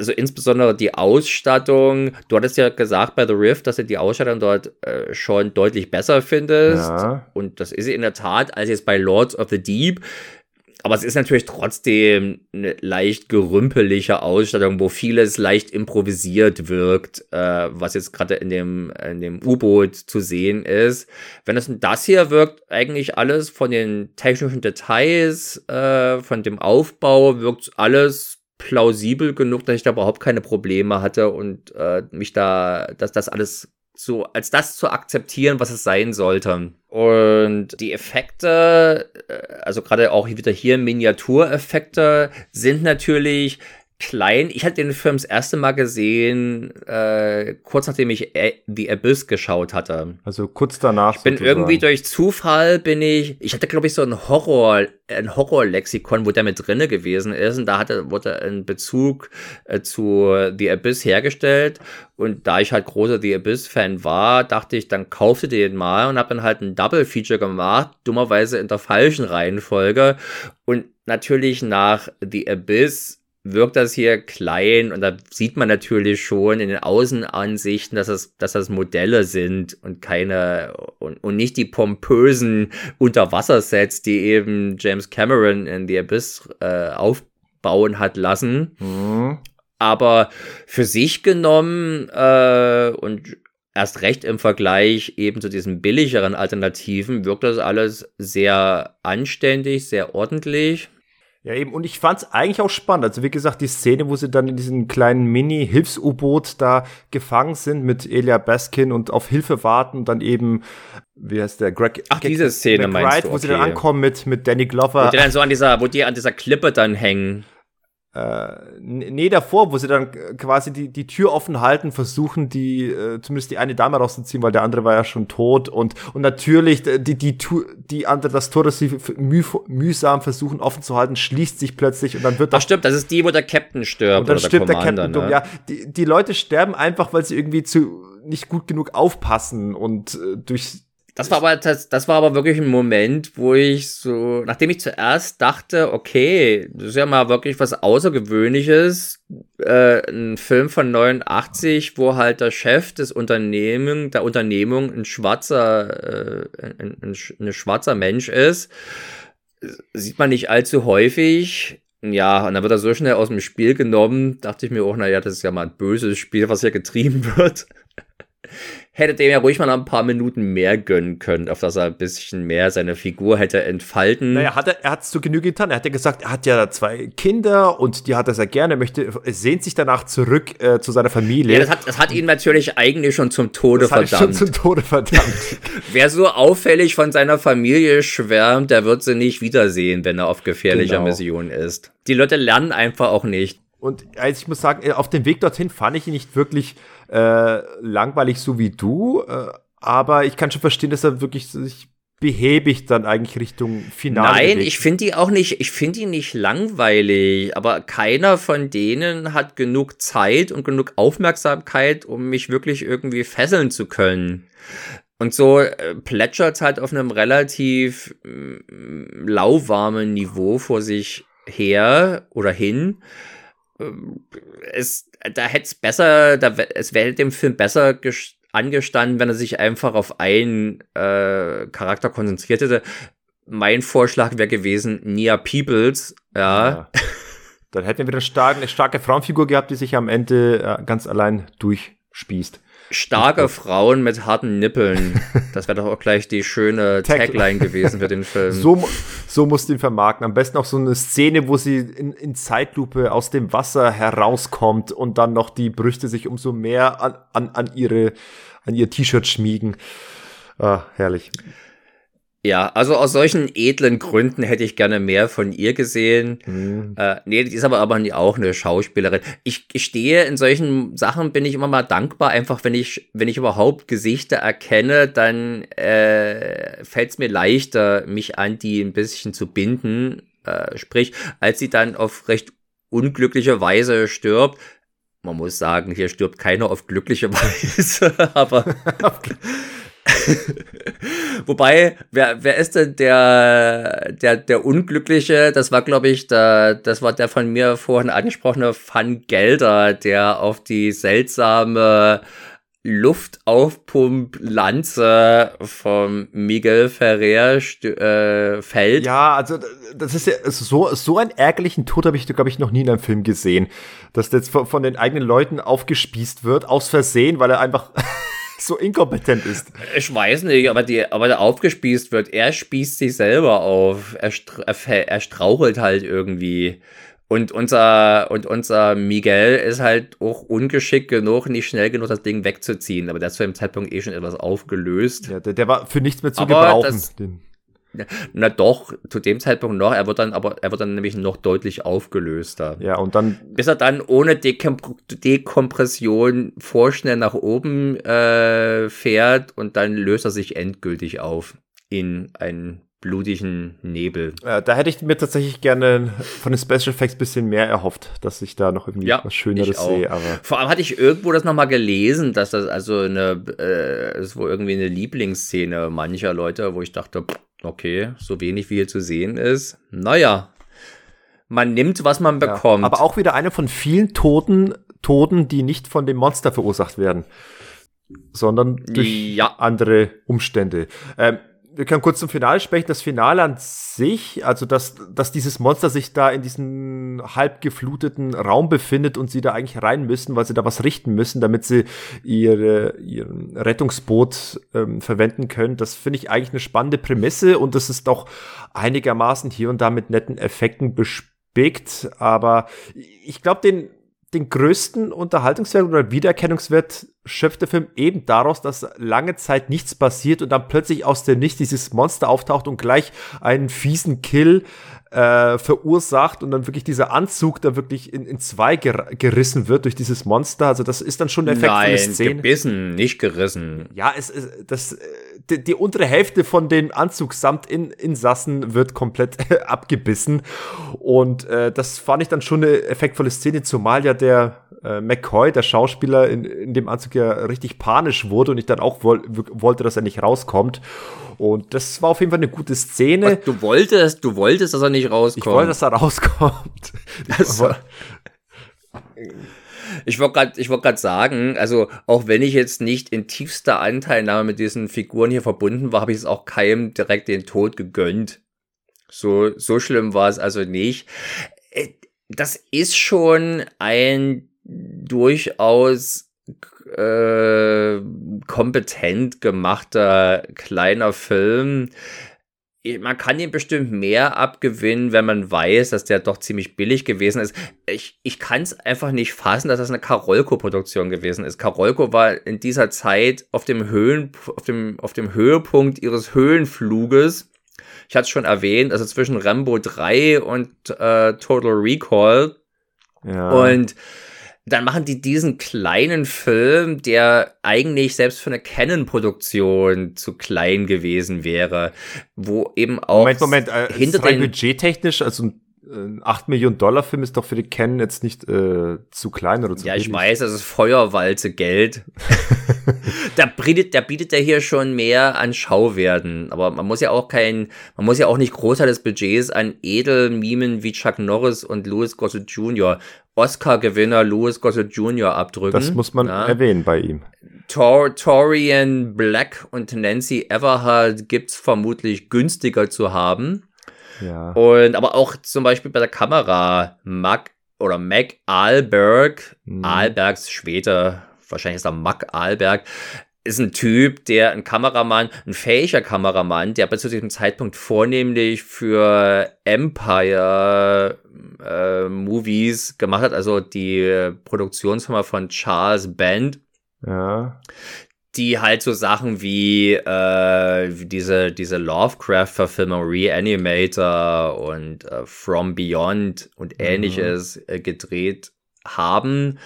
S2: also insbesondere die Ausstattung. Du hattest ja gesagt bei The Rift, dass du die Ausstattung dort äh, schon deutlich besser findest. Ja. Und das ist sie in der Tat als jetzt bei Lords of the Deep. Aber es ist natürlich trotzdem eine leicht gerümpelige Ausstattung, wo vieles leicht improvisiert wirkt, äh, was jetzt gerade in dem, in dem U-Boot zu sehen ist. Wenn es das hier wirkt, eigentlich alles von den technischen Details, äh, von dem Aufbau, wirkt alles plausibel genug, dass ich da überhaupt keine Probleme hatte und äh, mich da, dass das alles so als das zu akzeptieren, was es sein sollte. Und die Effekte, äh, also gerade auch wieder hier Miniatureffekte, sind natürlich klein. Ich hatte den Film das erste Mal gesehen, äh, kurz nachdem ich The Abyss geschaut hatte.
S1: Also kurz danach.
S2: Ich bin sozusagen. irgendwie durch Zufall bin ich, ich hatte glaube ich so ein Horror, ein Horrorlexikon, wo der mit drinne gewesen ist und da hatte, wurde ein Bezug äh, zu The Abyss hergestellt und da ich halt großer The Abyss Fan war, dachte ich, dann kaufte den mal und habe dann halt ein Double Feature gemacht, dummerweise in der falschen Reihenfolge und natürlich nach The Abyss wirkt das hier klein und da sieht man natürlich schon in den Außenansichten, dass das, dass das Modelle sind und keine und, und nicht die pompösen Unterwassersets, die eben James Cameron in The Abyss äh, aufbauen hat lassen. Mhm. Aber für sich genommen äh, und erst recht im Vergleich eben zu diesen billigeren Alternativen wirkt das alles sehr anständig, sehr ordentlich.
S1: Ja, eben, und ich fand's eigentlich auch spannend. Also, wie gesagt, die Szene, wo sie dann in diesem kleinen Mini-Hilfs-U-Boot da gefangen sind mit Elia Baskin und auf Hilfe warten und dann eben, wie heißt der, Greg?
S2: Ach, diese Szene McBride, meinst du?
S1: Okay. Wo sie dann ankommen mit, mit Danny Glover.
S2: Wo die dann so an dieser, wo die an dieser Klippe dann hängen.
S1: Äh, nee, davor, wo sie dann quasi die, die Tür offen halten, versuchen die, äh, zumindest die eine Dame rauszuziehen, weil der andere war ja schon tot und, und natürlich die, die, die, andere, das Tor, das sie müh, mühsam versuchen offen zu halten, schließt sich plötzlich und dann wird
S2: das. stimmt, das ist die, wo der Captain stirbt.
S1: Und dann stirbt der, der Captain ne? Ja, die, die Leute sterben einfach, weil sie irgendwie zu, nicht gut genug aufpassen und äh, durch,
S2: das war aber das, das war aber wirklich ein Moment, wo ich so, nachdem ich zuerst dachte, okay, das ist ja mal wirklich was Außergewöhnliches, äh, ein Film von 89, wo halt der Chef des Unternehmen, der Unternehmung ein schwarzer, äh, ein, ein, ein schwarzer Mensch ist sieht man nicht allzu häufig. Ja, und dann wird er so schnell aus dem Spiel genommen, dachte ich mir auch, naja, das ist ja mal ein böses Spiel, was hier getrieben wird hätte dem ja ruhig mal noch ein paar Minuten mehr gönnen können, auf dass er ein bisschen mehr seine Figur hätte entfalten.
S1: Naja, hat er, er hat es zu Genüge getan. Er hat ja gesagt, er hat ja zwei Kinder und die hat er sehr gerne, er möchte, sehnt sich danach zurück äh, zu seiner Familie.
S2: Ja, das hat, das hat ihn natürlich eigentlich schon zum Tode das verdammt. Hat ihn schon
S1: zum Tode verdammt.
S2: Wer so auffällig von seiner Familie schwärmt, der wird sie nicht wiedersehen, wenn er auf gefährlicher genau. Mission ist. Die Leute lernen einfach auch nicht.
S1: Und also ich muss sagen, äh, auf dem Weg dorthin fand ich ihn nicht wirklich äh, langweilig so wie du, äh, aber ich kann schon verstehen, dass er wirklich sich behäbig dann eigentlich Richtung Finale.
S2: Nein, bewegt. ich finde die auch nicht, ich finde ihn nicht langweilig, aber keiner von denen hat genug Zeit und genug Aufmerksamkeit, um mich wirklich irgendwie fesseln zu können. Und so äh, plätschert halt auf einem relativ äh, lauwarmen Niveau vor sich her oder hin es, da hätte es besser, da, es wäre dem Film besser angestanden, wenn er sich einfach auf einen äh, Charakter konzentriert hätte. Mein Vorschlag wäre gewesen, Nia Peoples, ja. ja.
S1: Dann hätten wir wieder eine starke, eine starke Frauenfigur gehabt, die sich am Ende äh, ganz allein durchspießt.
S2: Starke Frauen mit harten Nippeln. Das wäre doch auch gleich die schöne Tagline gewesen für den Film.
S1: So, so musst du ihn vermarkten. Am besten auch so eine Szene, wo sie in, in Zeitlupe aus dem Wasser herauskommt und dann noch die Brüste sich umso mehr an, an, an ihre, an ihr T-Shirt schmiegen. Ah, herrlich.
S2: Ja, also aus solchen edlen Gründen hätte ich gerne mehr von ihr gesehen. Mhm. Äh, nee, die ist aber, aber auch eine Schauspielerin. Ich, stehe in solchen Sachen, bin ich immer mal dankbar, einfach wenn ich, wenn ich überhaupt Gesichter erkenne, dann äh, fällt es mir leichter, mich an die ein bisschen zu binden. Äh, sprich, als sie dann auf recht unglückliche Weise stirbt, man muss sagen, hier stirbt keiner auf glückliche Weise, aber Wobei, wer, wer ist denn der, der, der Unglückliche? Das war, glaube ich, der, das war der von mir vorhin angesprochene Van Gelder, der auf die seltsame Luftaufpump-Lanze vom Miguel Ferrer äh, fällt.
S1: Ja, also das ist ja so, so einen ärgerlichen Tod habe ich, glaube ich, noch nie in einem Film gesehen. Dass das von, von den eigenen Leuten aufgespießt wird, aus Versehen, weil er einfach so inkompetent ist.
S2: Ich weiß nicht, aber, die, aber der aufgespießt wird, er spießt sich selber auf. Er, er strauchelt halt irgendwie. Und unser, und unser Miguel ist halt auch ungeschickt genug, nicht schnell genug das Ding wegzuziehen. Aber der ist zu dem Zeitpunkt eh schon etwas aufgelöst.
S1: Ja, der, der war für nichts mehr zu aber gebrauchen. Das,
S2: na doch, zu dem Zeitpunkt noch, er wird dann aber, er wird dann nämlich noch deutlich aufgelöster.
S1: Ja, und dann.
S2: Bis er dann ohne Dekomp Dekompression vorschnell nach oben äh, fährt und dann löst er sich endgültig auf in einen blutigen Nebel.
S1: Äh, da hätte ich mir tatsächlich gerne von den Special Effects bisschen mehr erhofft, dass ich da noch irgendwie ja, was Schöneres sehe. Aber
S2: Vor allem hatte ich irgendwo das nochmal gelesen, dass das also eine, äh, ist wohl irgendwie eine Lieblingsszene mancher Leute, wo ich dachte, pff, Okay, so wenig wie hier zu sehen ist. Naja, man nimmt, was man bekommt.
S1: Ja, aber auch wieder eine von vielen Toten, Toten, die nicht von dem Monster verursacht werden, sondern durch ja. andere Umstände. Ähm, wir können kurz zum Finale sprechen. Das Finale an sich, also dass, dass dieses Monster sich da in diesem halb gefluteten Raum befindet und sie da eigentlich rein müssen, weil sie da was richten müssen, damit sie ihre, ihren Rettungsboot ähm, verwenden können. Das finde ich eigentlich eine spannende Prämisse und das ist doch einigermaßen hier und da mit netten Effekten bespickt. Aber ich glaube, den den größten Unterhaltungswert oder Wiedererkennungswert schöpft der Film eben daraus, dass lange Zeit nichts passiert und dann plötzlich aus dem Nichts dieses Monster auftaucht und gleich einen fiesen Kill äh, verursacht und dann wirklich dieser Anzug da wirklich in, in zwei ger gerissen wird durch dieses Monster. Also das ist dann schon der Effekt
S2: Nein, von der Szene. gebissen, nicht gerissen.
S1: Ja, es ist das die, die untere Hälfte von dem Anzug samt in, Insassen wird komplett abgebissen und äh, das fand ich dann schon eine effektvolle Szene, zumal ja der äh, McCoy, der Schauspieler in, in dem Anzug ja richtig panisch wurde und ich dann auch woll, wollte, dass er nicht rauskommt und das war auf jeden Fall eine gute Szene.
S2: Was, du wolltest, du wolltest, dass er nicht rauskommt.
S1: Ich wollte, dass er rauskommt. Also,
S2: ich wollte gerade, ich wollte gerade sagen, also auch wenn ich jetzt nicht in tiefster Anteilnahme mit diesen Figuren hier verbunden war, habe ich es auch keinem direkt den Tod gegönnt. So, so schlimm war es also nicht. Äh, das ist schon ein durchaus äh, kompetent gemachter kleiner Film. Man kann ihm bestimmt mehr abgewinnen, wenn man weiß, dass der doch ziemlich billig gewesen ist. Ich, ich kann es einfach nicht fassen, dass das eine Karolko-Produktion gewesen ist. Karolko war in dieser Zeit auf dem, Höhen, auf dem, auf dem Höhepunkt ihres Höhenfluges. Ich hatte es schon erwähnt, also zwischen Rambo 3 und äh, Total Recall. Ja. Und dann machen die diesen kleinen Film, der eigentlich selbst für eine Canon-Produktion zu klein gewesen wäre, wo eben auch
S1: Moment, Moment, äh, hinter den budgettechnisch, also ein ein 8 Millionen Dollar Film ist doch für die Canon jetzt nicht äh, zu klein oder zu
S2: Ja, ich weiß, das ist Feuerwalze Geld. da bietet, da bietet er hier schon mehr an Schauwerten. Aber man muss ja auch kein, man muss ja auch nicht Großteil des Budgets an Edelmimen wie Chuck Norris und Louis Gossett Jr. Oscar-Gewinner Louis Gossett Jr. abdrücken.
S1: Das muss man ja. erwähnen bei ihm.
S2: Tor Torian Black und Nancy Everhart gibt's vermutlich günstiger zu haben. Ja. Und aber auch zum Beispiel bei der Kamera, Mac oder Mac Alberg, mhm. Albergs später, wahrscheinlich ist er Mac Alberg, ist ein Typ, der ein Kameramann, ein fähiger Kameramann, der bis zu diesem Zeitpunkt vornehmlich für Empire äh, Movies gemacht hat, also die Produktionsfirma von Charles Band. Ja die halt so Sachen wie äh, diese, diese Lovecraft-Verfilmung Reanimator und äh, From Beyond und mhm. ähnliches mhm. gedreht haben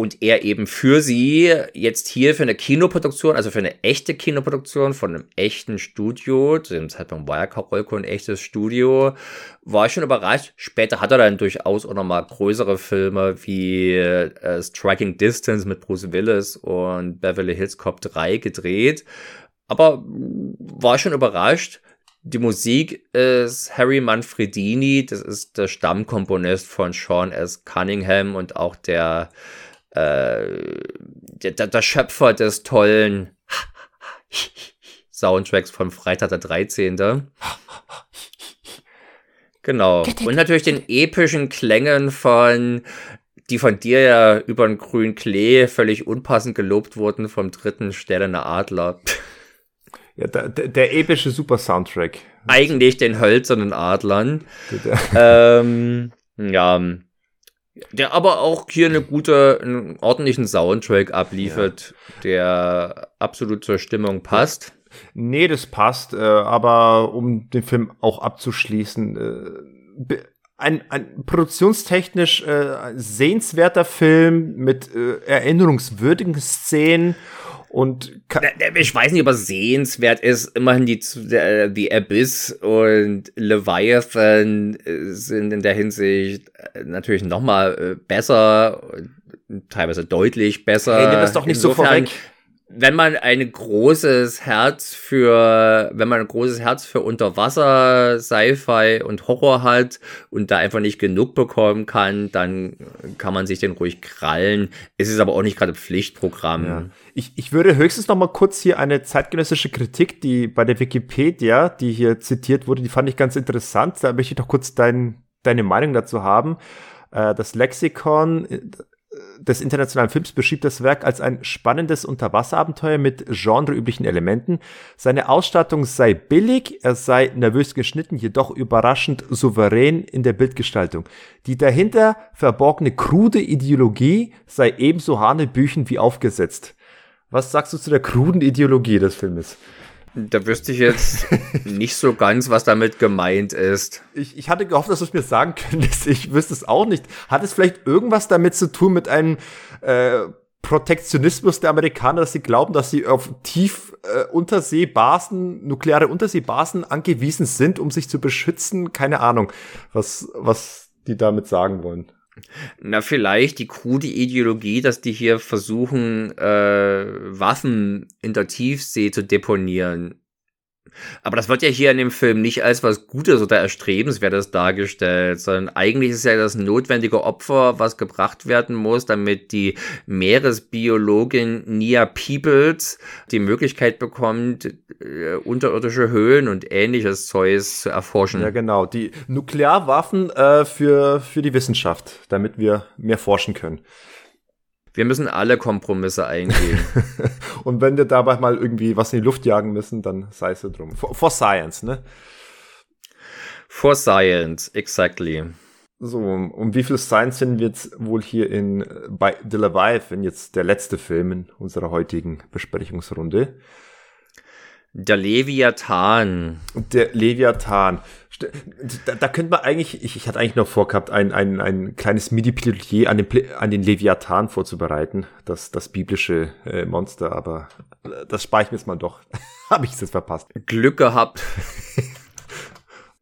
S2: und er eben für sie jetzt hier für eine Kinoproduktion, also für eine echte Kinoproduktion von einem echten Studio, zu dem Zeitpunkt war ja Karolko ein echtes Studio, war ich schon überrascht. Später hat er dann durchaus auch nochmal größere Filme wie äh, Striking Distance mit Bruce Willis und Beverly Hills Cop 3 gedreht. Aber war schon überrascht. Die Musik ist Harry Manfredini, das ist der Stammkomponist von Sean S. Cunningham und auch der äh, der, der Schöpfer des tollen Soundtracks von Freitag der 13. Genau. Und natürlich den epischen Klängen von, die von dir ja über den grünen Klee völlig unpassend gelobt wurden, vom dritten Stellener Adler.
S1: Ja, der, der, der, epische Super-Soundtrack.
S2: Eigentlich den hölzernen Adlern. ähm, ja, der aber auch hier eine gute, einen ordentlichen Soundtrack abliefert, ja. der absolut zur Stimmung passt.
S1: Nee, das passt, äh, aber um den Film auch abzuschließen, äh, ein, ein produktionstechnisch äh, sehenswerter Film mit äh, erinnerungswürdigen Szenen und
S2: ich weiß nicht, ob er sehenswert ist. Immerhin die The Abyss und Leviathan sind in der Hinsicht äh, natürlich noch mal äh, besser, teilweise deutlich besser.
S1: Hey, nimm das doch nicht Insofern, so vorweg
S2: wenn man ein großes Herz für, wenn man ein großes Herz für Unterwasser, Sci-Fi und Horror hat und da einfach nicht genug bekommen kann, dann kann man sich den ruhig krallen. Es ist aber auch nicht gerade Pflichtprogramm. Ja.
S1: Ich, ich würde höchstens noch mal kurz hier eine zeitgenössische Kritik, die bei der Wikipedia, die hier zitiert wurde, die fand ich ganz interessant. Da möchte ich doch kurz dein, deine Meinung dazu haben. Äh, das Lexikon des internationalen Films beschrieb das Werk als ein spannendes Unterwasserabenteuer mit genreüblichen Elementen. Seine Ausstattung sei billig, er sei nervös geschnitten, jedoch überraschend souverän in der Bildgestaltung. Die dahinter verborgene krude Ideologie sei ebenso hanebüchen wie aufgesetzt. Was sagst du zu der kruden Ideologie des Filmes?
S2: Da wüsste ich jetzt nicht so ganz, was damit gemeint ist.
S1: Ich, ich hatte gehofft, dass du es mir sagen könntest. Ich wüsste es auch nicht. Hat es vielleicht irgendwas damit zu tun mit einem äh, Protektionismus der Amerikaner, dass sie glauben, dass sie auf tief äh, Unterseebasen, nukleare Unterseebasen angewiesen sind, um sich zu beschützen? Keine Ahnung, was, was die damit sagen wollen.
S2: Na, vielleicht die krude Ideologie, dass die hier versuchen, äh, Waffen in der Tiefsee zu deponieren. Aber das wird ja hier in dem Film nicht als was Gutes oder Erstrebenswertes dargestellt, sondern eigentlich ist ja das notwendige Opfer, was gebracht werden muss, damit die Meeresbiologin Nia Peebles die Möglichkeit bekommt, äh, unterirdische Höhlen und ähnliches Zeugs zu erforschen.
S1: Ja, genau. Die Nuklearwaffen äh, für, für die Wissenschaft, damit wir mehr forschen können.
S2: Wir müssen alle Kompromisse eingehen.
S1: und wenn wir dabei mal irgendwie was in die Luft jagen müssen, dann sei es so drum. For, for Science, ne?
S2: For Science, exactly.
S1: So, um wie viel Science sind wir jetzt wohl hier in bei The Leviathan, jetzt der letzte Film in unserer heutigen Besprechungsrunde?
S2: Der Leviathan.
S1: Der Leviathan. Da, da könnte man eigentlich, ich, ich hatte eigentlich noch vorgehabt, ein, ein, ein kleines Midi-Plädoyer an den, an den Leviathan vorzubereiten, das, das biblische äh, Monster, aber das spare ich mir jetzt mal doch. Habe ich es jetzt verpasst.
S2: Glück gehabt.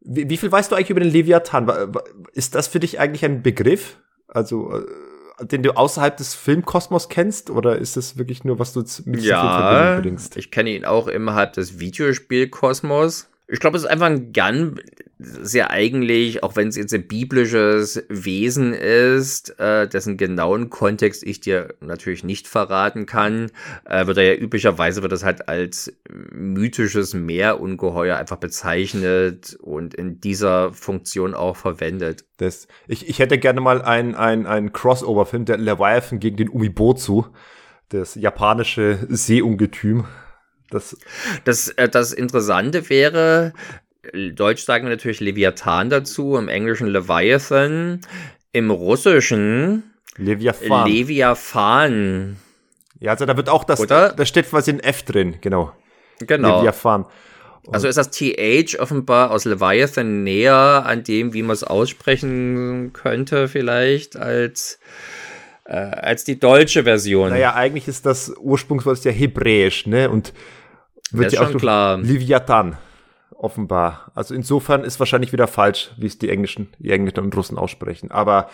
S1: wie, wie viel weißt du eigentlich über den Leviathan? Ist das für dich eigentlich ein Begriff? Also, äh, den du außerhalb des Filmkosmos kennst? Oder ist das wirklich nur, was du mit
S2: ja, Film bringst? Ich kenne ihn auch innerhalb des Videospielkosmos. Ich glaube, es ist einfach ein ganz sehr eigentlich, auch wenn es jetzt ein biblisches Wesen ist, äh, dessen genauen Kontext ich dir natürlich nicht verraten kann, äh, wird er ja üblicherweise wird das halt als mythisches Meerungeheuer einfach bezeichnet und in dieser Funktion auch verwendet.
S1: Das, ich, ich hätte gerne mal einen ein Crossover-Film, der Leviathan gegen den Umibozu, das japanische Seeungetüm.
S2: Das, das, äh, das Interessante wäre, Deutsch sagen wir natürlich Leviathan dazu, im Englischen Leviathan, im Russischen
S1: Leviathan.
S2: Leviathan.
S1: Ja, also da wird auch das,
S2: Oder?
S1: da steht quasi ein F drin, genau.
S2: Genau.
S1: Leviathan.
S2: Also ist das TH offenbar aus Leviathan näher an dem, wie man es aussprechen könnte, vielleicht, als, äh, als die deutsche Version.
S1: Naja, eigentlich ist das Ursprungswort ja hebräisch, ne? Und
S2: wird ja auch klar.
S1: Leviathan offenbar. Also insofern ist wahrscheinlich wieder falsch, wie es die Englischen, die Engländer und Russen aussprechen. Aber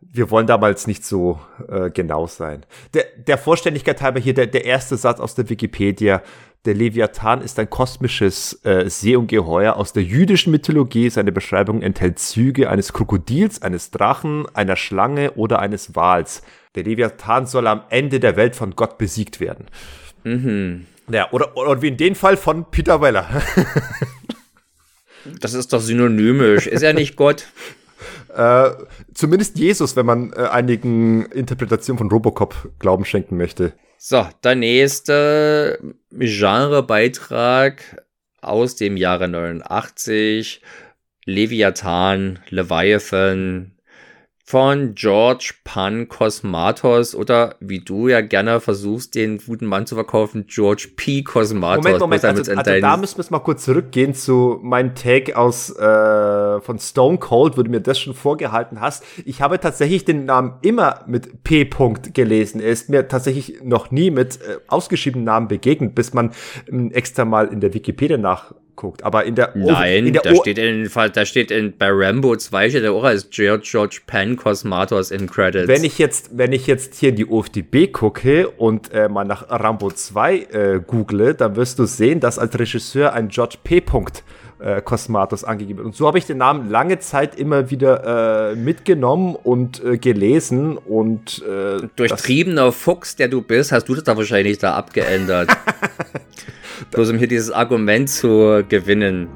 S1: wir wollen damals nicht so äh, genau sein. Der, der Vollständigkeit halber hier der, der erste Satz aus der Wikipedia. Der Leviathan ist ein kosmisches äh, Seeungeheuer aus der jüdischen Mythologie. Seine Beschreibung enthält Züge eines Krokodils, eines Drachen, einer Schlange oder eines Wals. Der Leviathan soll am Ende der Welt von Gott besiegt werden.
S2: Mhm.
S1: Ja, oder, oder wie in dem Fall von Peter Weller.
S2: das ist doch synonymisch. Ist er nicht Gott?
S1: Äh, zumindest Jesus, wenn man äh, einigen Interpretationen von Robocop Glauben schenken möchte.
S2: So, der nächste Genrebeitrag aus dem Jahre 89. Leviathan, Leviathan, von George Pan Cosmatos oder wie du ja gerne versuchst, den guten Mann zu verkaufen, George P. Cosmatos.
S1: Moment, Moment, also, also da müssen wir mal kurz zurückgehen zu meinem Take aus äh, von Stone Cold, wo du mir das schon vorgehalten hast. Ich habe tatsächlich den Namen immer mit P. -Punkt gelesen. Er ist mir tatsächlich noch nie mit äh, ausgeschriebenen Namen begegnet, bis man äh, extra mal in der Wikipedia nach guckt. Aber in der
S2: Nein,
S1: in der
S2: da, steht in, da steht in, bei Rambo 2 steht der auch als George, George Penn Cosmatos in Credits.
S1: Wenn ich jetzt, wenn ich jetzt hier die OFDB gucke und äh, mal nach Rambo 2 äh, google, dann wirst du sehen, dass als Regisseur ein George P. Punkt äh, Cosmatos angegeben. Und so habe ich den Namen lange Zeit immer wieder äh, mitgenommen und äh, gelesen und äh,
S2: durchtriebener Fuchs, der du bist, hast du das da wahrscheinlich da abgeändert. Bloß um hier dieses Argument zu gewinnen.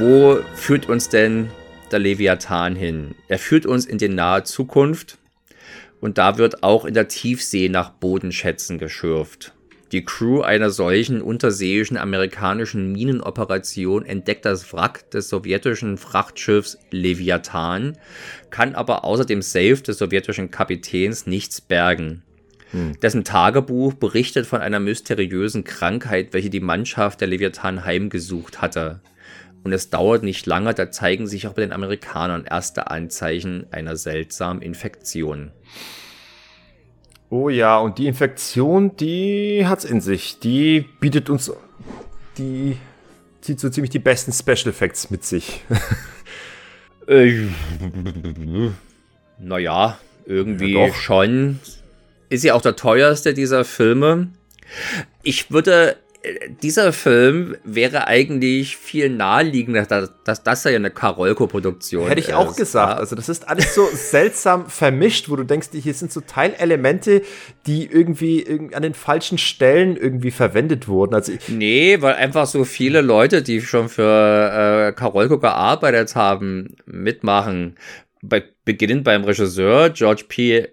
S2: Wo führt uns denn der Leviathan hin? Er führt uns in die nahe Zukunft und da wird auch in der Tiefsee nach Bodenschätzen geschürft. Die Crew einer solchen unterseeischen amerikanischen Minenoperation entdeckt das Wrack des sowjetischen Frachtschiffs Leviathan, kann aber außer dem Safe des sowjetischen Kapitäns nichts bergen. Hm. Dessen Tagebuch berichtet von einer mysteriösen Krankheit, welche die Mannschaft der Leviathan heimgesucht hatte. Und es dauert nicht lange, da zeigen sich auch bei den Amerikanern erste Anzeichen einer seltsamen Infektion.
S1: Oh ja, und die Infektion, die hat's in sich. Die bietet uns, die zieht so ziemlich die besten Special Effects mit sich.
S2: äh, naja, irgendwie ja, schon. Ist ja auch der teuerste dieser Filme. Ich würde dieser Film wäre eigentlich viel naheliegender, dass, dass das ja eine Karolko-Produktion
S1: ist. Hätte ich auch gesagt. Also das ist alles so seltsam vermischt, wo du denkst, hier sind so Teilelemente, die irgendwie an den falschen Stellen irgendwie verwendet wurden. Also
S2: nee, weil einfach so viele Leute, die schon für äh, Karolko gearbeitet haben, mitmachen. Bei, beginnend beim Regisseur George P.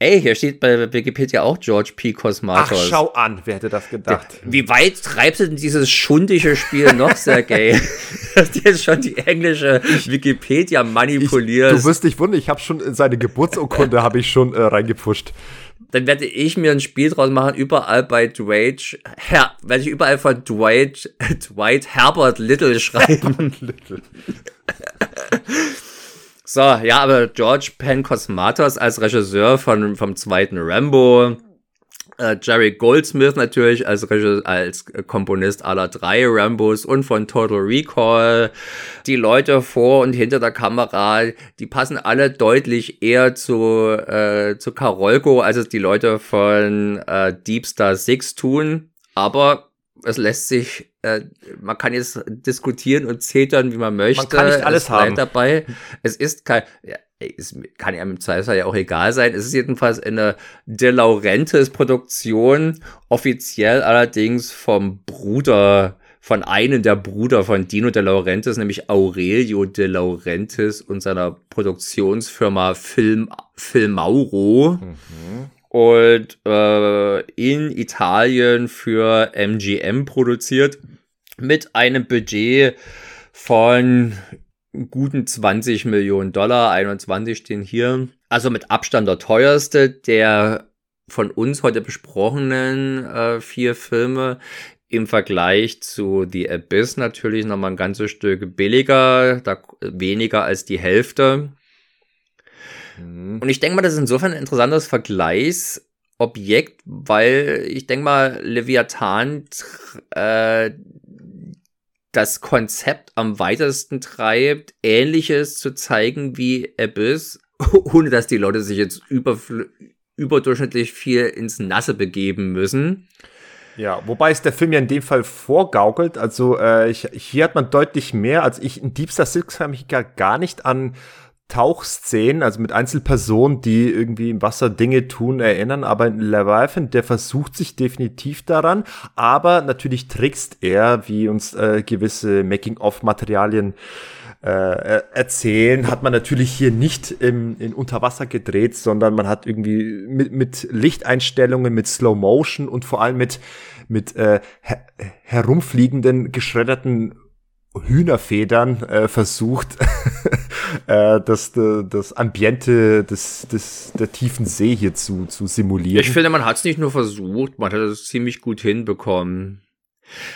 S2: Ey, hier steht bei Wikipedia auch George P. Cosmatos.
S1: Ach, schau an, wer hätte das gedacht?
S2: Wie weit treibst du denn dieses schundische Spiel noch, Sergej? Dass du jetzt schon die englische Wikipedia manipulierst.
S1: Ich, du wirst dich wundern, ich habe schon in seine Geburtsurkunde habe ich schon äh, reingepusht.
S2: Dann werde ich mir ein Spiel draus machen, überall bei Dwight, Her werde ich überall von Dwight, Dwight Herbert Little schreiben. Herbert Little. So, ja, aber George Penn Cosmatos als Regisseur von, vom zweiten Rambo, äh, Jerry Goldsmith natürlich als, Regisseur, als Komponist aller drei Rambos und von Total Recall. Die Leute vor und hinter der Kamera, die passen alle deutlich eher zu, äh, zu Karolko, als es die Leute von äh, Deep Star Six tun. Aber es lässt sich, äh, man kann jetzt diskutieren und zetern, wie man möchte. Man
S1: kann nicht alles
S2: es
S1: haben.
S2: dabei. Es ist kein, ja, es kann ja im Zweifelsfall ja auch egal sein. Es ist jedenfalls eine De Laurentiis Produktion, offiziell allerdings vom Bruder, von einem der Brüder von Dino De Laurentiis, nämlich Aurelio De Laurentiis und seiner Produktionsfirma Film, Filmauro. Mhm und äh, in Italien für MGM produziert mit einem Budget von guten 20 Millionen Dollar, 21 stehen hier. Also mit Abstand der teuerste der von uns heute besprochenen äh, vier Filme. Im Vergleich zu The Abyss natürlich nochmal ein ganzes Stück billiger, da weniger als die Hälfte. Mhm. Und ich denke mal, das ist insofern ein interessantes Vergleichsobjekt, weil ich denke mal, Leviathan äh, das Konzept am weitesten treibt, ähnliches zu zeigen wie Abyss, ohne dass die Leute sich jetzt über, überdurchschnittlich viel ins Nasse begeben müssen.
S1: Ja, wobei es der Film ja in dem Fall vorgaukelt. Also äh, ich, hier hat man deutlich mehr, als ich in Deep Star Six habe mich gar, gar nicht an Tauchszenen, also mit Einzelpersonen, die irgendwie im Wasser Dinge tun, erinnern, aber Leviathan, der versucht sich definitiv daran, aber natürlich trickst er, wie uns äh, gewisse Making-of-Materialien äh, erzählen, hat man natürlich hier nicht im, in Unterwasser gedreht, sondern man hat irgendwie mit, mit Lichteinstellungen, mit Slow Motion und vor allem mit, mit äh, her herumfliegenden, geschredderten Hühnerfedern äh, versucht, äh, das, das Ambiente des, des, der tiefen See hier zu, zu simulieren.
S2: Ich finde, man hat es nicht nur versucht, man hat es ziemlich gut hinbekommen.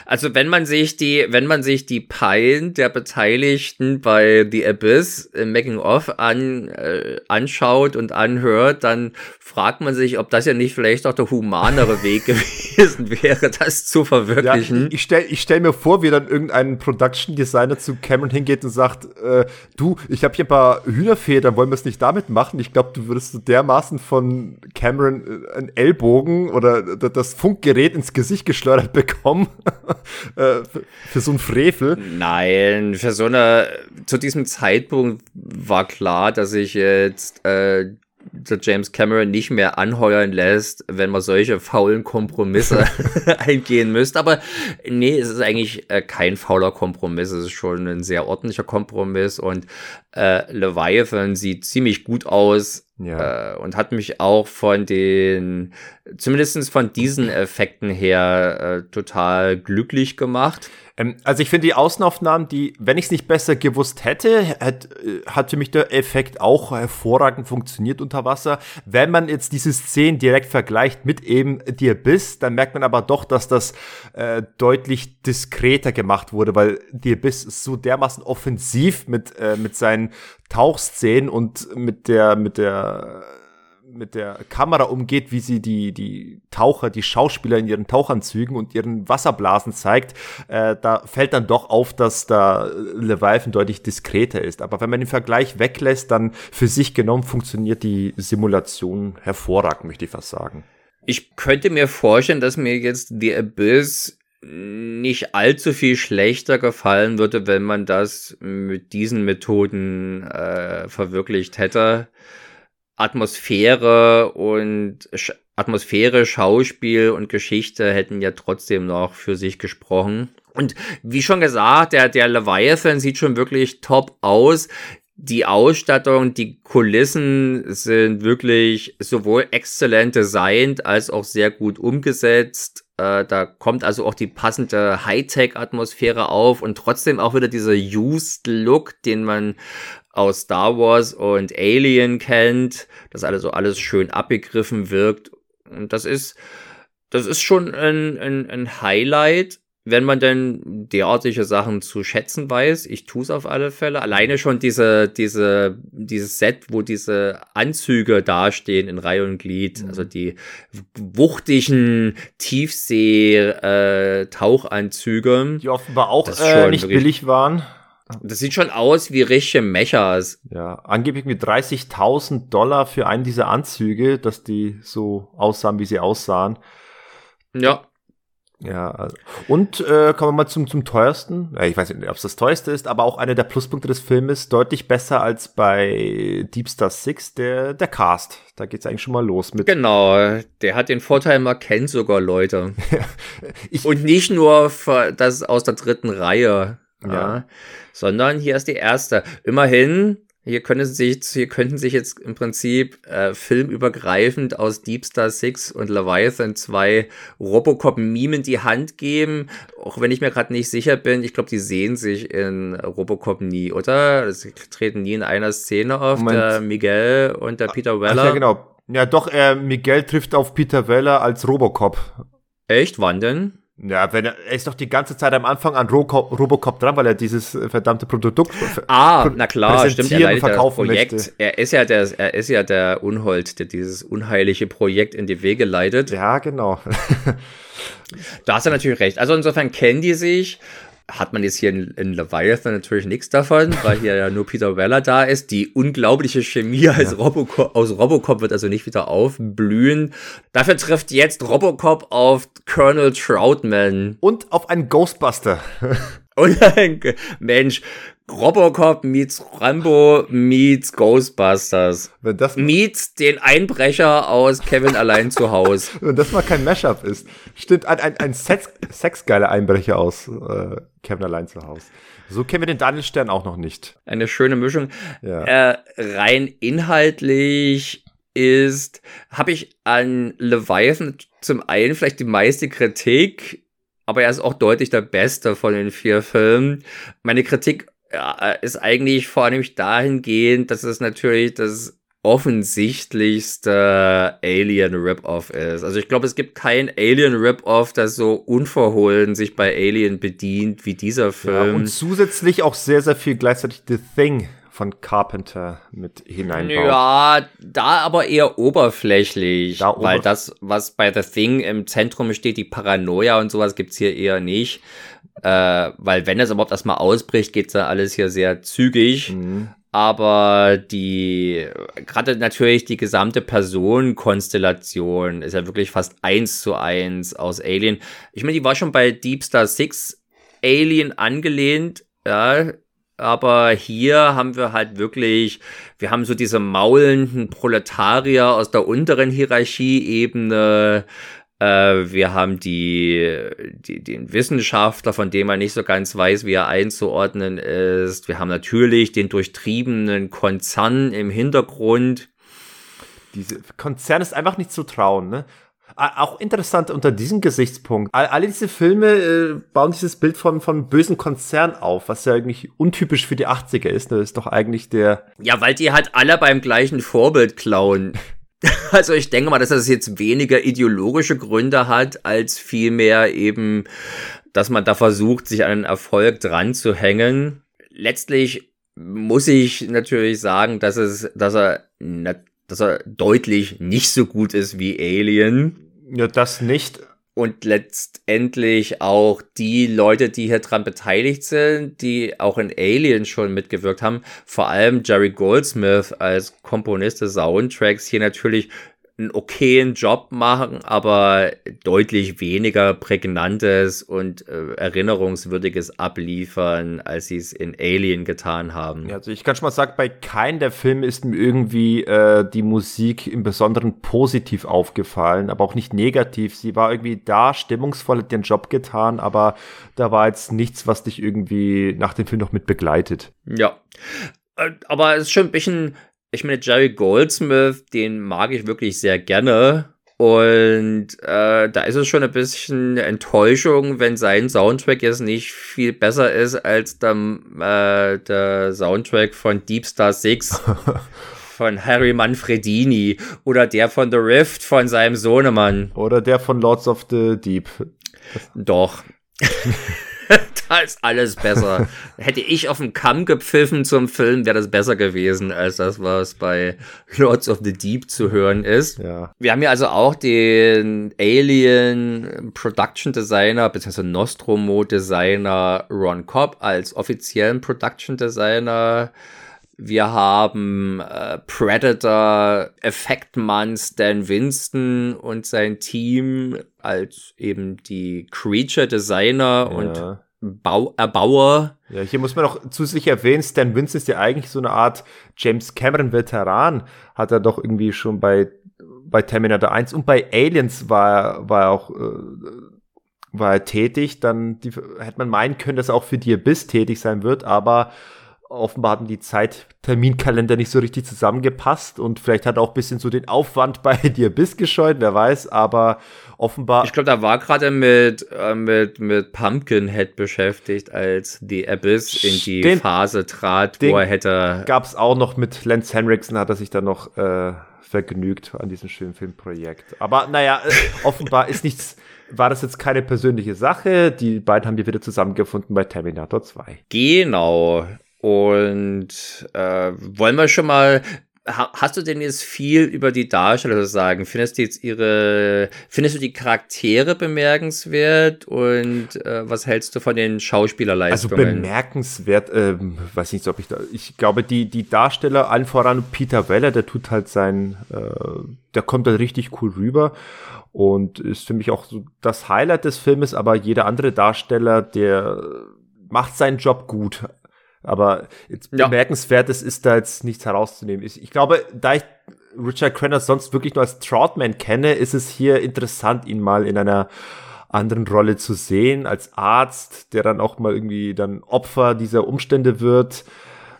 S2: Also wenn man sich die, wenn man sich die Peilen der Beteiligten bei The Abyss im Making of an, äh, anschaut und anhört, dann fragt man sich, ob das ja nicht vielleicht auch der humanere Weg gewesen wäre, das zu verwirklichen.
S1: Ja, ich stell, ich stell mir vor, wie dann irgendein Production Designer zu Cameron hingeht und sagt, äh, du, ich habe hier ein paar Hühnerfedern, wollen wir es nicht damit machen? Ich glaube, du würdest dermaßen von Cameron äh, einen Ellbogen oder das Funkgerät ins Gesicht geschleudert bekommen. Äh, für, für, so ein Frevel.
S2: Nein, für so eine, zu diesem Zeitpunkt war klar, dass ich jetzt äh, der James Cameron nicht mehr anheuern lässt, wenn man solche faulen Kompromisse eingehen müsste. Aber nee, es ist eigentlich äh, kein fauler Kompromiss. Es ist schon ein sehr ordentlicher Kompromiss und äh, Leviathan sieht ziemlich gut aus. Ja. Äh, und hat mich auch von den, zumindest von diesen Effekten her, äh, total glücklich gemacht.
S1: Ähm, also ich finde die Außenaufnahmen, die, wenn ich es nicht besser gewusst hätte, hat, äh, hat für mich der Effekt auch hervorragend funktioniert unter Wasser. Wenn man jetzt diese Szenen direkt vergleicht mit eben The Abyss, dann merkt man aber doch, dass das äh, deutlich diskreter gemacht wurde, weil The Abyss ist so dermaßen offensiv mit, äh, mit seinen Tauchszenen und mit der, mit der mit der Kamera umgeht, wie sie die, die Taucher, die Schauspieler in ihren Tauchanzügen und ihren Wasserblasen zeigt, äh, da fällt dann doch auf, dass da Leviathan deutlich diskreter ist. Aber wenn man den Vergleich weglässt, dann für sich genommen funktioniert die Simulation hervorragend, möchte ich fast sagen.
S2: Ich könnte mir vorstellen, dass mir jetzt The Abyss nicht allzu viel schlechter gefallen würde, wenn man das mit diesen Methoden äh, verwirklicht hätte. Atmosphäre und Sch Atmosphäre, Schauspiel und Geschichte hätten ja trotzdem noch für sich gesprochen. Und wie schon gesagt, der, der Leviathan sieht schon wirklich top aus. Die Ausstattung, die Kulissen sind wirklich sowohl exzellent designt als auch sehr gut umgesetzt. Äh, da kommt also auch die passende Hightech-Atmosphäre auf und trotzdem auch wieder dieser Used Look, den man aus Star Wars und Alien kennt, dass alles so alles schön abgegriffen wirkt. Und das ist, das ist schon ein, ein, ein Highlight, wenn man denn derartige Sachen zu schätzen weiß. Ich tue es auf alle Fälle. Alleine schon diese, diese, dieses Set, wo diese Anzüge dastehen in Reihe und Glied, mhm. also die wuchtigen Tiefsee-Tauchanzüge.
S1: Äh, die offenbar auch äh, nicht billig waren.
S2: Das sieht schon aus wie richtige Mechas.
S1: Ja, angeblich mit 30.000 Dollar für einen dieser Anzüge, dass die so aussahen, wie sie aussahen.
S2: Ja.
S1: Ja, also. und äh, kommen wir mal zum, zum teuersten. Ja, ich weiß nicht, ob es das teuerste ist, aber auch einer der Pluspunkte des Filmes, deutlich besser als bei Deep Star 6, der, der Cast. Da geht's eigentlich schon mal los mit.
S2: Genau, der hat den Vorteil, man kennt sogar Leute. und nicht nur das aus der dritten Reihe. Ja. ja. Sondern hier ist die erste. Immerhin, hier können sich, hier könnten sich jetzt im Prinzip äh, filmübergreifend aus Deep Star 6 und Leviathan 2 Robocop-Mimen die Hand geben. Auch wenn ich mir gerade nicht sicher bin, ich glaube, die sehen sich in Robocop nie, oder? Sie treten nie in einer Szene auf, Moment. der Miguel und der Peter Weller. Ach,
S1: ja, genau. Ja, doch, äh, Miguel trifft auf Peter Weller als Robocop.
S2: Echt? Wann denn?
S1: Ja, wenn er, er ist doch die ganze Zeit am Anfang an Robocop, Robocop dran, weil er dieses äh, verdammte Produkt
S2: Ah, na klar, stimmt, er leitet das Projekt. Möchte. Er ist ja der er ist ja der Unhold, der dieses unheilige Projekt in die Wege leitet.
S1: Ja, genau.
S2: da hast du natürlich recht. Also insofern kennen die sich hat man jetzt hier in, in Leviathan natürlich nichts davon, weil hier ja nur Peter Weller da ist. Die unglaubliche Chemie als Robocop, aus Robocop wird also nicht wieder aufblühen. Dafür trifft jetzt Robocop auf Colonel Troutman.
S1: Und auf einen Ghostbuster.
S2: Und ein Mensch, Robocop meets Rambo meets Ghostbusters.
S1: Wenn das
S2: meets den Einbrecher aus Kevin allein zu Haus.
S1: Wenn das mal kein Mashup ist. Stimmt, ein, ein, ein Sex, sexgeiler Einbrecher aus äh, Kevin allein zu Haus. So kennen wir den Daniel Stern auch noch nicht.
S2: Eine schöne Mischung. Ja. Äh, rein inhaltlich ist, habe ich an Leviathan zum einen vielleicht die meiste Kritik, aber er ist auch deutlich der Beste von den vier Filmen. Meine Kritik ja, ist eigentlich vor allem dahingehend, dass es natürlich das offensichtlichste Alien Rip-Off ist. Also ich glaube, es gibt kein Alien Rip-Off, das so unverhohlen sich bei Alien bedient wie dieser Film. Ja,
S1: und zusätzlich auch sehr, sehr viel gleichzeitig The Thing von Carpenter mit hineinbaut.
S2: Ja, da aber eher oberflächlich, da oberf weil das, was bei The Thing im Zentrum steht, die Paranoia und sowas gibt's hier eher nicht. Äh, weil wenn es überhaupt erstmal ausbricht, geht's da alles hier sehr zügig. Mhm. Aber die, gerade natürlich die gesamte Personenkonstellation ist ja wirklich fast eins zu eins aus Alien. Ich meine, die war schon bei Deep Star Six Alien angelehnt, ja, aber hier haben wir halt wirklich, wir haben so diese maulenden Proletarier aus der unteren Hierarchieebene, wir haben die, die, den Wissenschaftler, von dem man nicht so ganz weiß, wie er einzuordnen ist. Wir haben natürlich den durchtriebenen Konzern im Hintergrund.
S1: Diese Konzern ist einfach nicht zu trauen, ne? Auch interessant unter diesem Gesichtspunkt. Alle diese Filme äh, bauen dieses Bild von, von bösen Konzern auf, was ja eigentlich untypisch für die 80er ist. Ne? Das ist doch eigentlich der.
S2: Ja, weil die halt alle beim gleichen Vorbild klauen. Also ich denke mal, dass das jetzt weniger ideologische Gründe hat, als vielmehr eben, dass man da versucht, sich an einen Erfolg dran zu hängen. Letztlich muss ich natürlich sagen, dass es, dass er dass er deutlich nicht so gut ist wie Alien.
S1: Ja, das nicht.
S2: Und letztendlich auch die Leute, die hier dran beteiligt sind, die auch in Alien schon mitgewirkt haben, vor allem Jerry Goldsmith als Komponist des Soundtracks hier natürlich einen okayen Job machen, aber deutlich weniger prägnantes und äh, erinnerungswürdiges abliefern, als sie es in Alien getan haben.
S1: Ja, also ich kann schon mal sagen, bei keinem der Filme ist mir irgendwie äh, die Musik im Besonderen positiv aufgefallen, aber auch nicht negativ. Sie war irgendwie da, stimmungsvoll, hat ihren Job getan, aber da war jetzt nichts, was dich irgendwie nach dem Film noch mit begleitet.
S2: Ja. Äh, aber es ist schon ein bisschen ich meine, Jerry Goldsmith, den mag ich wirklich sehr gerne. Und äh, da ist es schon ein bisschen Enttäuschung, wenn sein Soundtrack jetzt nicht viel besser ist als der, äh, der Soundtrack von Deep Star 6 von Harry Manfredini oder der von The Rift von seinem Sohnemann.
S1: Oder der von Lords of the Deep.
S2: Doch. da ist alles besser. Hätte ich auf den Kamm gepfiffen zum Film, wäre das besser gewesen, als das, was bei Lords of the Deep zu hören ist.
S1: Ja.
S2: Wir haben hier also auch den Alien Production Designer, beziehungsweise Nostromo Designer Ron Cobb als offiziellen Production Designer. Wir haben äh, Predator Effektmann Stan Winston und sein Team als eben die Creature Designer ja. und Bau Erbauer.
S1: Ja, hier muss man noch zusätzlich erwähnen, Stan Winston ist ja eigentlich so eine Art James Cameron Veteran, hat er doch irgendwie schon bei bei Terminator 1 und bei Aliens war war er auch äh, war er tätig, dann die, hätte man meinen können, dass er auch für die Abyss tätig sein wird, aber offenbar hatten die Zeitterminkalender nicht so richtig zusammengepasst und vielleicht hat auch ein bisschen so den Aufwand bei dir Abyss gescheut, wer weiß, aber offenbar.
S2: Ich glaube, da war gerade mit, äh, mit, mit Pumpkinhead beschäftigt, als die Abyss in die den, Phase trat, wo er hätte.
S1: Gab es auch noch mit Lance Henriksen, hat er sich dann noch äh, vergnügt an diesem schönen Filmprojekt. Aber naja, äh, offenbar ist nichts war das jetzt keine persönliche Sache. Die beiden haben wir wieder zusammengefunden bei Terminator 2.
S2: Genau. Und äh, wollen wir schon mal Hast du denn jetzt viel über die Darsteller zu sagen? Findest du jetzt ihre, findest du die Charaktere bemerkenswert und äh, was hältst du von den Schauspielerleistungen?
S1: Also bemerkenswert, ähm, weiß nicht, ob ich da, ich glaube, die, die Darsteller, allen voran Peter Weller, der tut halt sein, äh, der kommt halt richtig cool rüber und ist für mich auch so das Highlight des Filmes, aber jeder andere Darsteller, der macht seinen Job gut. Aber jetzt ja. bemerkenswertes ist da jetzt nichts herauszunehmen. Ich, ich glaube, da ich Richard Crenner sonst wirklich nur als Troutman kenne, ist es hier interessant, ihn mal in einer anderen Rolle zu sehen, als Arzt, der dann auch mal irgendwie dann Opfer dieser Umstände wird,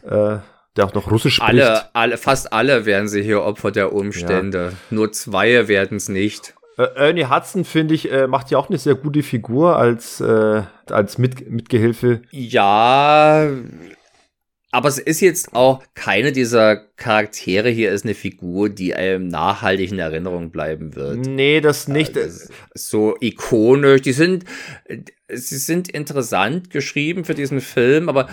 S1: äh, der auch noch Russisch spricht.
S2: Alle, alle, fast alle werden sie hier Opfer der Umstände. Ja. Nur zwei werden es nicht.
S1: Äh, Ernie Hudson, finde ich, äh, macht ja auch eine sehr gute Figur als, äh, als Mit Mitgehilfe.
S2: Ja, aber es ist jetzt auch keine dieser Charaktere hier ist eine Figur, die einem nachhaltig in Erinnerung bleiben wird.
S1: Nee, das nicht.
S2: Also, so ikonisch. Die sind, sie sind interessant geschrieben für diesen Film, aber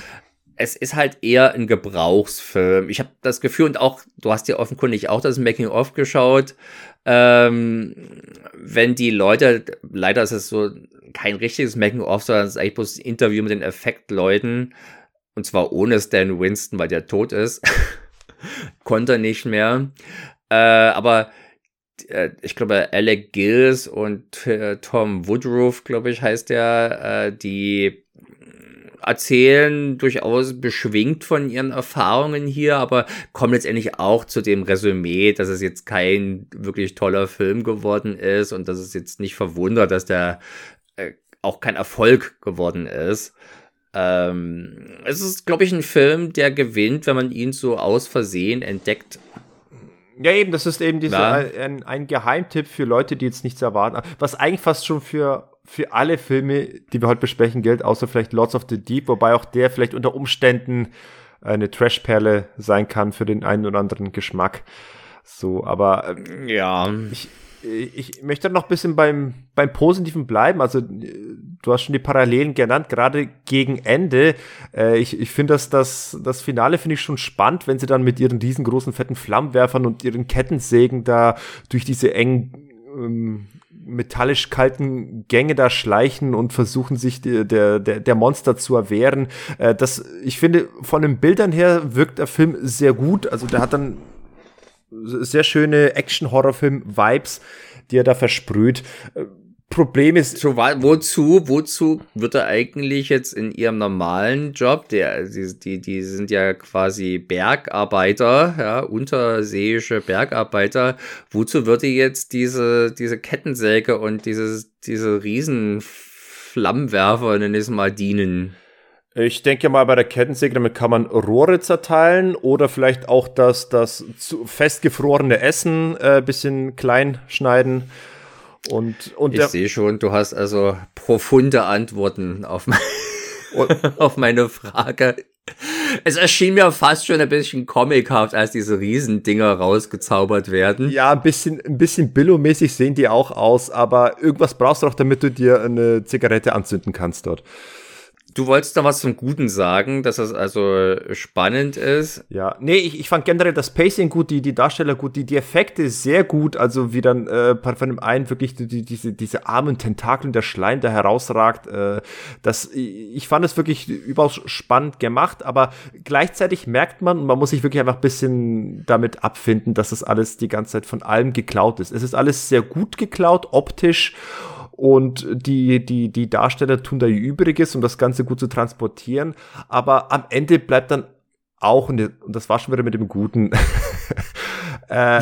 S2: es ist halt eher ein Gebrauchsfilm. Ich habe das Gefühl, und auch, du hast ja offenkundig auch das Making-of geschaut, ähm, wenn die Leute, leider ist es so kein richtiges Making-of, sondern es ist eigentlich bloß ein Interview mit den Effektleuten, und zwar ohne Stan Winston, weil der tot ist. Konnte nicht mehr. Äh, aber äh, ich glaube, Alec Gills und äh, Tom Woodruff, glaube ich, heißt der, äh, die erzählen durchaus beschwingt von ihren Erfahrungen hier, aber kommen letztendlich auch zu dem Resümee, dass es jetzt kein wirklich toller Film geworden ist und dass es jetzt nicht verwundert, dass der äh, auch kein Erfolg geworden ist. Ähm, es ist, glaube ich, ein Film, der gewinnt, wenn man ihn so aus Versehen entdeckt.
S1: Ja, eben, das ist eben diese, ein, ein Geheimtipp für Leute, die jetzt nichts erwarten. Was eigentlich fast schon für für alle Filme, die wir heute besprechen, gilt, außer vielleicht Lords of the Deep, wobei auch der vielleicht unter Umständen eine Trashperle sein kann für den einen oder anderen Geschmack. So, aber
S2: ähm, ja.
S1: Ich, ich möchte noch ein bisschen beim, beim Positiven bleiben. Also, du hast schon die Parallelen genannt, gerade gegen Ende. Äh, ich ich finde, dass das, das Finale finde ich schon spannend, wenn sie dann mit ihren riesengroßen fetten Flammenwerfern und ihren Kettensägen da durch diese engen, ähm, metallisch kalten Gänge da schleichen und versuchen sich der, der, der Monster zu erwehren. Äh, das, ich finde, von den Bildern her wirkt der Film sehr gut. Also der hat dann sehr schöne Action-Horrorfilm-Vibes, die er da versprüht. Äh, Problem ist.
S2: So, wozu, wozu wird er eigentlich jetzt in ihrem normalen Job, der, die, die, die sind ja quasi Bergarbeiter, ja, unterseeische Bergarbeiter, wozu würde jetzt diese, diese Kettensäge und dieses, diese riesen Flammenwerfer, nenne ich es mal, dienen?
S1: Ich denke mal, bei der Kettensäge, damit kann man Rohre zerteilen oder vielleicht auch das, das festgefrorene Essen äh, bisschen klein schneiden. Und, und
S2: ich sehe schon, du hast also profunde Antworten auf, mein, auf meine Frage. Es erschien mir fast schon ein bisschen comichaft, als diese Riesendinger rausgezaubert werden.
S1: Ja, ein bisschen, ein bisschen Billo-mäßig sehen die auch aus, aber irgendwas brauchst du auch, damit du dir eine Zigarette anzünden kannst dort.
S2: Du wolltest da was zum Guten sagen, dass das also spannend ist.
S1: Ja, nee, ich, ich fand generell das Pacing gut, die, die Darsteller gut, die, die Effekte sehr gut, also wie dann äh, von dem einen wirklich die, diese, diese armen Tentakeln, der Schleim, der herausragt. Äh, das, ich fand es wirklich überaus spannend gemacht, aber gleichzeitig merkt man, man muss sich wirklich einfach ein bisschen damit abfinden, dass das alles die ganze Zeit von allem geklaut ist. Es ist alles sehr gut geklaut, optisch und die, die, die Darsteller tun da ihr Übriges, um das Ganze gut zu transportieren. Aber am Ende bleibt dann auch, und das war schon wieder mit dem Guten, äh,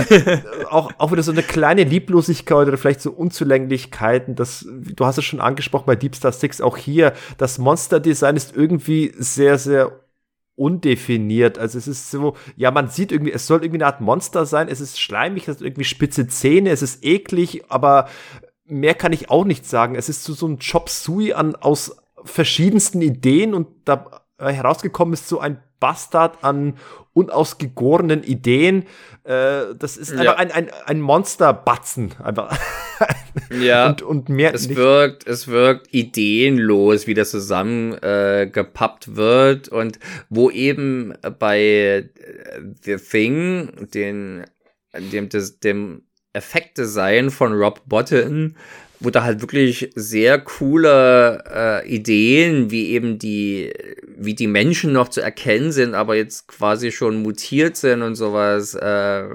S1: auch, auch wieder so eine kleine Lieblosigkeit oder vielleicht so Unzulänglichkeiten. Das, du hast es schon angesprochen bei Deep Star 6, auch hier, das Monster-Design ist irgendwie sehr, sehr undefiniert. Also es ist so, ja, man sieht irgendwie, es soll irgendwie eine Art Monster sein, es ist schleimig, es hat irgendwie spitze Zähne, es ist eklig, aber mehr kann ich auch nicht sagen. Es ist so, so ein Chop Sui an, aus verschiedensten Ideen und da äh, herausgekommen ist so ein Bastard an unausgegorenen Ideen. Äh, das ist ja. einfach ein, ein, ein Monsterbatzen. Einfach.
S2: ja. Und, und mehr. Es nicht. wirkt, es wirkt ideenlos, wie das zusammengepappt äh, wird und wo eben bei äh, The Thing, den, dem, dem, dem Effektdesign von Rob Bottin, wo da halt wirklich sehr coole äh, Ideen, wie eben die, wie die Menschen noch zu erkennen sind, aber jetzt quasi schon mutiert sind und sowas. Äh,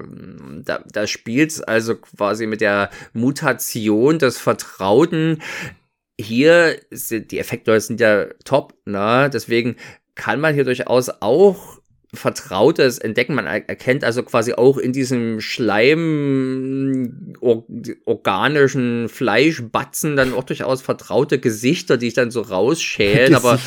S2: da, da spielt es also quasi mit der Mutation des Vertrauten. Hier sind die Effekte sind ja top, ne? Deswegen kann man hier durchaus auch Vertrautes entdecken. Man erkennt also quasi auch in diesem Schleim or organischen Fleischbatzen dann auch durchaus vertraute Gesichter, die ich dann so rausschälen. Aber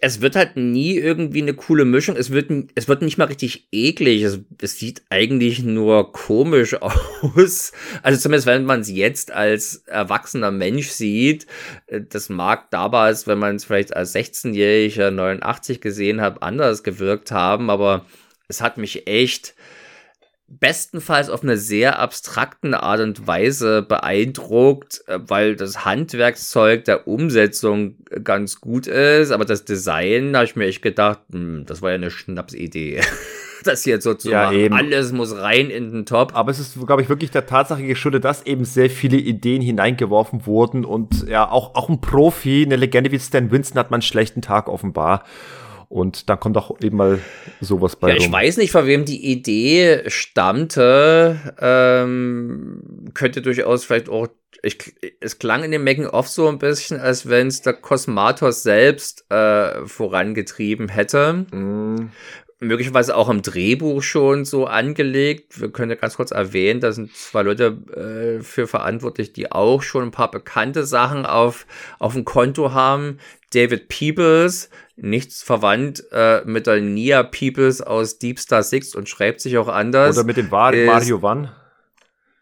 S2: es wird halt nie irgendwie eine coole Mischung. Es wird, es wird nicht mal richtig eklig. Es, es sieht eigentlich nur komisch aus. Also zumindest, wenn man es jetzt als erwachsener Mensch sieht. Äh, das mag damals, wenn man es vielleicht als 16-Jähriger 89 gesehen hat, anders gewirkt haben. Aber es hat mich echt bestenfalls auf eine sehr abstrakten Art und Weise beeindruckt, äh, weil das Handwerkszeug der Umsetzung ganz gut ist, aber das Design, habe ich mir echt gedacht, hm, das war ja eine Schnapsidee. das hier so zu ja, machen. Eben. Alles muss rein in den Top.
S1: Aber es ist, glaube ich, wirklich der Tatsache geschuldet, dass eben sehr viele Ideen hineingeworfen wurden und ja, auch, auch ein Profi, eine Legende wie Stan Winston hat man einen schlechten Tag offenbar. Und dann kommt auch eben mal sowas bei.
S2: Ja, ich rum. weiß nicht, von wem die Idee stammte. Ähm, könnte durchaus vielleicht auch. Ich, es klang in dem Making-of so ein bisschen, als wenn es der Cosmatos selbst äh, vorangetrieben hätte. Mm. Möglicherweise auch im Drehbuch schon so angelegt. Wir können ja ganz kurz erwähnen, da sind zwei Leute äh, für verantwortlich, die auch schon ein paar bekannte Sachen auf, auf dem Konto haben. David Peebles, nichts verwandt äh, mit der Nia Peoples aus Deep Star Six und schreibt sich auch anders.
S1: Oder mit dem Mario One.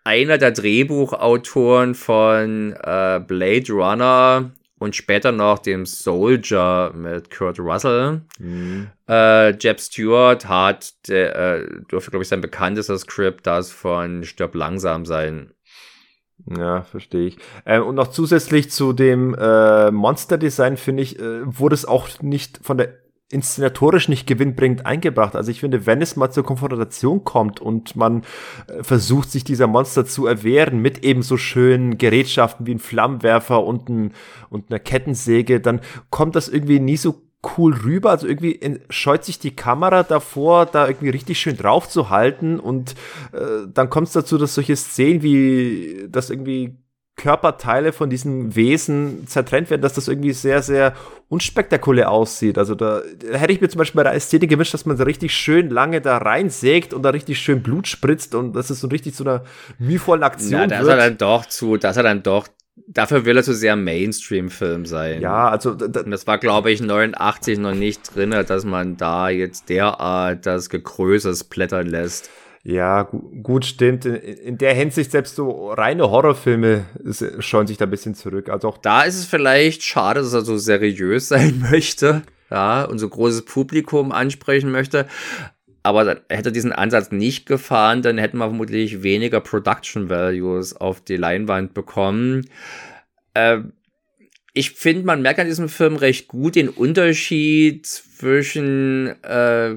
S2: Einer der Drehbuchautoren von äh, Blade Runner und später noch dem Soldier mit Kurt Russell. Mhm. Äh, Jeb Stewart hat, der, äh, dürfte glaube ich sein bekanntestes Skript, das von Stirb langsam sein.
S1: Ja, verstehe ich. Äh, und noch zusätzlich zu dem äh, Monster-Design, finde ich, äh, wurde es auch nicht von der inszenatorisch nicht gewinnbringend eingebracht. Also ich finde, wenn es mal zur Konfrontation kommt und man äh, versucht, sich dieser Monster zu erwehren mit eben so schönen Gerätschaften wie ein Flammenwerfer und, ein, und einer Kettensäge, dann kommt das irgendwie nie so cool rüber. Also irgendwie scheut sich die Kamera davor, da irgendwie richtig schön drauf zu halten. Und äh, dann kommt es dazu, dass solche Szenen wie das irgendwie Körperteile von diesen Wesen zertrennt werden, dass das irgendwie sehr, sehr unspektakulär aussieht. Also da, da hätte ich mir zum Beispiel bei der Ästhetik gewünscht, dass man so richtig schön lange da reinsägt und da richtig schön Blut spritzt und das ist so richtig zu einer mühevollen Aktion
S2: ja, das wird. er dann doch zu, dass er dann doch Dafür will er zu sehr Mainstream-Film sein.
S1: Ja, also.
S2: Das war, glaube ich, 89 noch nicht drin, dass man da jetzt derart das Gegrößes plättern lässt.
S1: Ja, gut, stimmt. In, der Hinsicht selbst so reine Horrorfilme scheuen sich da ein bisschen zurück. Also auch
S2: da ist es vielleicht schade, dass er so seriös sein möchte, ja, und so großes Publikum ansprechen möchte. Aber hätte er diesen Ansatz nicht gefahren, dann hätten wir vermutlich weniger Production Values auf die Leinwand bekommen. Äh, ich finde, man merkt an diesem Film recht gut den Unterschied zwischen äh,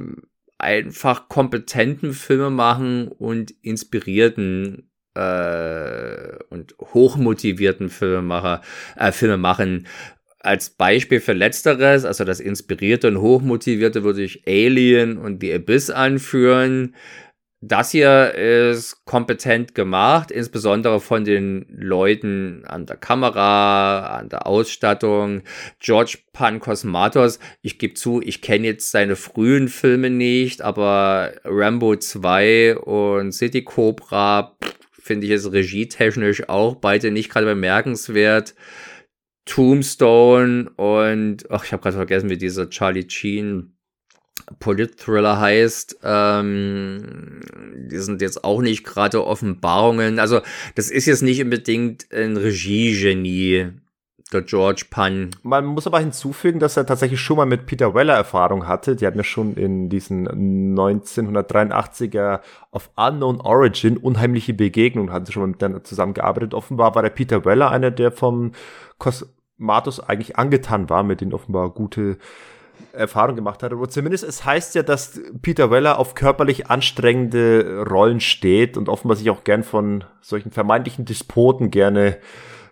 S2: einfach kompetenten Filme machen und inspirierten äh, und hochmotivierten Filmemacher, äh, Filme machen. Als Beispiel für Letzteres, also das Inspirierte und Hochmotivierte, würde ich Alien und The Abyss anführen. Das hier ist kompetent gemacht, insbesondere von den Leuten an der Kamera, an der Ausstattung. George Pankosmatos, ich gebe zu, ich kenne jetzt seine frühen Filme nicht, aber Rambo 2 und City Cobra finde ich es regietechnisch auch beide nicht gerade bemerkenswert. Tombstone und, ach, ich habe gerade vergessen, wie dieser Charlie Sheen Polit-Thriller heißt. Ähm, die sind jetzt auch nicht gerade Offenbarungen. Also, das ist jetzt nicht unbedingt ein Regiegenie, der George Pan.
S1: Man muss aber hinzufügen, dass er tatsächlich schon mal mit Peter Weller Erfahrung hatte. Die hatten ja schon in diesen 1983er of Unknown Origin unheimliche Begegnungen, hatten schon mal miteinander zusammengearbeitet. Offenbar war der Peter Weller einer, der vom Cosmatos eigentlich angetan war, mit denen offenbar gute Erfahrung gemacht hat. Aber zumindest es heißt ja, dass Peter Weller auf körperlich anstrengende Rollen steht und offenbar sich auch gern von solchen vermeintlichen Despoten gerne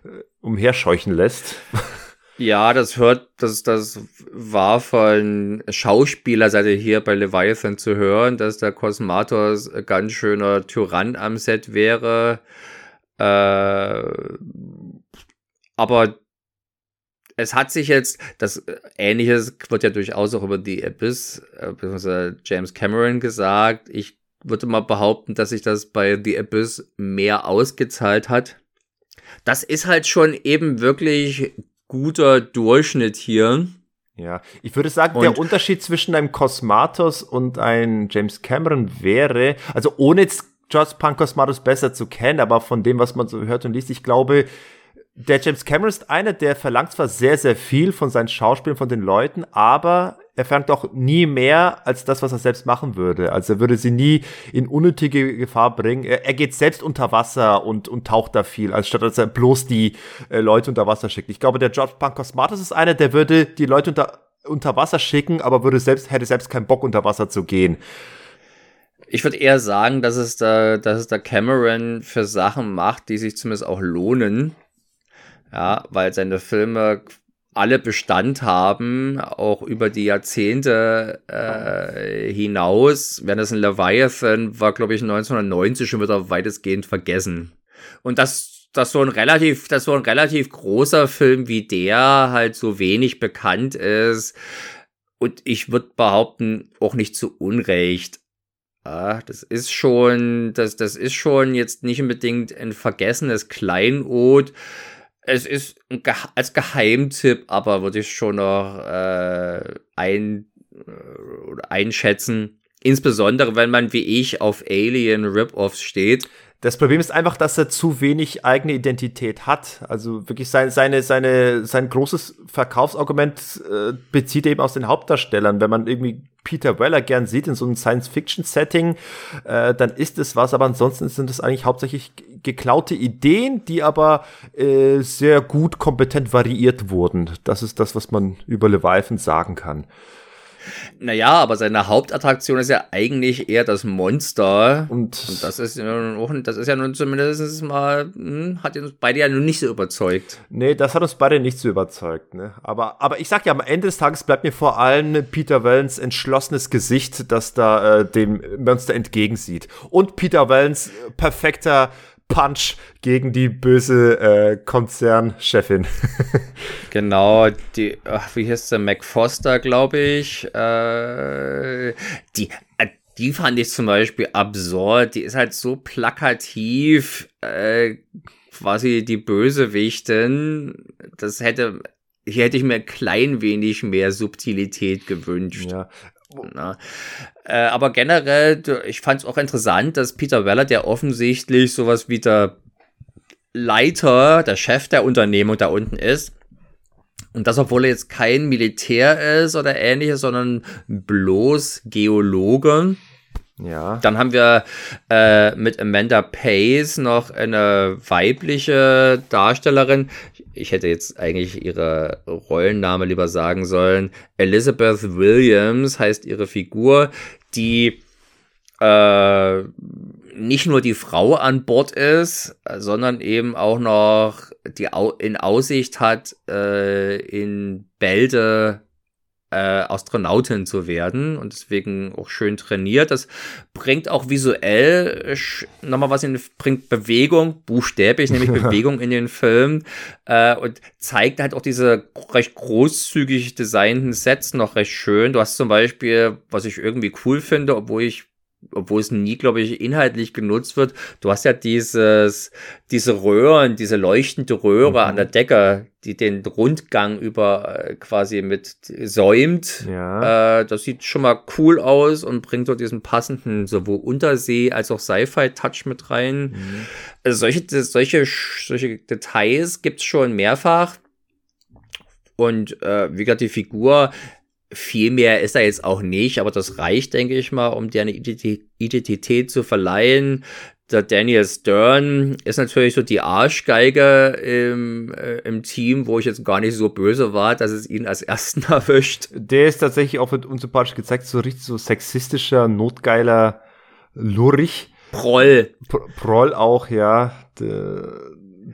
S1: äh, umherscheuchen lässt.
S2: Ja, das hört, das, das war von Schauspielerseite hier bei Leviathan zu hören, dass der Cosmatos ganz schöner Tyrann am Set wäre. Äh, aber es hat sich jetzt, das äh, Ähnliches wird ja durchaus auch über die Abyss, äh, beziehungsweise James Cameron gesagt. Ich würde mal behaupten, dass sich das bei The Abyss mehr ausgezahlt hat. Das ist halt schon eben wirklich guter Durchschnitt hier.
S1: Ja, ich würde sagen, und der Unterschied zwischen einem Cosmatos und einem James Cameron wäre, also ohne jetzt George Punk Cosmatos besser zu kennen, aber von dem, was man so hört und liest, ich glaube, der James Cameron ist einer, der verlangt zwar sehr, sehr viel von seinen Schauspielern, von den Leuten, aber er verlangt auch nie mehr als das, was er selbst machen würde. Also er würde sie nie in unnötige Gefahr bringen. Er, er geht selbst unter Wasser und, und taucht da viel, anstatt dass er bloß die äh, Leute unter Wasser schickt. Ich glaube, der George Pankosmatos ist einer, der würde die Leute unter, unter Wasser schicken, aber würde selbst, hätte selbst keinen Bock unter Wasser zu gehen.
S2: Ich würde eher sagen, dass es da, dass es da Cameron für Sachen macht, die sich zumindest auch lohnen ja, weil seine Filme alle Bestand haben, auch über die Jahrzehnte äh, hinaus. In Leviathan war, glaube ich, 1990 schon wieder weitestgehend vergessen. Und das, das so ein relativ, dass so ein relativ großer Film wie der halt so wenig bekannt ist. Und ich würde behaupten, auch nicht zu Unrecht. Ja, das ist schon, das, das ist schon jetzt nicht unbedingt ein vergessenes Kleinod es ist Ge als Geheimtipp, aber würde ich schon noch äh, ein, äh, einschätzen. Insbesondere, wenn man wie ich auf Alien Rip-Offs steht.
S1: Das Problem ist einfach, dass er zu wenig eigene Identität hat. Also wirklich sein, seine, seine, sein großes Verkaufsargument äh, bezieht eben aus den Hauptdarstellern. Wenn man irgendwie Peter Weller gern sieht in so einem Science-Fiction-Setting, äh, dann ist es was, aber ansonsten sind es eigentlich hauptsächlich geklaute Ideen, die aber äh, sehr gut kompetent variiert wurden. Das ist das, was man über Leviathan sagen kann.
S2: Naja, aber seine Hauptattraktion ist ja eigentlich eher das Monster. Und, und das ist ja das ist ja nun zumindest mal, hm, hat uns beide ja nun nicht so überzeugt.
S1: Nee, das hat uns beide nicht so überzeugt, ne? Aber, aber ich sag ja, am Ende des Tages bleibt mir vor allem Peter Wellens entschlossenes Gesicht, das da äh, dem Monster entgegensieht. Und Peter Wellens perfekter Punch gegen die böse äh, Konzernchefin.
S2: genau, die, ach, wie heißt der, Mac Foster, glaube ich. Äh, die, äh, die fand ich zum Beispiel absurd. Die ist halt so plakativ, äh, quasi die Bösewichtin. Das hätte hier hätte ich mir ein klein wenig mehr Subtilität gewünscht. Ja, na. Äh, aber generell, ich fand es auch interessant, dass Peter Weller, der offensichtlich sowas wie der Leiter, der Chef der Unternehmung da unten ist, und das, obwohl er jetzt kein Militär ist oder ähnliches, sondern bloß Geologe. Ja. Dann haben wir äh, mit Amanda Pace noch eine weibliche Darstellerin. Ich hätte jetzt eigentlich ihre Rollenname lieber sagen sollen. Elizabeth Williams heißt ihre Figur, die äh, nicht nur die Frau an Bord ist, sondern eben auch noch die Au in Aussicht hat, äh, in Bälde äh, Astronautin zu werden und deswegen auch schön trainiert. Das bringt auch visuell nochmal was in, bringt Bewegung, buchstäblich, nämlich Bewegung in den Film äh, und zeigt halt auch diese recht großzügig designten Sets noch recht schön. Du hast zum Beispiel, was ich irgendwie cool finde, obwohl ich obwohl es nie, glaube ich, inhaltlich genutzt wird. Du hast ja dieses, diese Röhren, diese leuchtende Röhre mhm. an der Decke, die den Rundgang über äh, quasi mit säumt. Ja. Äh, das sieht schon mal cool aus und bringt dort diesen passenden sowohl Untersee als auch Sci-Fi-Touch mit rein. Mhm. Also solche, solche, solche Details gibt's schon mehrfach. Und äh, wie gesagt, die Figur viel mehr ist da jetzt auch nicht, aber das reicht, denke ich mal, um dir eine Identität zu verleihen. Der Daniel Stern ist natürlich so die Arschgeige im, äh, im Team, wo ich jetzt gar nicht so böse war, dass es ihn als ersten erwischt.
S1: Der ist tatsächlich auch mit unsympathisch gezeigt, so richtig so sexistischer, notgeiler Lurich.
S2: Proll.
S1: Pro Proll auch, ja. Der,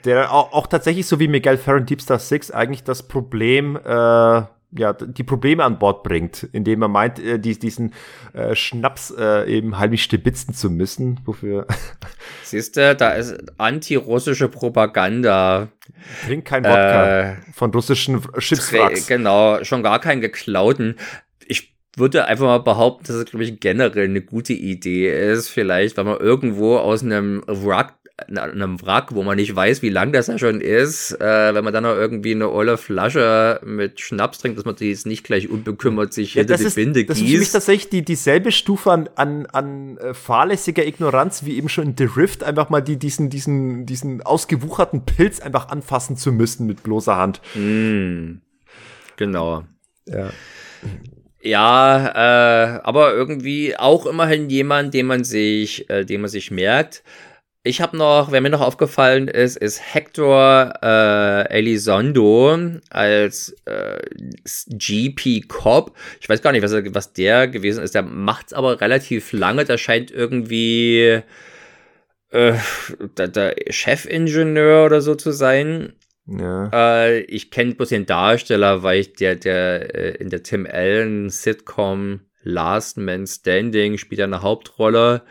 S1: der auch, auch tatsächlich so wie Miguel Ferrin Deep Star 6 eigentlich das Problem äh, ja, die Probleme an Bord bringt, indem er meint, äh, die, diesen äh, Schnaps äh, eben heimlich stibitzen zu müssen, wofür.
S2: Siehst du, da ist antirussische Propaganda.
S1: Trink kein Wodka äh, von russischen Schiffswracks.
S2: Genau, schon gar keinen geklauten. Ich würde einfach mal behaupten, dass es, glaube ich, generell eine gute Idee ist, vielleicht, wenn man irgendwo aus einem Wrack einem Wrack, wo man nicht weiß, wie lang das ja schon ist, äh, wenn man dann noch irgendwie eine olle Flasche mit Schnaps trinkt, dass man die jetzt nicht gleich unbekümmert sich ja, hinter die
S1: ist,
S2: Binde
S1: das gießt. Das ist für mich tatsächlich die, dieselbe Stufe an, an, an äh, fahrlässiger Ignoranz wie eben schon in The Rift, einfach mal die, diesen, diesen, diesen ausgewucherten Pilz einfach anfassen zu müssen mit bloßer Hand.
S2: Mm, genau. Ja. Ja, äh, aber irgendwie auch immerhin jemand, den man sich, äh, den man sich merkt. Ich habe noch, wer mir noch aufgefallen ist, ist Hector äh, Elizondo als äh, GP Cop. Ich weiß gar nicht, was, was der gewesen ist. Der macht's aber relativ lange. Der scheint irgendwie äh, der, der Chefingenieur oder so zu sein. Ja. Äh, ich kenne bloß den Darsteller, weil ich der, der äh, in der Tim Allen Sitcom Last Man Standing spielt eine Hauptrolle.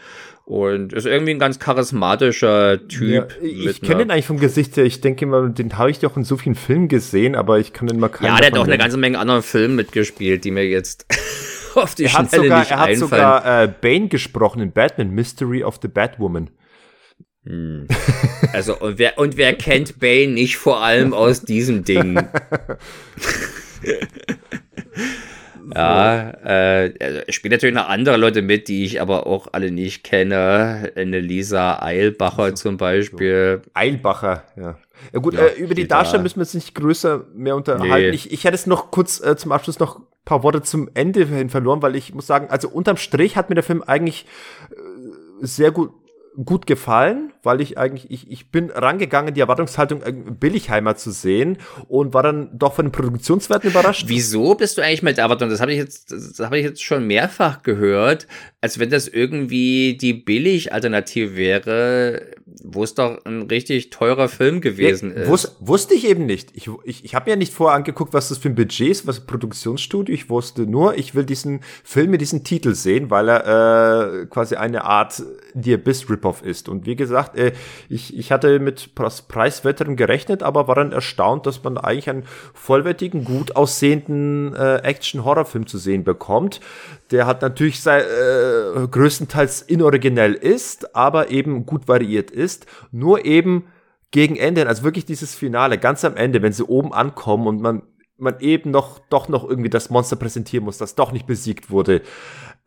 S2: Und ist irgendwie ein ganz charismatischer Typ. Ja,
S1: ich kenne den eigentlich vom Gesicht her. Ich denke immer, den habe ich doch in so vielen Filmen gesehen, aber ich kann den mal keinen.
S2: Ja, der hat doch eine ganze Menge anderen Filme mitgespielt, die mir jetzt auf die
S1: er
S2: Schnelle
S1: sogar,
S2: nicht
S1: Er hat sogar äh, Bane gesprochen in Batman, Mystery of the Batwoman.
S2: Hm. Also, und wer, und wer kennt Bane nicht vor allem aus diesem Ding? Ja, äh, spielt natürlich noch andere Leute mit, die ich aber auch alle nicht kenne. Eine Lisa Eilbacher also, zum Beispiel.
S1: Eilbacher, ja. Ja gut, ja, äh, über die Darsteller müssen wir uns nicht größer mehr unterhalten. Nee. Ich, ich hätte es noch kurz äh, zum Abschluss noch ein paar Worte zum Ende hin verloren, weil ich muss sagen, also unterm Strich hat mir der Film eigentlich äh, sehr gut gut gefallen, weil ich eigentlich, ich, ich bin rangegangen, die Erwartungshaltung äh, Billigheimer zu sehen und war dann doch von den Produktionswerten überrascht.
S2: Wieso bist du eigentlich mit der Erwartung? Das habe ich jetzt, das habe ich jetzt schon mehrfach gehört, als wenn das irgendwie die Billig-Alternative wäre, wo es doch ein richtig teurer Film gewesen nee, ist.
S1: Wus wusste ich eben nicht. Ich, ich, ich habe mir nicht vorher angeguckt, was das für ein Budget ist, was ein Produktionsstudio. Ich wusste nur, ich will diesen Film mit diesem Titel sehen, weil er äh, quasi eine Art The Abyss Rip-Off ist. Und wie gesagt, äh, ich, ich hatte mit Preiswerterem gerechnet, aber war dann erstaunt, dass man eigentlich einen vollwertigen, gut aussehenden äh, Action-Horror-Film zu sehen bekommt. Der hat natürlich sei, äh, größtenteils inoriginell ist, aber eben gut variiert ist. Nur eben gegen Ende, also wirklich dieses Finale, ganz am Ende, wenn sie oben ankommen und man man eben noch doch noch irgendwie das Monster präsentieren muss, das doch nicht besiegt wurde.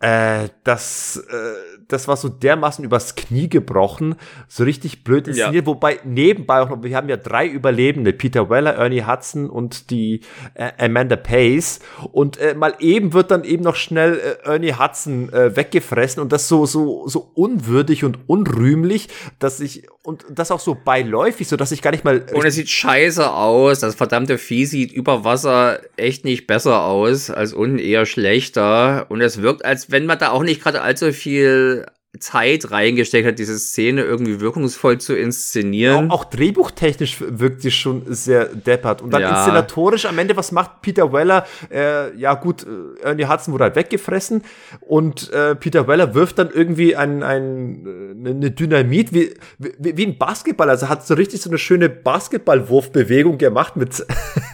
S1: Äh, das, äh, das war so dermaßen übers Knie gebrochen, so richtig blöd inszeniert. Ja. Wobei nebenbei auch noch, wir haben ja drei Überlebende, Peter Weller, Ernie Hudson und die äh, Amanda Pace. Und äh, mal eben wird dann eben noch schnell äh, Ernie Hudson äh, weggefressen und das so, so, so unwürdig und unrühmlich, dass ich, und das auch so beiläufig, so dass ich gar nicht mal.
S2: Und es sieht scheiße aus. Das verdammte Vieh sieht über Wasser echt nicht besser aus, als unten eher schlechter. Und es wirkt, als wenn man da auch nicht gerade allzu viel Zeit reingesteckt hat, diese Szene irgendwie wirkungsvoll zu inszenieren.
S1: Auch, auch drehbuchtechnisch wirkt sie schon sehr deppert. Und dann ja. inszenatorisch am Ende, was macht Peter Weller? Äh, ja gut, äh, Ernie Hudson wurde halt weggefressen und äh, Peter Weller wirft dann irgendwie ein, ein, äh, eine Dynamit wie, wie, wie ein Basketball. Also hat so richtig so eine schöne Basketballwurfbewegung gemacht mit,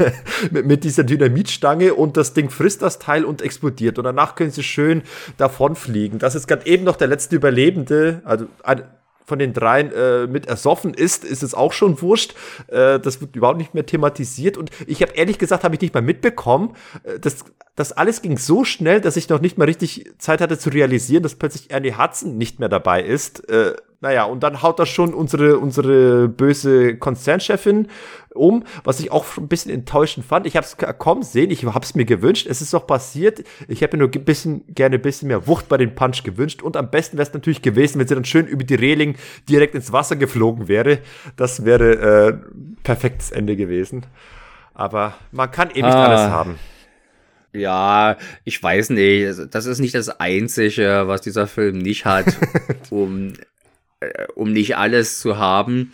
S1: mit, mit dieser Dynamitstange und das Ding frisst das Teil und explodiert. Und danach können sie schön davonfliegen. Das ist gerade eben noch der letzte Über Überlebende, also von den dreien äh, mit ersoffen ist, ist es auch schon wurscht. Äh, das wird überhaupt nicht mehr thematisiert. Und ich habe ehrlich gesagt, habe ich nicht mal mitbekommen. Äh, das, das alles ging so schnell, dass ich noch nicht mal richtig Zeit hatte zu realisieren, dass plötzlich Ernie Hudson nicht mehr dabei ist. Äh, naja, und dann haut das schon unsere, unsere böse Konzernchefin um, was ich auch ein bisschen enttäuschend fand. Ich habe es kaum sehen, ich habe es mir gewünscht. Es ist doch passiert. Ich hätte mir nur ein bisschen, gerne ein bisschen mehr Wucht bei den Punch gewünscht. Und am besten wäre es natürlich gewesen, wenn sie dann schön über die Reling direkt ins Wasser geflogen wäre. Das wäre äh, perfektes Ende gewesen. Aber man kann eh nicht ah. alles haben.
S2: Ja, ich weiß nicht. Das ist nicht das Einzige, was dieser Film nicht hat, um um nicht alles zu haben.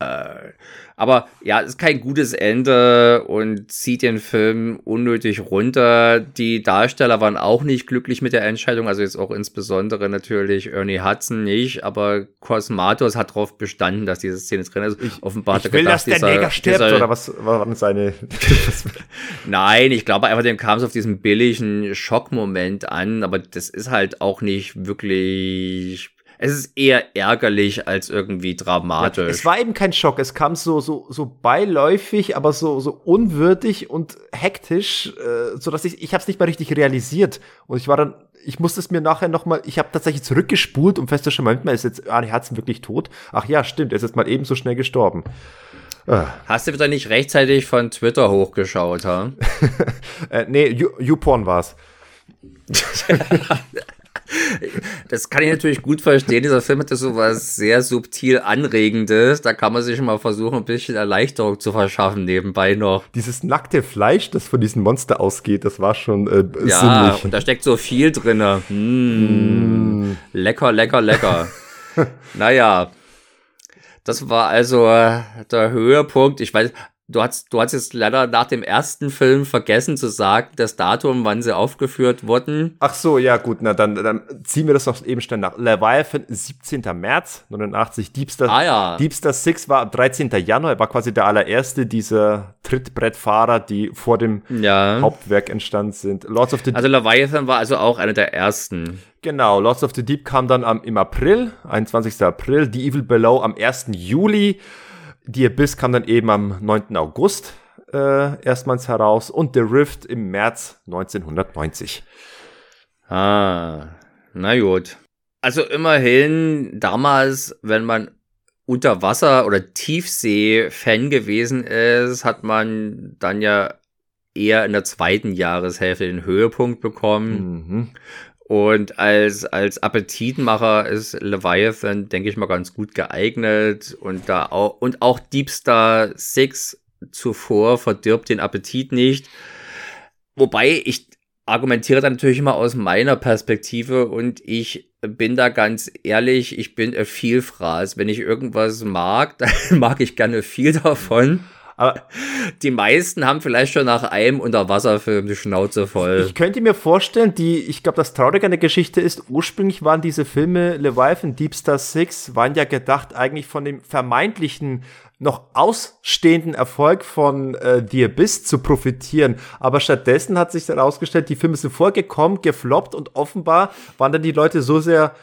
S2: Äh, aber ja, ist kein gutes Ende und zieht den Film unnötig runter. Die Darsteller waren auch nicht glücklich mit der Entscheidung, also jetzt auch insbesondere natürlich Ernie Hudson nicht, aber Cosmatos hat darauf bestanden, dass diese Szene drin ist.
S1: Ich, Offenbar ich will, gedacht, dass der dieser, Neger stirbt, dieser, oder was war seine...
S2: Nein, ich glaube einfach, dem kam es auf diesen billigen Schockmoment an, aber das ist halt auch nicht wirklich es ist eher ärgerlich als irgendwie dramatisch. Ja,
S1: es war eben kein Schock, es kam so, so, so beiläufig, aber so, so unwürdig und hektisch, äh, so dass ich, ich habe es nicht mal richtig realisiert. Und ich war dann, ich musste es mir nachher noch mal, ich habe tatsächlich zurückgespult, um festzustellen, manchmal ist jetzt Arne Herzen wirklich tot. Ach ja, stimmt, er ist jetzt mal eben so schnell gestorben.
S2: Ah. Hast du wieder nicht rechtzeitig von Twitter hochgeschaut, ha?
S1: äh, nee, YouPorn war's.
S2: Das kann ich natürlich gut verstehen. Dieser Film hatte so was sehr subtil Anregendes. Da kann man sich mal versuchen, ein bisschen Erleichterung zu verschaffen nebenbei noch.
S1: Dieses nackte Fleisch, das von diesem Monster ausgeht, das war schon äh,
S2: Ja, und da steckt so viel drin. Mm, mm. Lecker, lecker, lecker. naja. Das war also der Höhepunkt. Ich weiß, Du hast, du hast jetzt leider nach dem ersten Film vergessen zu sagen, das Datum, wann sie aufgeführt wurden.
S1: Ach so, ja gut, na dann, dann ziehen wir das noch eben schnell nach. Leviathan, 17. März 89. Deepstar, ah, ja. Deepstar 6 war am 13. Januar. Er war quasi der allererste dieser Trittbrettfahrer, die vor dem ja. Hauptwerk entstanden sind.
S2: Lords of the Also Leviathan war also auch einer der ersten.
S1: Genau, Lords of the Deep kam dann am, im April, 21. April. The Evil Below am 1. Juli. Die Abyss kam dann eben am 9. August äh, erstmals heraus und The Rift im März 1990.
S2: Ah, na gut. Also immerhin damals, wenn man Unterwasser- oder Tiefsee-Fan gewesen ist, hat man dann ja eher in der zweiten Jahreshälfte den Höhepunkt bekommen. Mhm. Und als, als Appetitmacher ist Leviathan, denke ich mal, ganz gut geeignet. Und da auch, und auch Deep Star 6 zuvor verdirbt den Appetit nicht. Wobei ich argumentiere dann natürlich immer aus meiner Perspektive und ich bin da ganz ehrlich, ich bin a Vielfraß. Wenn ich irgendwas mag, dann mag ich gerne viel davon. Aber die meisten haben vielleicht schon nach einem Unterwasserfilm die Schnauze voll.
S1: Ich könnte mir vorstellen, die, ich glaube, das Traurige an der Geschichte ist, ursprünglich waren diese Filme Leviathan, Deep Star Six, waren ja gedacht eigentlich von dem vermeintlichen noch ausstehenden Erfolg von äh, The Abyss zu profitieren. Aber stattdessen hat sich herausgestellt, die Filme sind vorgekommen, gefloppt und offenbar waren dann die Leute so sehr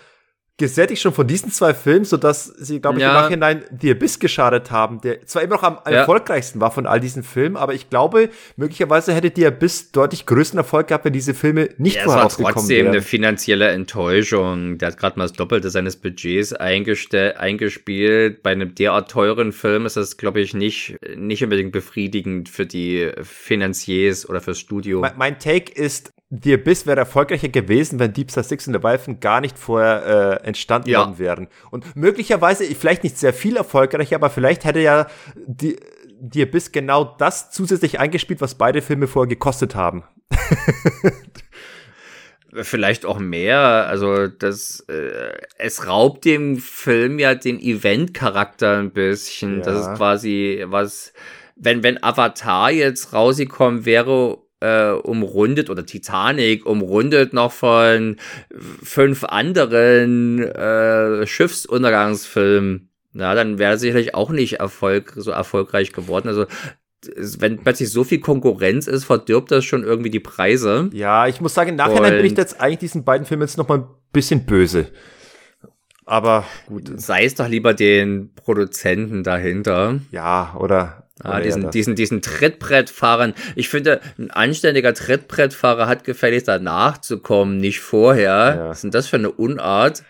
S1: gesättigt schon von diesen zwei Filmen, sodass sie, glaube ich, ja. im Nachhinein The Abyss geschadet haben, der zwar immer noch am ja. erfolgreichsten war von all diesen Filmen, aber ich glaube, möglicherweise hätte The Abyss deutlich größten Erfolg gehabt, wenn diese Filme nicht ja,
S2: vorher rausgekommen wären. trotzdem eine finanzielle Enttäuschung. Der hat gerade mal das Doppelte seines Budgets eingespielt. Bei einem derart teuren Film ist das, glaube ich, nicht, nicht unbedingt befriedigend für die Finanziers oder fürs Studio.
S1: Mein, mein Take ist, The Abyss wäre erfolgreicher gewesen, wenn Deep Star Six und Leviathan gar nicht vorher äh, entstanden ja. worden wären. Und möglicherweise, vielleicht nicht sehr viel erfolgreicher, aber vielleicht hätte ja die, The Abyss genau das zusätzlich eingespielt, was beide Filme vorher gekostet haben.
S2: vielleicht auch mehr. Also das, äh, es raubt dem Film ja den Event-Charakter ein bisschen. Ja. Das ist quasi was, wenn wenn Avatar jetzt rausgekommen wäre äh, umrundet oder Titanic umrundet noch von fünf anderen äh, Schiffsuntergangsfilmen. Na, dann wäre sicherlich auch nicht Erfolg, so erfolgreich geworden. Also wenn plötzlich so viel Konkurrenz ist, verdirbt das schon irgendwie die Preise.
S1: Ja, ich muss sagen, im Nachhinein bin ich jetzt eigentlich diesen beiden Filmen jetzt noch mal ein bisschen böse. Aber gut.
S2: Sei es doch lieber den Produzenten dahinter.
S1: Ja, oder
S2: Ah, diesen, diesen, diesen Trittbrettfahrern. Ich finde, ein anständiger Trittbrettfahrer hat gefälligst danach zu kommen, nicht vorher. Ja. Was ist denn das für eine Unart?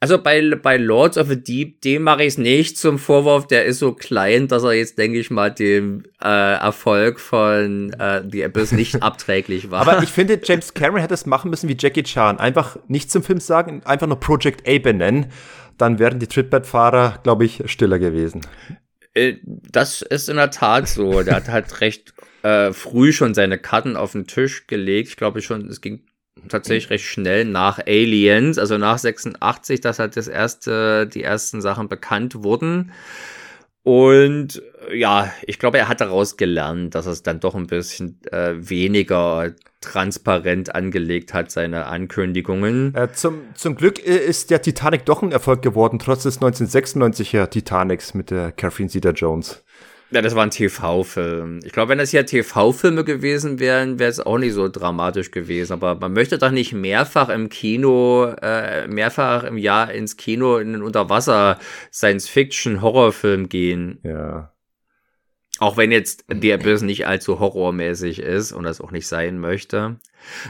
S2: Also bei, bei Lords of the Deep, dem mache ich es nicht zum Vorwurf, der ist so klein, dass er jetzt, denke ich mal, dem äh, Erfolg von äh, The Abyss nicht abträglich war.
S1: Aber ich finde, James Cameron hätte es machen müssen wie Jackie Chan. Einfach nicht zum Film sagen, einfach nur Project A benennen. Dann wären die Trittbrettfahrer, glaube ich, stiller gewesen.
S2: Äh, das ist in der Tat so. Der hat halt recht äh, früh schon seine Karten auf den Tisch gelegt. Ich glaube schon, es ging tatsächlich recht schnell nach Aliens, also nach 86, dass halt das erste, die ersten Sachen bekannt wurden. Und ja, ich glaube, er hat daraus gelernt, dass es dann doch ein bisschen äh, weniger transparent angelegt hat, seine Ankündigungen.
S1: Äh, zum, zum Glück ist der Titanic doch ein Erfolg geworden, trotz des 1996er Titanics mit der Catherine Zeta-Jones.
S2: Ja, das war ein TV-Film. Ich glaube, wenn das hier TV-Filme gewesen wären, wäre es auch nicht so dramatisch gewesen. Aber man möchte doch nicht mehrfach im Kino, äh, mehrfach im Jahr ins Kino in einen Unterwasser-Science-Fiction-Horrorfilm gehen.
S1: Ja.
S2: Auch wenn jetzt The Abyss nicht allzu horrormäßig ist und das auch nicht sein möchte.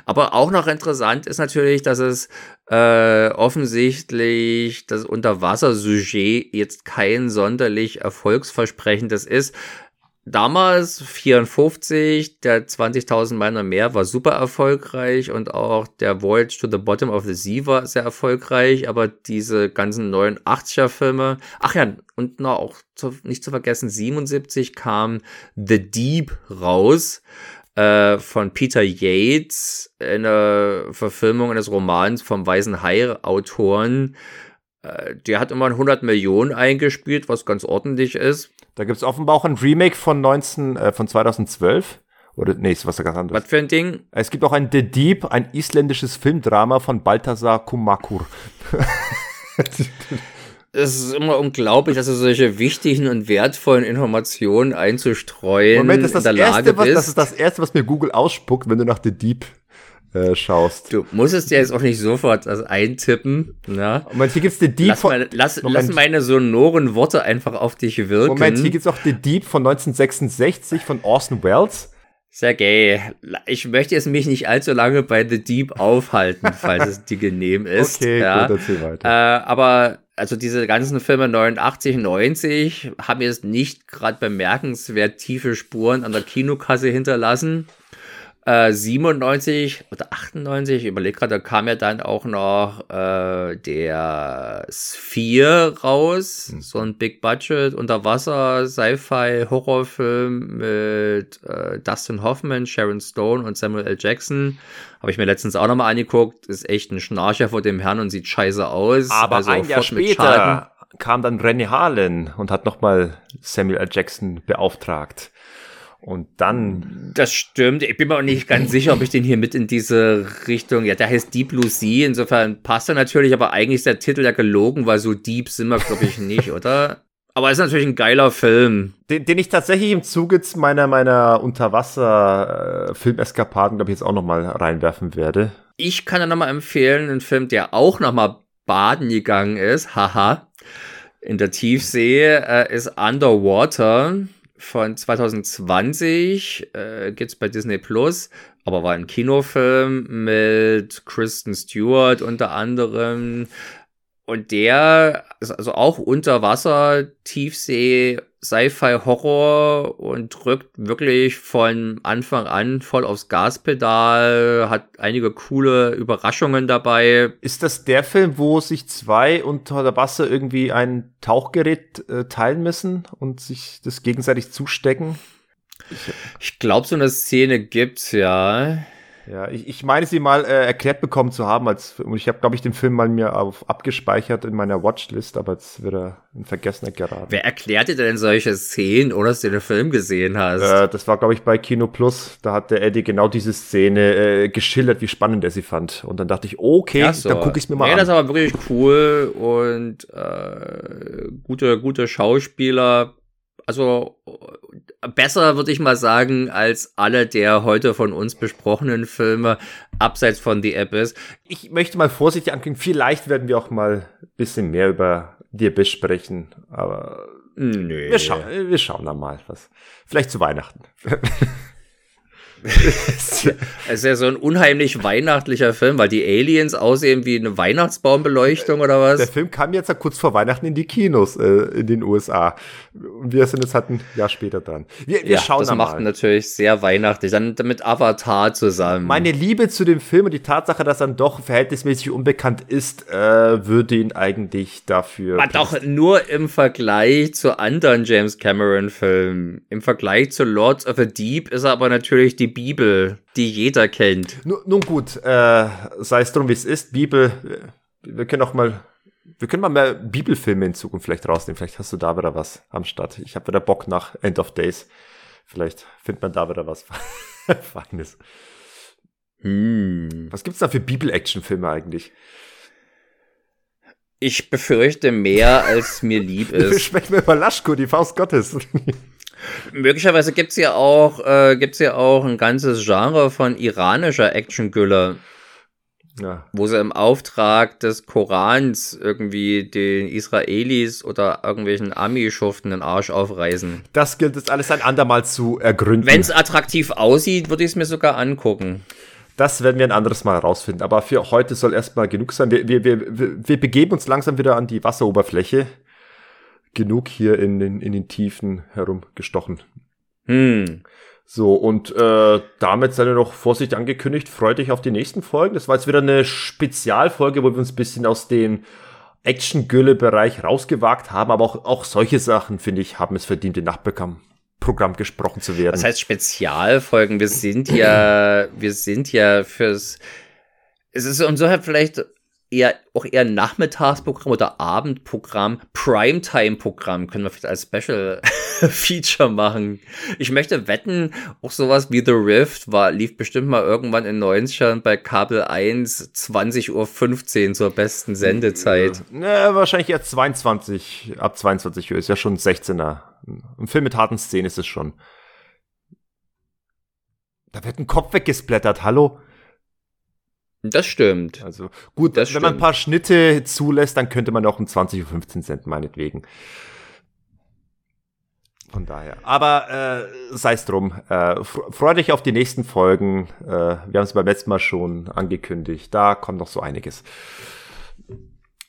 S2: Aber auch noch interessant ist natürlich, dass es äh, offensichtlich das Unterwasser-Sujet jetzt kein sonderlich erfolgsversprechendes ist. Damals 54, der 20.000 Meilen mehr war super erfolgreich und auch der Voyage to the Bottom of the Sea war sehr erfolgreich, aber diese ganzen neuen 80er Filme, ach ja, und noch auch zu, nicht zu vergessen, 77 kam The Deep raus äh, von Peter Yates, eine Verfilmung eines Romans vom Weißen Hai-Autoren. Äh, der hat immer 100 Millionen eingespielt, was ganz ordentlich ist.
S1: Da gibt es offenbar auch ein Remake von 19, äh, von 2012. Oder, nee, ist was ganz anderes.
S2: Was für ein Ding?
S1: Es gibt auch ein The Deep, ein isländisches Filmdrama von Balthasar Kumakur.
S2: es ist immer unglaublich, dass du solche wichtigen und wertvollen Informationen einzustreuen
S1: Moment, das ist das, erste, was, das ist das erste, was mir Google ausspuckt, wenn du nach The Deep äh, schaust.
S2: Du musst es dir jetzt auch nicht sofort also eintippen.
S1: Ne? Moment, hier gibt's den Deep
S2: lass, mal, lass, lass, meine sonoren Worte einfach auf dich wirken.
S1: Moment, hier gibt's auch den Deep von 1966 von Orson Welles.
S2: Sergej, ich möchte jetzt mich nicht allzu lange bei The Deep aufhalten, falls es dir genehm ist. Okay, ja. gut, erzähl weiter. Äh, aber also diese ganzen Filme 89, 90 haben jetzt nicht gerade bemerkenswert tiefe Spuren an der Kinokasse hinterlassen. 97 äh, oder 98, ich überlege gerade, da kam ja dann auch noch äh, der Sphere raus, mhm. so ein Big Budget Unterwasser Sci-Fi Horrorfilm mit äh, Dustin Hoffman, Sharon Stone und Samuel L. Jackson. Habe ich mir letztens auch nochmal angeguckt. Ist echt ein Schnarcher vor dem Herrn und sieht scheiße aus.
S1: Aber also ein Jahr später kam dann René Harlan und hat nochmal Samuel L. Jackson beauftragt. Und dann.
S2: Das stimmt. Ich bin mir auch nicht ganz sicher, ob ich den hier mit in diese Richtung. Ja, der heißt Deep Blue Sea. Insofern passt er natürlich, aber eigentlich ist der Titel ja gelogen, weil so deep sind wir, glaube ich, nicht, oder? Aber ist natürlich ein geiler Film.
S1: Den, den ich tatsächlich im Zuge meiner, meiner Unterwasser-Filmeskapaden, glaube ich, jetzt auch nochmal reinwerfen werde.
S2: Ich kann ja nochmal empfehlen, einen Film, der auch nochmal baden gegangen ist, haha, in der Tiefsee, äh, ist Underwater von 2020, äh, gibt's bei Disney Plus, aber war ein Kinofilm mit Kristen Stewart unter anderem. Und der ist also auch unter Wasser, Tiefsee, Sci-Fi-Horror und drückt wirklich von Anfang an voll aufs Gaspedal, hat einige coole Überraschungen dabei.
S1: Ist das der Film, wo sich zwei unter der Wasser irgendwie ein Tauchgerät äh, teilen müssen und sich das gegenseitig zustecken?
S2: Ich, ich glaube, so eine Szene gibt's ja.
S1: Ja, ich, ich meine sie mal äh, erklärt bekommen zu haben, als und ich habe, glaube ich, den Film mal mir auf abgespeichert in meiner Watchlist, aber jetzt wird er in Vergessenheit geraten.
S2: Wer erklärt dir denn solche Szenen, oder dass du den Film gesehen hast?
S1: Äh, das war, glaube ich, bei Kino Plus. Da hat der Eddie genau diese Szene äh, geschildert, wie spannend er sie fand. Und dann dachte ich, okay, so. dann gucke ich mir mal
S2: nee,
S1: an.
S2: das ist aber wirklich cool und äh, gute, gute Schauspieler also besser würde ich mal sagen, als alle der heute von uns besprochenen Filme, abseits von The Abyss.
S1: Ich möchte mal vorsichtig ankündigen, vielleicht werden wir auch mal ein bisschen mehr über The Abyss sprechen, aber Nö. Wir, schauen, wir schauen dann mal, was. Vielleicht zu Weihnachten.
S2: es ist ja so ein unheimlich weihnachtlicher Film, weil die Aliens aussehen wie eine Weihnachtsbaumbeleuchtung oder was?
S1: Der Film kam jetzt ja kurz vor Weihnachten in die Kinos äh, in den USA. Wir sind jetzt halt ein Jahr später dran. Wir, wir
S2: ja, schauen das macht natürlich sehr weihnachtlich. Dann mit Avatar zusammen.
S1: Meine Liebe zu dem Film und die Tatsache, dass er dann doch verhältnismäßig unbekannt ist, äh, würde ihn eigentlich dafür.
S2: Aber doch nur im Vergleich zu anderen James Cameron-Filmen. Im Vergleich zu Lords of the Deep ist er aber natürlich die Bibel, die jeder kennt.
S1: Nun, nun gut, äh, sei es drum, wie es ist. Bibel, äh, wir können auch mal, wir können mal mehr Bibelfilme in Zukunft vielleicht rausnehmen. Vielleicht hast du da wieder was am Start. Ich habe wieder Bock nach End of Days. Vielleicht findet man da wieder was Feines. Hm. Was gibt's da für Bibel-Action-Filme eigentlich?
S2: Ich befürchte mehr, als mir lieb ist. Wir
S1: sprechen über Laschko, die Faust Gottes.
S2: Möglicherweise gibt's ja auch, äh, gibt's ja auch ein ganzes Genre von iranischer Actiongülle. Ja. Wo sie im Auftrag des Korans irgendwie den Israelis oder irgendwelchen Ami-Schuften den Arsch aufreißen.
S1: Das gilt es alles ein andermal zu ergründen.
S2: Wenn es attraktiv aussieht, würde ich es mir sogar angucken.
S1: Das werden wir ein anderes Mal rausfinden. Aber für heute soll erstmal genug sein. Wir, wir, wir, wir begeben uns langsam wieder an die Wasseroberfläche genug hier in den, in den Tiefen herumgestochen. Hm. So, und äh, damit ihr noch vorsichtig angekündigt, freut euch auf die nächsten Folgen. Das war jetzt wieder eine Spezialfolge, wo wir uns ein bisschen aus dem Action-Gülle-Bereich rausgewagt haben, aber auch, auch solche Sachen, finde ich, haben es verdient, in Nachtprogramm gesprochen zu werden.
S2: Das heißt Spezialfolgen, wir sind ja, wir sind ja fürs, es ist insofern vielleicht eher auch eher Nachmittagsprogramm oder Abendprogramm, Primetime-Programm können wir vielleicht als Special Feature machen. Ich möchte wetten, auch sowas wie The Rift war, lief bestimmt mal irgendwann in 90ern bei Kabel 1 20.15 Uhr zur besten Sendezeit.
S1: Ne, wahrscheinlich eher 22, ab 22 Uhr, ist ja schon 16er. Ein Film mit harten Szenen ist es schon. Da wird ein Kopf weggesplattert, hallo?
S2: Das stimmt.
S1: Also gut, das wenn stimmt. man ein paar Schnitte zulässt, dann könnte man auch um 20 Uhr 15 Cent meinetwegen. Von daher. Aber äh, sei es drum. Äh, freu dich auf die nächsten Folgen. Äh, wir haben es beim letzten Mal schon angekündigt. Da kommt noch so einiges.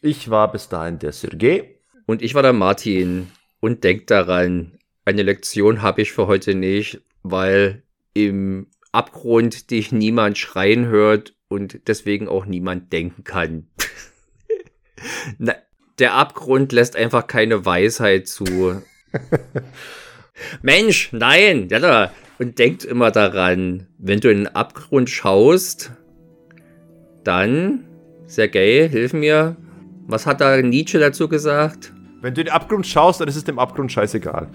S1: Ich war bis dahin der Sergei.
S2: Und ich war der Martin. Und denkt daran, eine Lektion habe ich für heute nicht, weil im Abgrund dich niemand schreien hört und deswegen auch niemand denken kann. Na, der Abgrund lässt einfach keine Weisheit zu. Mensch, nein, ja, und denkt immer daran, wenn du in den Abgrund schaust, dann, Sergei, hilf mir, was hat da Nietzsche dazu gesagt?
S1: Wenn du in den Abgrund schaust, dann ist es dem Abgrund scheißegal.